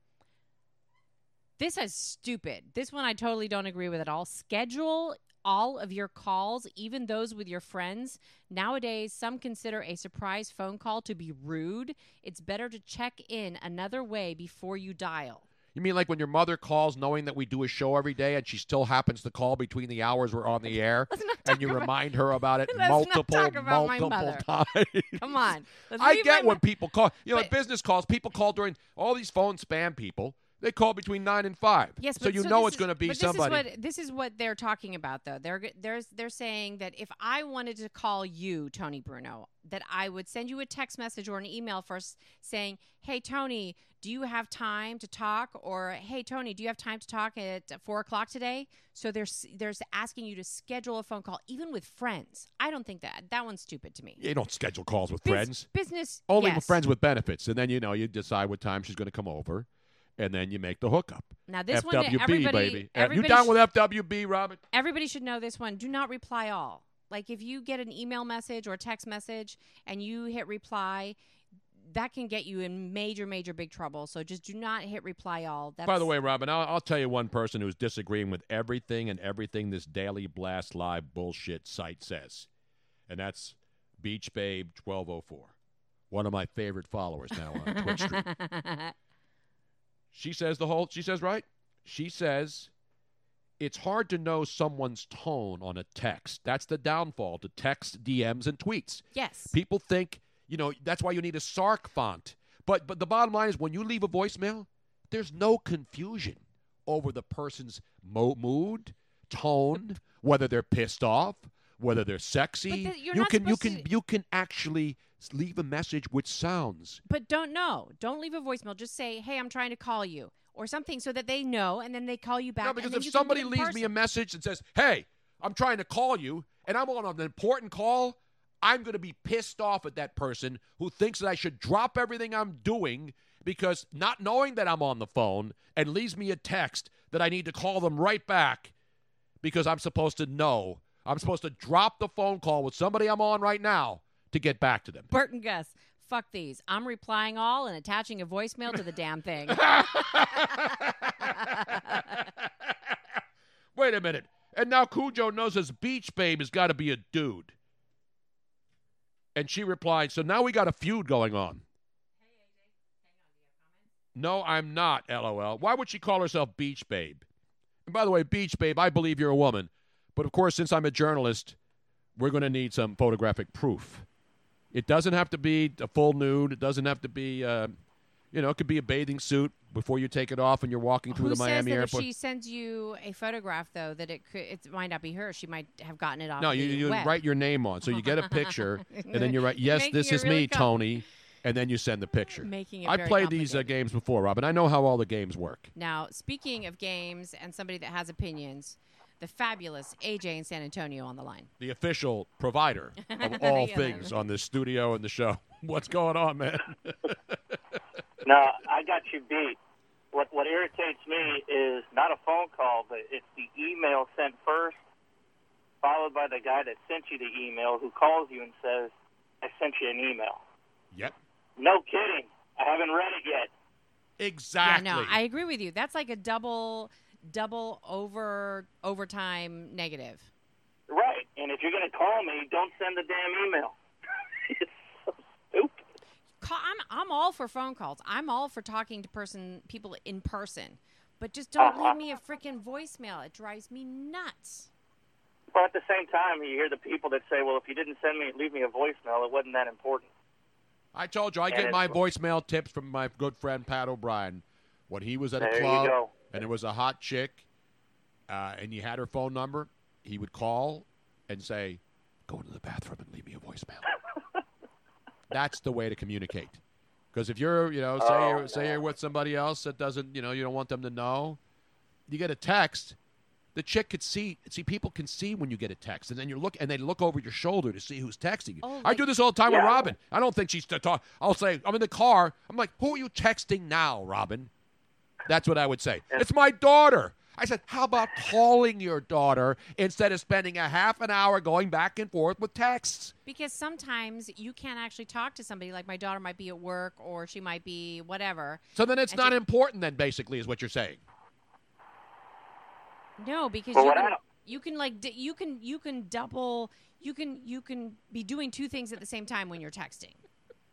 this is stupid. This one I totally don't agree with at all. Schedule all of your calls, even those with your friends. Nowadays, some consider a surprise phone call to be rude. It's better to check in another way before you dial. You mean like when your mother calls knowing that we do a show every day and she still happens to call between the hours we're on the air and you remind her about it multiple, about multiple times? Come on. I get when people call. You know, business calls, people call during all these phone spam people. They call between nine and five. Yes, so you so know it's going to be but somebody. This is what this is what they're talking about, though. They're they're they're saying that if I wanted to call you, Tony Bruno, that I would send you a text message or an email first saying, "Hey, Tony, do you have time to talk?" or "Hey, Tony, do you have time to talk at four o'clock today?" So they're s- they're asking you to schedule a phone call, even with friends. I don't think that that one's stupid to me. you don't schedule calls with Bus- friends. business, Only yes. with friends with benefits, and then you know you decide what time she's going to come over, and then you make the hookup. Now, this one, FWB everybody- baby. Uh, you down sh- with FWB, Robin? everybody should know this one. Do not reply all. Like if you get an email message or text message and you hit reply, that can get you in major, major big trouble. So just do not hit reply all. That's, By the way, Robin, I'll, I'll tell you one person who's disagreeing with everything and everything this Daily Blast Live bullshit site says, and that's Beach Babe 1204, one of my favorite followers now on Twitch. She says the whole. She says right. She says it's hard to know someone's tone on a text. That's the downfall to text, DMs, and tweets. Yes. People think you know that's why you need a Sark font. But but the bottom line is when you leave a voicemail, there's no confusion over the person's mo- mood, tone, whether they're pissed off, whether they're sexy. But the- you're you can you can you can actually leave a message which sounds But don't know. Don't leave a voicemail. Just say, "Hey, I'm trying to call you." Or something so that they know, and then they call you back. No, because if somebody do it in leaves me a message and says, "Hey, I'm trying to call you," and I'm on an important call, I'm going to be pissed off at that person who thinks that I should drop everything I'm doing because not knowing that I'm on the phone and leaves me a text that I need to call them right back because I'm supposed to know. I'm supposed to drop the phone call with somebody I'm on right now to get back to them. Bert and Gus, fuck these. I'm replying all and attaching a voicemail to the damn thing. Wait a minute. And now Cujo knows his beach babe has got to be a dude. And she replied, So now we got a feud going on. No, I'm not, lol. Why would she call herself Beach Babe? And by the way, Beach Babe, I believe you're a woman. But of course, since I'm a journalist, we're going to need some photographic proof. It doesn't have to be a full nude. It doesn't have to be, uh, you know, it could be a bathing suit before you take it off and you're walking through Who the Miami says that airport. if she sends you a photograph, though, that it could it might not be her? She might have gotten it off. No, you, you web. write your name on. So you get a picture, and then you write, yes, this is really me, com- Tony. And then you send the picture. Making it I played these uh, games before, Robin. I know how all the games work. Now, speaking of games and somebody that has opinions, the fabulous AJ in San Antonio on the line. The official provider of all Yeah. things on this studio and the show. What's going on, man? No, I got you beat. What what irritates me is not a phone call, but it's the email sent first, followed by the guy that sent you the email who calls you and says, "I sent you an email." Yep. No kidding. I haven't read it yet. Exactly. Yeah, no, I agree with you. That's like a double, double over overtime negative. Right. And if you're going to call me, don't send the damn email. Call, I'm I'm all for phone calls. I'm all for talking to person people in person, but just don't uh-huh. leave me a freaking voicemail. It drives me nuts. But at the same time, you hear the people that say, "Well, if you didn't send me, leave me a voicemail. It wasn't that important." I told you, I And get my voicemail tips from my good friend Pat O'Brien when he was at a There you club go. And it was a hot chick, uh, and you had her phone number, he would call and say, "Go into the bathroom and leave me a voicemail." That's the way to communicate. Because if you're, you know, say Oh, you're, say you're with somebody else that doesn't, you know, you don't want them to know, you get a text. The chick could see. See, people can see when you get a text, and then you look, and they look over your shoulder to see who's texting you. Oh, I do this all the time with Robin. I don't think she's to talk. I'll say, I'm in the car. I'm like, who are you texting now, Robin? That's what I would say. It's my daughter. I said, how about calling your daughter instead of spending a half an hour going back and forth with texts? Because sometimes you can't actually talk to somebody. Like my daughter might be at work, or she might be whatever. So then it's And not she- important. Then basically is what you're saying. No, because Well, you can, you can like d- you can you can double you can you can be doing two things at the same time when you're texting,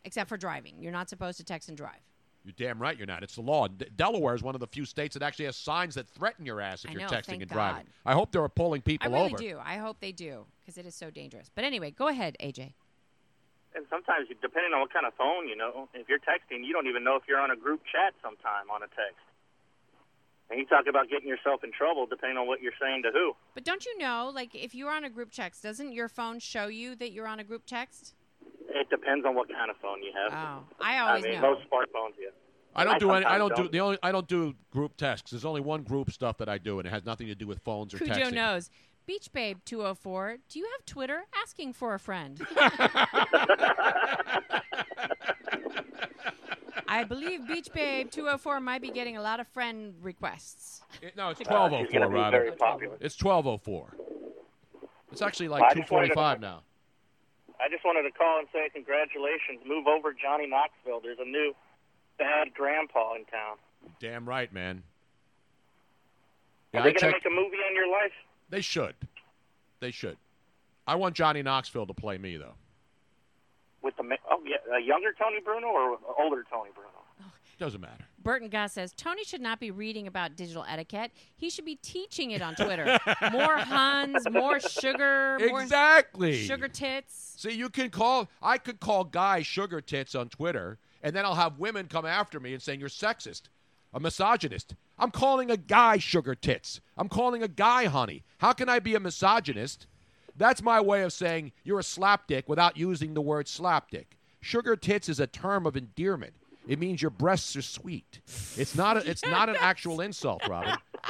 except for driving. You're not supposed to text and drive. You're damn right you're not. It's the law. D- Delaware is one of the few states that actually has signs that threaten your ass if I you're know, texting thank and driving. God. I hope they're pulling people I really over. do. I hope they do because it is so dangerous. But anyway, go ahead, AJ. And sometimes, depending on what kind of phone, you know, if you're texting, you don't even know if you're on a group chat sometime on a text. And you talk about getting yourself in trouble depending on what you're saying to who. But don't you know, like if you're on a group text, doesn't your phone show you that you're on a group text? It depends on what kind of phone you have. Oh, I always I mean, know. most smartphones, yeah. I don't I do any. I don't do don't. the only. I don't do group texts. There's only one group stuff that I do, and it has nothing to do with phones or Cujo texting. knows. Beach Babe 204, do you have Twitter? Asking for a friend. I believe Beach Babe 204 might be getting a lot of friend requests. It- no, it's Uh, twelve oh she's four, gonna be Robin. It's twelve oh four. It's actually like I two to- now. I just wanted to call and say congratulations. Move over Johnny Knoxville. There's a new bad grandpa in town. Damn right, man. Are Yeah, they going to make a movie on your life? They should. They should. I want Johnny Knoxville to play me though. With the oh yeah, a younger Tony Bruno or older Tony Bruno? Doesn't matter. Burton Gus says Tony should not be reading about digital etiquette. He should be teaching it on Twitter. more Huns, more sugar, more Exactly. sugar tits. See, you can call. I could call guys sugar tits on Twitter, and then I'll have women come after me and saying you're sexist, a misogynist. I'm calling a guy sugar tits. I'm calling a guy honey. How can I be a misogynist? That's my way of saying you're a slapdick without using the word slapdick. Sugar tits is a term of endearment. It means your breasts are sweet. It's not. A, it's not an actual insult, Robin.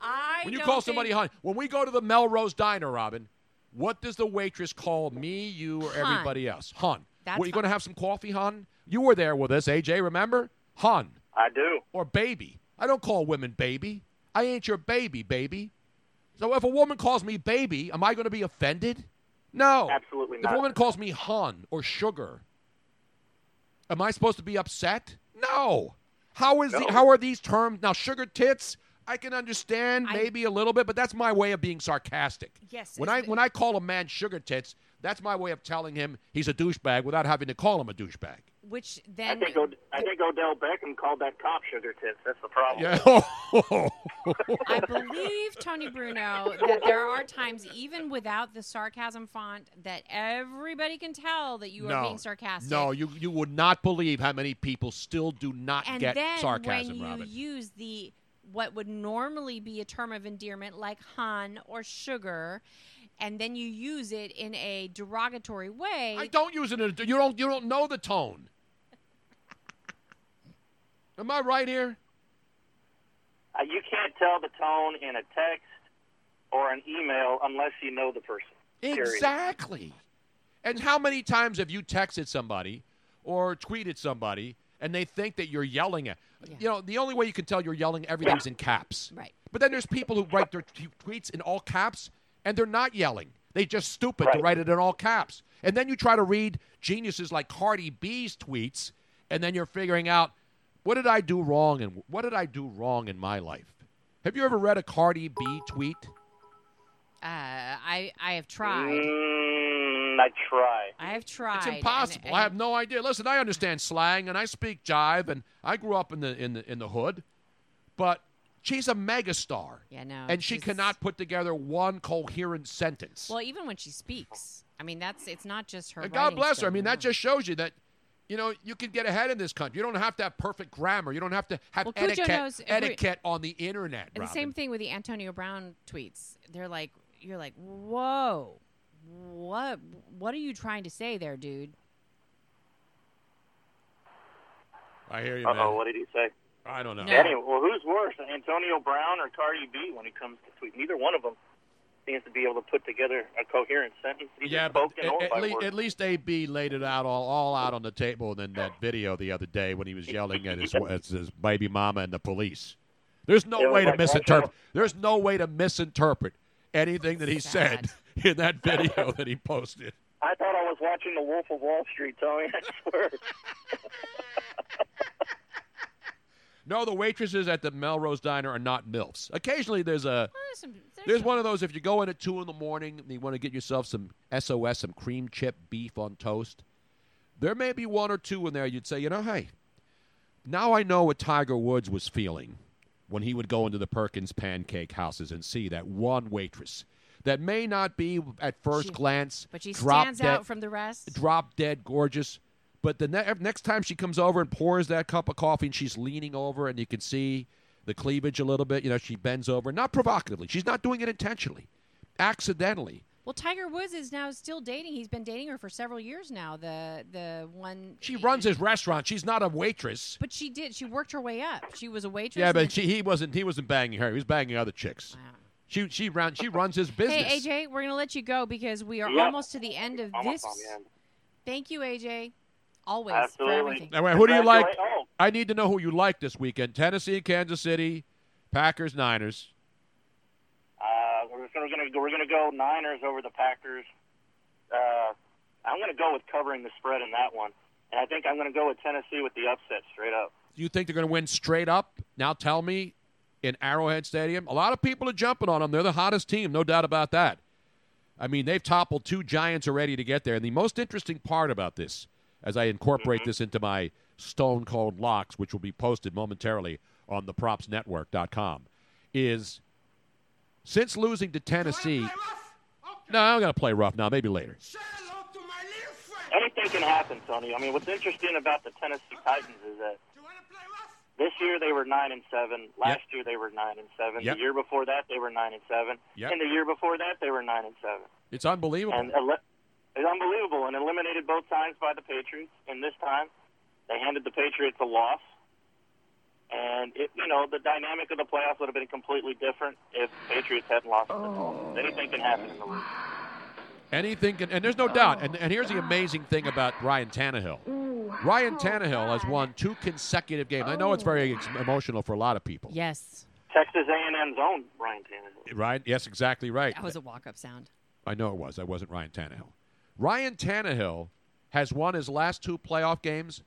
I When you don't call somebody think- honey, when we go to the Melrose Diner, Robin, what does the waitress call me, you, or Hun. everybody else? Hun. That's what, you going to have some coffee, hun? You were there with us, AJ. Remember, hun I do. or baby. I don't call women baby. I ain't your baby, baby. So if a woman calls me baby, am I going to be offended? No. Absolutely not. If a woman calls me hun or sugar, am I supposed to be upset? No. How is the, how are these terms now? Sugar tits, I can understand maybe a little bit, but that's my way of being sarcastic. Yes, When I the- when I call a man sugar tits, that's my way of telling him he's a douchebag without having to call him a douchebag. Which I then think Od- I think Odell Beckham called that cop sugar tits. That's the problem. Yeah. I believe Tony Bruno that there are times, even without the sarcasm font, that everybody can tell that you are being sarcastic. No, you you would not believe how many people still do not and get then sarcasm, when you Robin. use the what would normally be a term of endearment like Han or sugar and then you use it in a derogatory way I don't use it. In a, you don't you don't know the tone. Am I right here? Uh, you can't tell the tone in a text or an email unless you know the person. period. Exactly. And how many times have you texted somebody or tweeted somebody and they think that you're yelling at? You know, the only way you can tell you're yelling, everything's in caps. Right. But then there's people who write their t- tweets in all caps and they're not yelling. They just stupid to write it in all caps. And then you try to read geniuses like Cardi B's tweets and then you're figuring out what did I do wrong and what did I do wrong in my life? Have you ever read a Cardi B tweet? uh, I, I have tried I try. I have tried It's impossible. and- I have no idea. Listen, I understand slang and I speak jive and I grew up in the in the in the hood, but she's a megastar. Yeah, no, And she cannot put together one coherent sentence. well even when she speaks i mean that's it's not just her and God bless her. I skill, mean, that just shows you that You know, you can get ahead in this country. You don't have to have perfect grammar. You don't have to have Well, etiquette, knows etiquette on the internet. And the same thing with the Antonio Brown tweets. They're like, you're like, whoa, what, what are you trying to say there, dude? I hear you, Uh oh, what did he say? I don't know. Anyway, well, who's worse, Antonio Brown or Cardi B when it comes to tweet? Neither one of them seems to be able to put together a coherent sentence, either Yeah, but at, at, by lea- word. at least AB laid it out all, all out on the table in that video the other day when he was yelling at his, at his baby mama and the police. There's no It way to like misinterpret. There's no way to misinterpret anything that he said in that video that he posted. I thought I was watching The Wolf of Wall Street, Tony. I swear. No, the waitresses at the Melrose Diner are not milfs. Occasionally, there's a there's one of those. If you go in at two in the morning and you want to get yourself some SOS, some cream chip beef on toast, there may be one or two in there. You'd say, you know, hey, now I know what Tiger Woods was feeling when he would go into the Perkins pancake houses and see that one waitress that may not be at first She- glance, But she stands dead, out from the rest. drop dead gorgeous. But the ne- next time she comes over and pours that cup of coffee and she's leaning over and you can see the cleavage a little bit, you know, she bends over, not provocatively. She's not doing it intentionally, accidentally. Well, Tiger Woods is now still dating. He's been dating her for several years now. The the one, She runs his restaurant. She's not a waitress. but she did. She worked her way up. She was a waitress. Yeah, but she, he wasn't. He wasn't banging her. He was banging other chicks. She she ran. She runs his business. Hey AJ, we're gonna let you go because we are Yeah. almost to the end of Almost this. on the end. Thank you, AJ. Always Absolutely. for everything. Now, wait, who do you like? Oh. I need to know who you like this weekend. Tennessee, Kansas City, Packers, Niners. Uh, we're gonna, we're gonna we're gonna go Niners over the Packers. Uh, I'm gonna go with covering the spread in that one, and I think I'm gonna go with Tennessee with the upset straight up. Do you think they're going to win straight up? Now tell me in Arrowhead Stadium. A lot of people are jumping on them. They're the hottest team, no doubt about that. I mean, they've toppled two giants already to get there. And the most interesting part about this, as I incorporate mm-hmm. this into my Stone Cold Locks, which will be posted momentarily on the thepropsnetwork.com, is since losing to Tennessee. No, I'm going to play rough now. Maybe later. Anything can happen, Tony. I mean, what's interesting about the Tennessee Titans is that this year they were nine and seven. Last year they were nine and seven. Yep. The year before that they were nine and seven. Yep. And the year before that they were nine and seven. It's unbelievable. And ele- it's unbelievable, and eliminated both times by the Patriots. And this time, they handed the Patriots a loss. And it, you know, the dynamic of the playoffs would have been completely different if the Patriots hadn't lost. Oh. Anything can happen in the league. Anything can, and there's no doubt. And, and here's the oh. amazing thing about Ryan Tannehill. Ryan oh, Tannehill has won two consecutive games. I know it's very oh. ex- emotional for a lot of people. Yes, Texas A&M's own Ryan Tannehill. Right? Yes, exactly right. that was a walk-up sound. I know it was. I wasn't Ryan Tannehill. Ryan Tannehill has won his last two playoff games,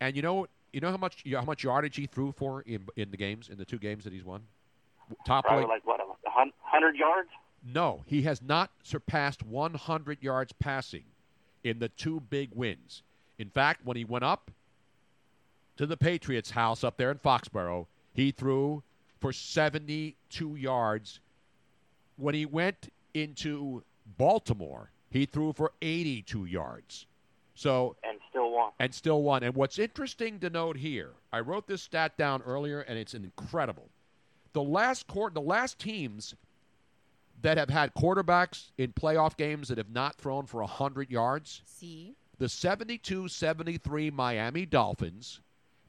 and you know you know how much how much yardage he threw for in in the games in the two games that he's won. Top Probably like what, a hundred yards? No, he has not surpassed 100 yards passing in the two big wins. In fact, when he went up to the Patriots' house up there in Foxborough, he threw for 72 yards. When he went into Baltimore, he threw for 82 yards. So and still won. and still won. And what's interesting to note here, I wrote this stat down earlier, and it's incredible. The last court, the last teams that have had quarterbacks in playoff games that have not thrown for 100 yards, See, the 72-73 Miami Dolphins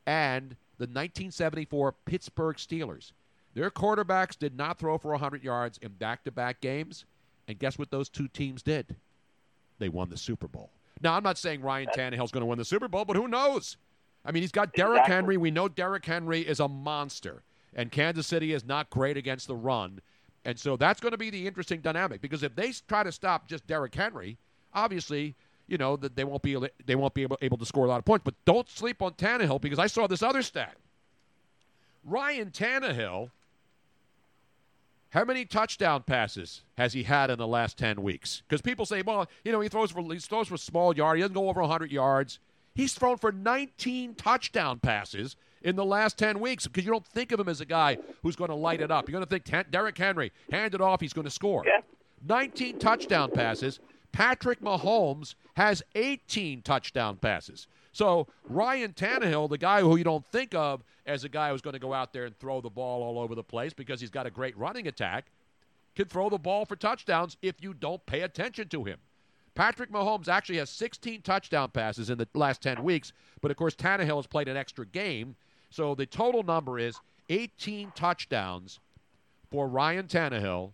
and the 1974 Pittsburgh Steelers. Their quarterbacks did not throw for 100 yards in back-to-back games, and guess what those two teams did? They won the Super Bowl. Now, I'm not saying Ryan Tannehill's going to win the Super Bowl, but who knows? I mean, he's got Derrick Exactly. Henry. We know Derrick Henry is a monster, and Kansas City is not great against the run. And so that's going to be the interesting dynamic because if they try to stop just Derrick Henry, obviously, you know that they won't be they won't be able, able to score a lot of points. But don't sleep on Tannehill because I saw this other stat. Ryan Tannehill, how many touchdown passes has he had in the last ten weeks? Because people say, well, you know, he throws for he throws for small yard. He doesn't go over 100 yards. He's thrown for 19 touchdown passes in the last 10 weeks because you don't think of him as a guy who's going to light it up. You're going to think Derrick Henry, hand it off, he's going to score. Yeah. 19 touchdown passes. Patrick Mahomes has 18 touchdown passes. So Ryan Tannehill, the guy who you don't think of as a guy who's going to go out there and throw the ball all over the place because he's got a great running attack, can throw the ball for touchdowns if you don't pay attention to him. Patrick Mahomes actually has 16 touchdown passes in the last 10 weeks, but of course Tannehill has played an extra game, so the total number is 18 touchdowns for Ryan Tannehill,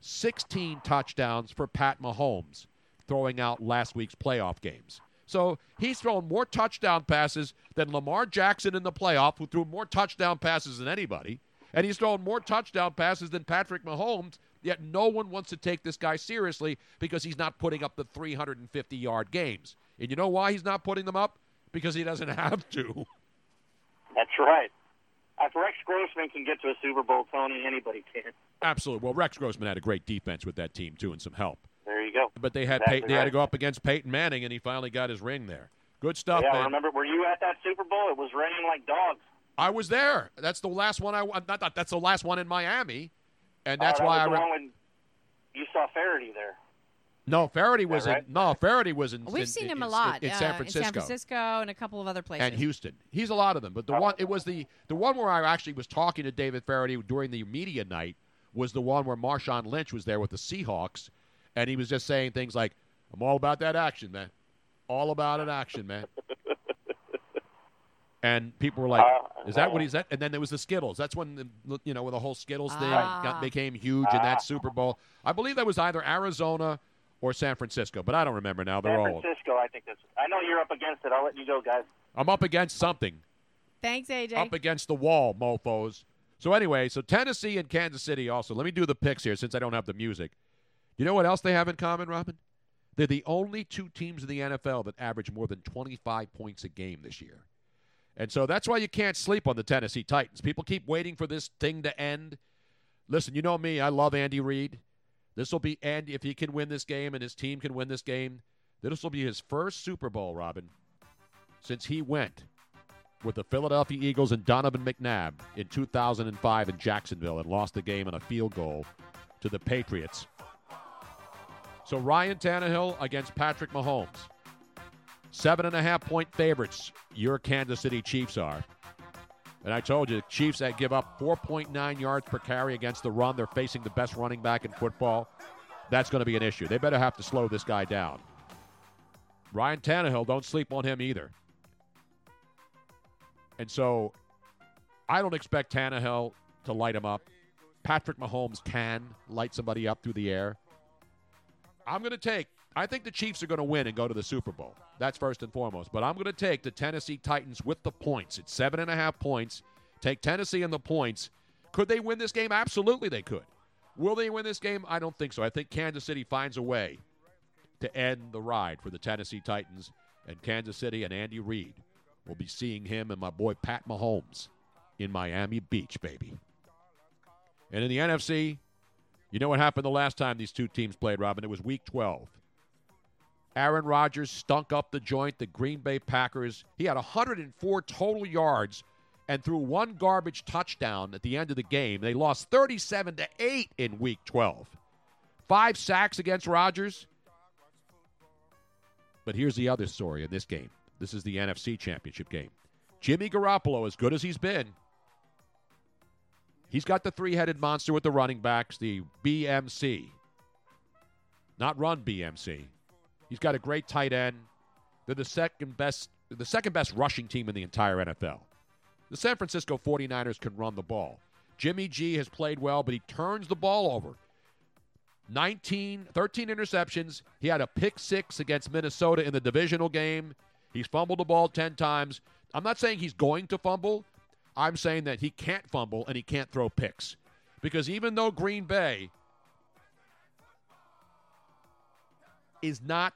16 touchdowns for Pat Mahomes, throwing out last week's playoff games. So he's thrown more touchdown passes than Lamar Jackson in the playoff, who threw more touchdown passes than anybody. And he's thrown more touchdown passes than Patrick Mahomes, yet no one wants to take this guy seriously because he's not putting up the 350 yard games. And you know why he's not putting them up? Because he doesn't have to. That's right. If Rex Grossman can get to a Super Bowl, Tony, anybody can. Absolutely. Well, Rex Grossman had a great defense with that team, too, and some help. There you go. But they had Exactly Pey- they had to go up against Peyton Manning, and he finally got his ring there. Good stuff, yeah, man. remember, were you at that Super Bowl? It was raining like dogs. I was there. That's the last one I not, not that's the last one in Miami, and Uh, that's that why I. Re- you saw Faraday there. No, Faraday was right? in. No, Faraday was in. We've in- seen in- him a lot in, uh, San Francisco. in San Francisco and a couple of other places. and Houston. He's a lot of them, but the one it was the the one where I actually was talking to David Faraday during the media night was the one where Marshawn Lynch was there with the Seahawks, and he was just saying things like, "I'm all about that action, man. All about it, action, man." And people were like, "Is that what he's at?" And then there was the Skittles. That's when the you know when the whole Skittles thing Ah. got, became huge in that Super Bowl. I believe that was either Arizona or San Francisco, but I don't remember now. They're all. San old. Francisco, I think that's. I know you're up against it. I'll let you go, guys. I'm up against something. Thanks, AJ. up against the wall, mofos. So anyway, so Tennessee and Kansas City also. Let me do the picks here since I don't have the music. You know what else they have in common, Robin? They're the only two teams in the NFL that average more than 25 points a game this year. And so that's why you can't sleep on the Tennessee Titans. People keep waiting for this thing to end. Listen, you know me, I love Andy Reid. This will be and if he can win this game and his team can win this game. This will be his first Super Bowl, Robin, since he went with the Philadelphia Eagles and Donovan McNabb in 2005 in Jacksonville and lost the game on a field goal to the Patriots. So Ryan Tannehill against Patrick Mahomes. Seven and a half point favorites, your Kansas City Chiefs are. And I told you, Chiefs that give up 4.9 yards per carry against the run. They're facing the best running back in football. That's going to be an issue. They better have to slow this guy down. Ryan Tannehill, don't sleep on him either. And so I don't expect Tannehill to light him up. Patrick Mahomes can light somebody up through the air. I'm going to take, I think the Chiefs are going to win and go to the Super Bowl. That's first and foremost. But I'm going to take the Tennessee Titans with the points. It's seven and a half points. Take Tennessee and the points. Could they win this game? Absolutely, they could. Will they win this game? I don't think so. I think Kansas City finds a way to end the ride for the Tennessee Titans and Kansas City and Andy Reid. We'll be seeing him and my boy Pat Mahomes in Miami Beach, baby. And in the NFC, you know what happened the last time these two teams played, Robin? It was week 12. Aaron Rodgers stunk up the joint. The Green Bay Packers, he had 104 total yards and threw one garbage touchdown at the end of the game. They lost 37 to 8 in week 12. Five sacks against Rodgers. But here's the other story in this game. This is the NFC Championship game. Jimmy Garoppolo, as good as he's been, he's got the three headed monster with the running backs, the BMC. Not run BMC. He's got a great tight end. They're the second best the second best rushing team in the entire NFL. The San Francisco 49ers can run the ball. Jimmy G has played well, but he turns the ball over. 19, 13 interceptions. He had a pick six against Minnesota in the divisional game. He's fumbled the ball 10 times. I'm not saying he's going to fumble. I'm saying that he can't fumble and he can't throw picks. Because even though Green Bay is not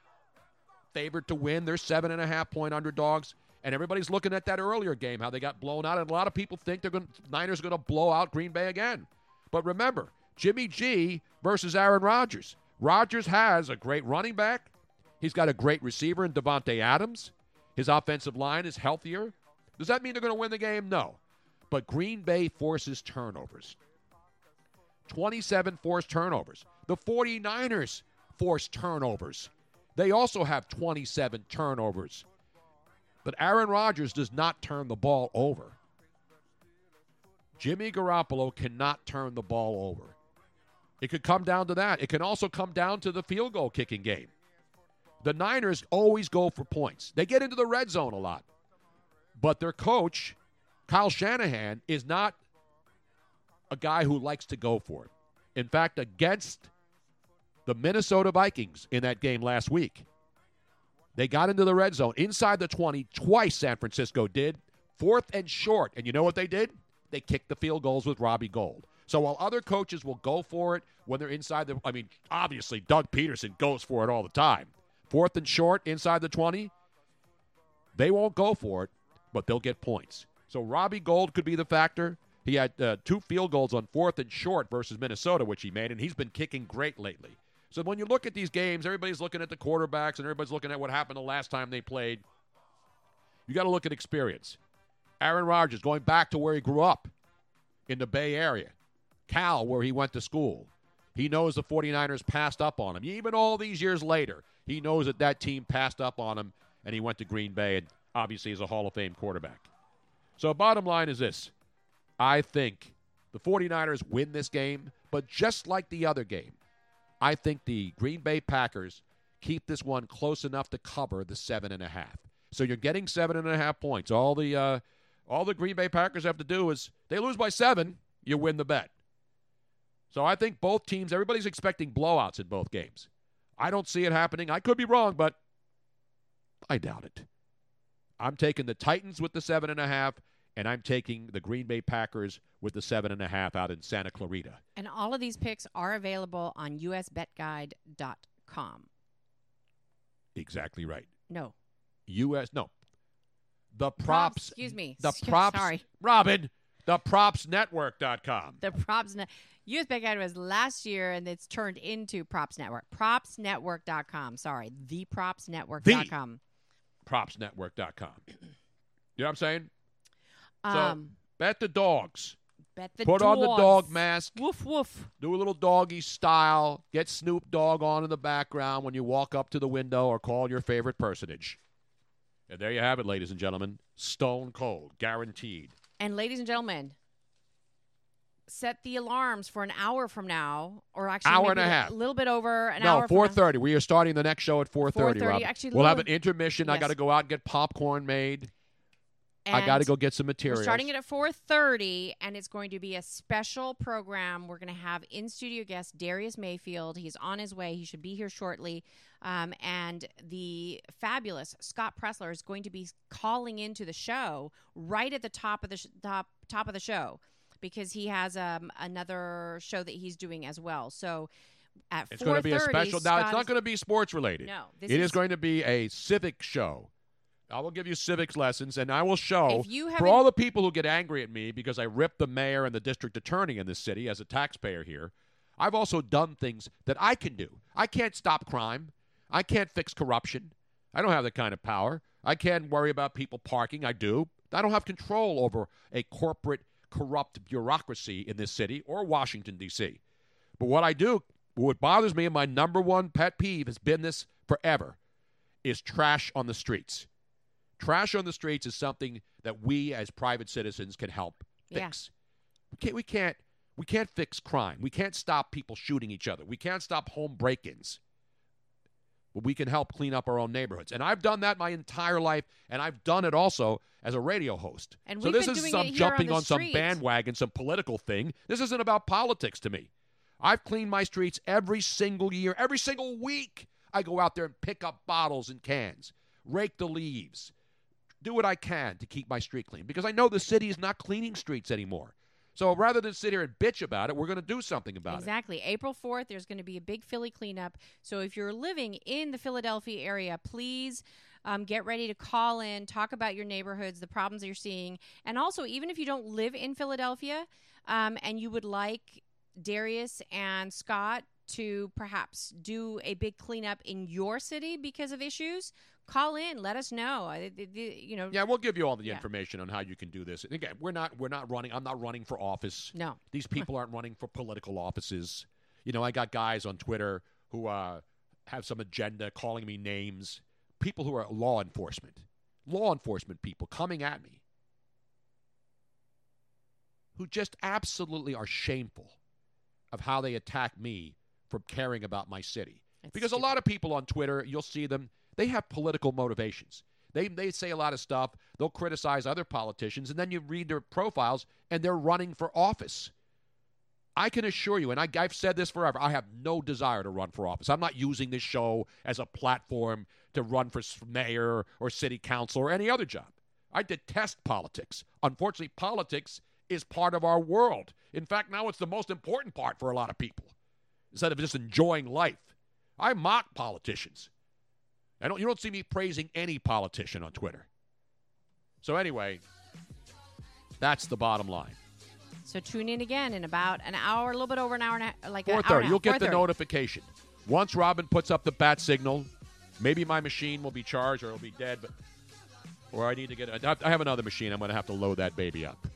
favored to win, they're seven and a half point underdogs. And everybody's looking at that earlier game, how they got blown out. And a lot of people think they're going Niners are going to blow out Green Bay again. But remember, Jimmy G versus Aaron Rodgers. Rodgers has a great running back. He's got a great receiver in Davante Adams. His offensive line is healthier. Does that mean they're going to win the game? No. But Green Bay forces turnovers. 27 forced turnovers. The 49ers forced turnovers. They also have 27 turnovers. But Aaron Rodgers does not turn the ball over. Jimmy Garoppolo cannot turn the ball over. It could come down to that. It can also come down to the field goal kicking game. The Niners always go for points. They get into the red zone a lot. But their coach, Kyle Shanahan, is not a guy who likes to go for it. In fact, against the Minnesota Vikings in that game last week, they got into the red zone inside the 20 twice, San Francisco did. Fourth and short. And you know what they did? They kicked the field goals with Robbie Gould. So while other coaches will go for it when they're inside the, I mean, obviously Doug Pederson goes for it all the time. Fourth and short inside the 20, they won't go for it, but they'll get points. So Robbie Gould could be the factor. He had uh, two field goals on fourth and short versus Minnesota, which he made, and he's been kicking great lately. So when you look at these games, everybody's looking at the quarterbacks and everybody's looking at what happened the last time they played. You got to look at experience. Aaron Rodgers going back to where he grew up in the Bay Area. Cal, where he went to school. He knows the 49ers passed up on him. Even all these years later, he knows that that team passed up on him, and he went to Green Bay and obviously is a Hall of Fame quarterback. So, bottom line is this I think the 49ers win this game, but just like the other game, I think the Green Bay Packers keep this one close enough to cover the seven and a half. So you're getting seven and a half points. All the uh, all the Green Bay Packers have to do is they lose by seven, you win the bet. So I think both teams, everybody's expecting blowouts in both games. I don't see it happening. I could be wrong, but I doubt it. I'm taking the Titans with the seven and a half, and I'm taking the Green Bay Packers with the seven and a half out in Santa Clarita. And all of these picks are available on usbetguide.com. Exactly right. No. U.S. No. The props. Props, excuse me. The Excuse- props. sorry. Robin. The propsnetwork.com. The props net US Bet Guide was last year and it's turned into Props Network. Propsnetwork.com. Sorry. The propsnetwork.com. Propsnetwork.com. You know what I'm saying? Um, so bet the dogs. bet the Put on the dog mask. Woof woof. Do a little doggy style. Get Snoop Dogg on in the background when you walk up to the window or call your favorite personage. And there you have it, ladies and gentlemen. Stone cold, guaranteed. And ladies and gentlemen, set the alarms for an hour from now, or actually Hour and a half. a little bit over an no, hour. from four now. thirty. We are starting the next show at four thirty. 4:30, actually, we'll have an intermission. I got to go out and get popcorn made. I got to go get some materials. We're starting it at 4:30 and it's going to be a special program. We're going to have in studio guest Darius Mayfield. He's on his way. He should be here shortly. Um, and the fabulous Scott Presler is going to be calling into the show right at the top of the sh- top top of the show because he has um, another show that he's doing as well. So at It's going to be a 4:30, special. Now, it's not is- going to be sports related. No, this it is is- going to be a civic show. I will give you civics lessons, and I will show for all the people who get angry at me because I ripped the mayor and the district attorney in this city as a taxpayer here. I've also done things that I can do. I can't stop crime. I can't fix corruption. I don't have that kind of power. I can't worry about people parking. I do. I don't have control over a corporate, corrupt bureaucracy in this city or Washington, D.C. But what I do, what bothers me, and my number one pet peeve has been this forever, is trash on the streets. Trash on the streets is something that we as private citizens can help Yeah. fix. We can't, we can't we can't fix crime. We can't stop people shooting each other. We can't stop home break-ins. But we can help clean up our own neighborhoods. And I've done that my entire life, and I've done it also as a radio host. And so this is some jumping on on some bandwagon, some political thing. This isn't about politics to me. I've cleaned my streets every single year, every single week. I go out there and pick up bottles and cans, rake the leaves, do what I can to keep my street clean because I know the city is not cleaning streets anymore. So rather than sit here and bitch about it, we're going to do something about it. Exactly. April 4th, there's going to be a big Philly cleanup. So if you're living in the Philadelphia area, please um, get ready to call in, talk about your neighborhoods, the problems you're seeing. And also, even if you don't live in Philadelphia um, and you would like Darius and Scott to perhaps do a big cleanup in your city because of issues, call in. Let us know. You know, Yeah, we'll give you all the Yeah. information on how you can do this. And again, we're not we're not running. I'm not running for office. No. these people aren't running for political offices. You know, I got guys on Twitter who uh, have some agenda, calling me names. People who are law enforcement, law enforcement people coming at me, who just absolutely are shameful of how they attack me for caring about my city. because a lot of people on Twitter, you'll see them, they have political motivations. They, they say a lot of stuff. They'll criticize other politicians, and then you read their profiles, and they're running for office. I can assure you, and I, I've said this forever, I have no desire to run for office. I'm not using this show as a platform to run for mayor or city council or any other job. I detest politics. Unfortunately, politics is part of our world. In fact, now it's the most important part for a lot of people instead of just enjoying life. I mock politicians. I don't, you don't see me praising any politician on Twitter. So, anyway, that's the bottom line. So tune in again in about an hour, a little bit over an hour and a, like an hour 4:30. You'll get the notification once Robin puts up the bat signal. Maybe my machine will be charged or it'll be dead, but or I need to get. I have another machine. I'm going to have to load that baby up,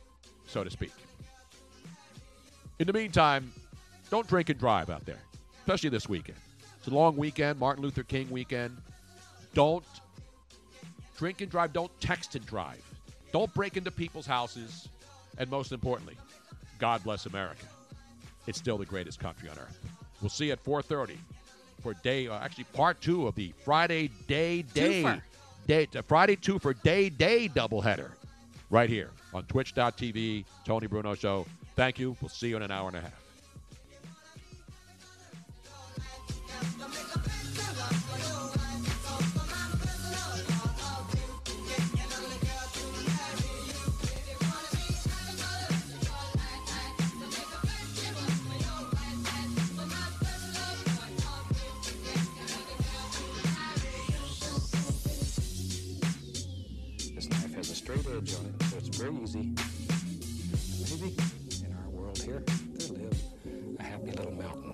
so to speak. In the meantime, don't drink and drive out there, especially this weekend. It's a long weekend, Martin Luther King weekend. Don't drink and drive. Don't text and drive. Don't break into people's houses. And most importantly, God bless America. It's still the greatest country on earth. We'll see you at 4:30 for day, uh, actually part two of the Friday Day Day Twofer. day uh, Friday two for Day Day doubleheader, right here on Twitch.tv. Tony Bruno Show. Thank you. We'll see you in an hour and a half. On it, so it's very easy. Maybe in our world here, there live a happy little mountain.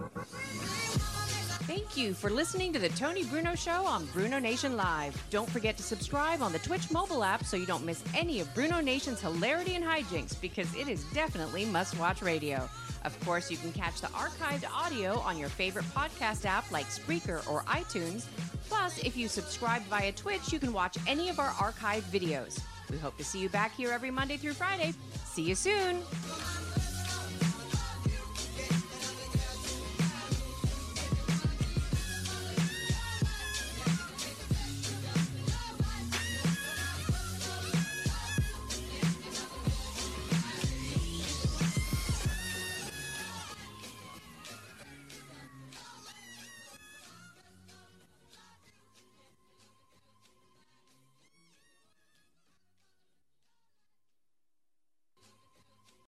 Thank you for listening to the Tony Bruno Show on Bruno Nation Live. Don't forget to subscribe on the Twitch mobile app so you don't miss any of Bruno Nation's hilarity and hijinks because it is definitely must watch radio. Of course, you can catch the archived audio on your favorite podcast app like Spreaker or iTunes. Plus, if you subscribe via Twitch, you can watch any of our archived videos. We hope to see you back here every Monday through Friday. See you soon.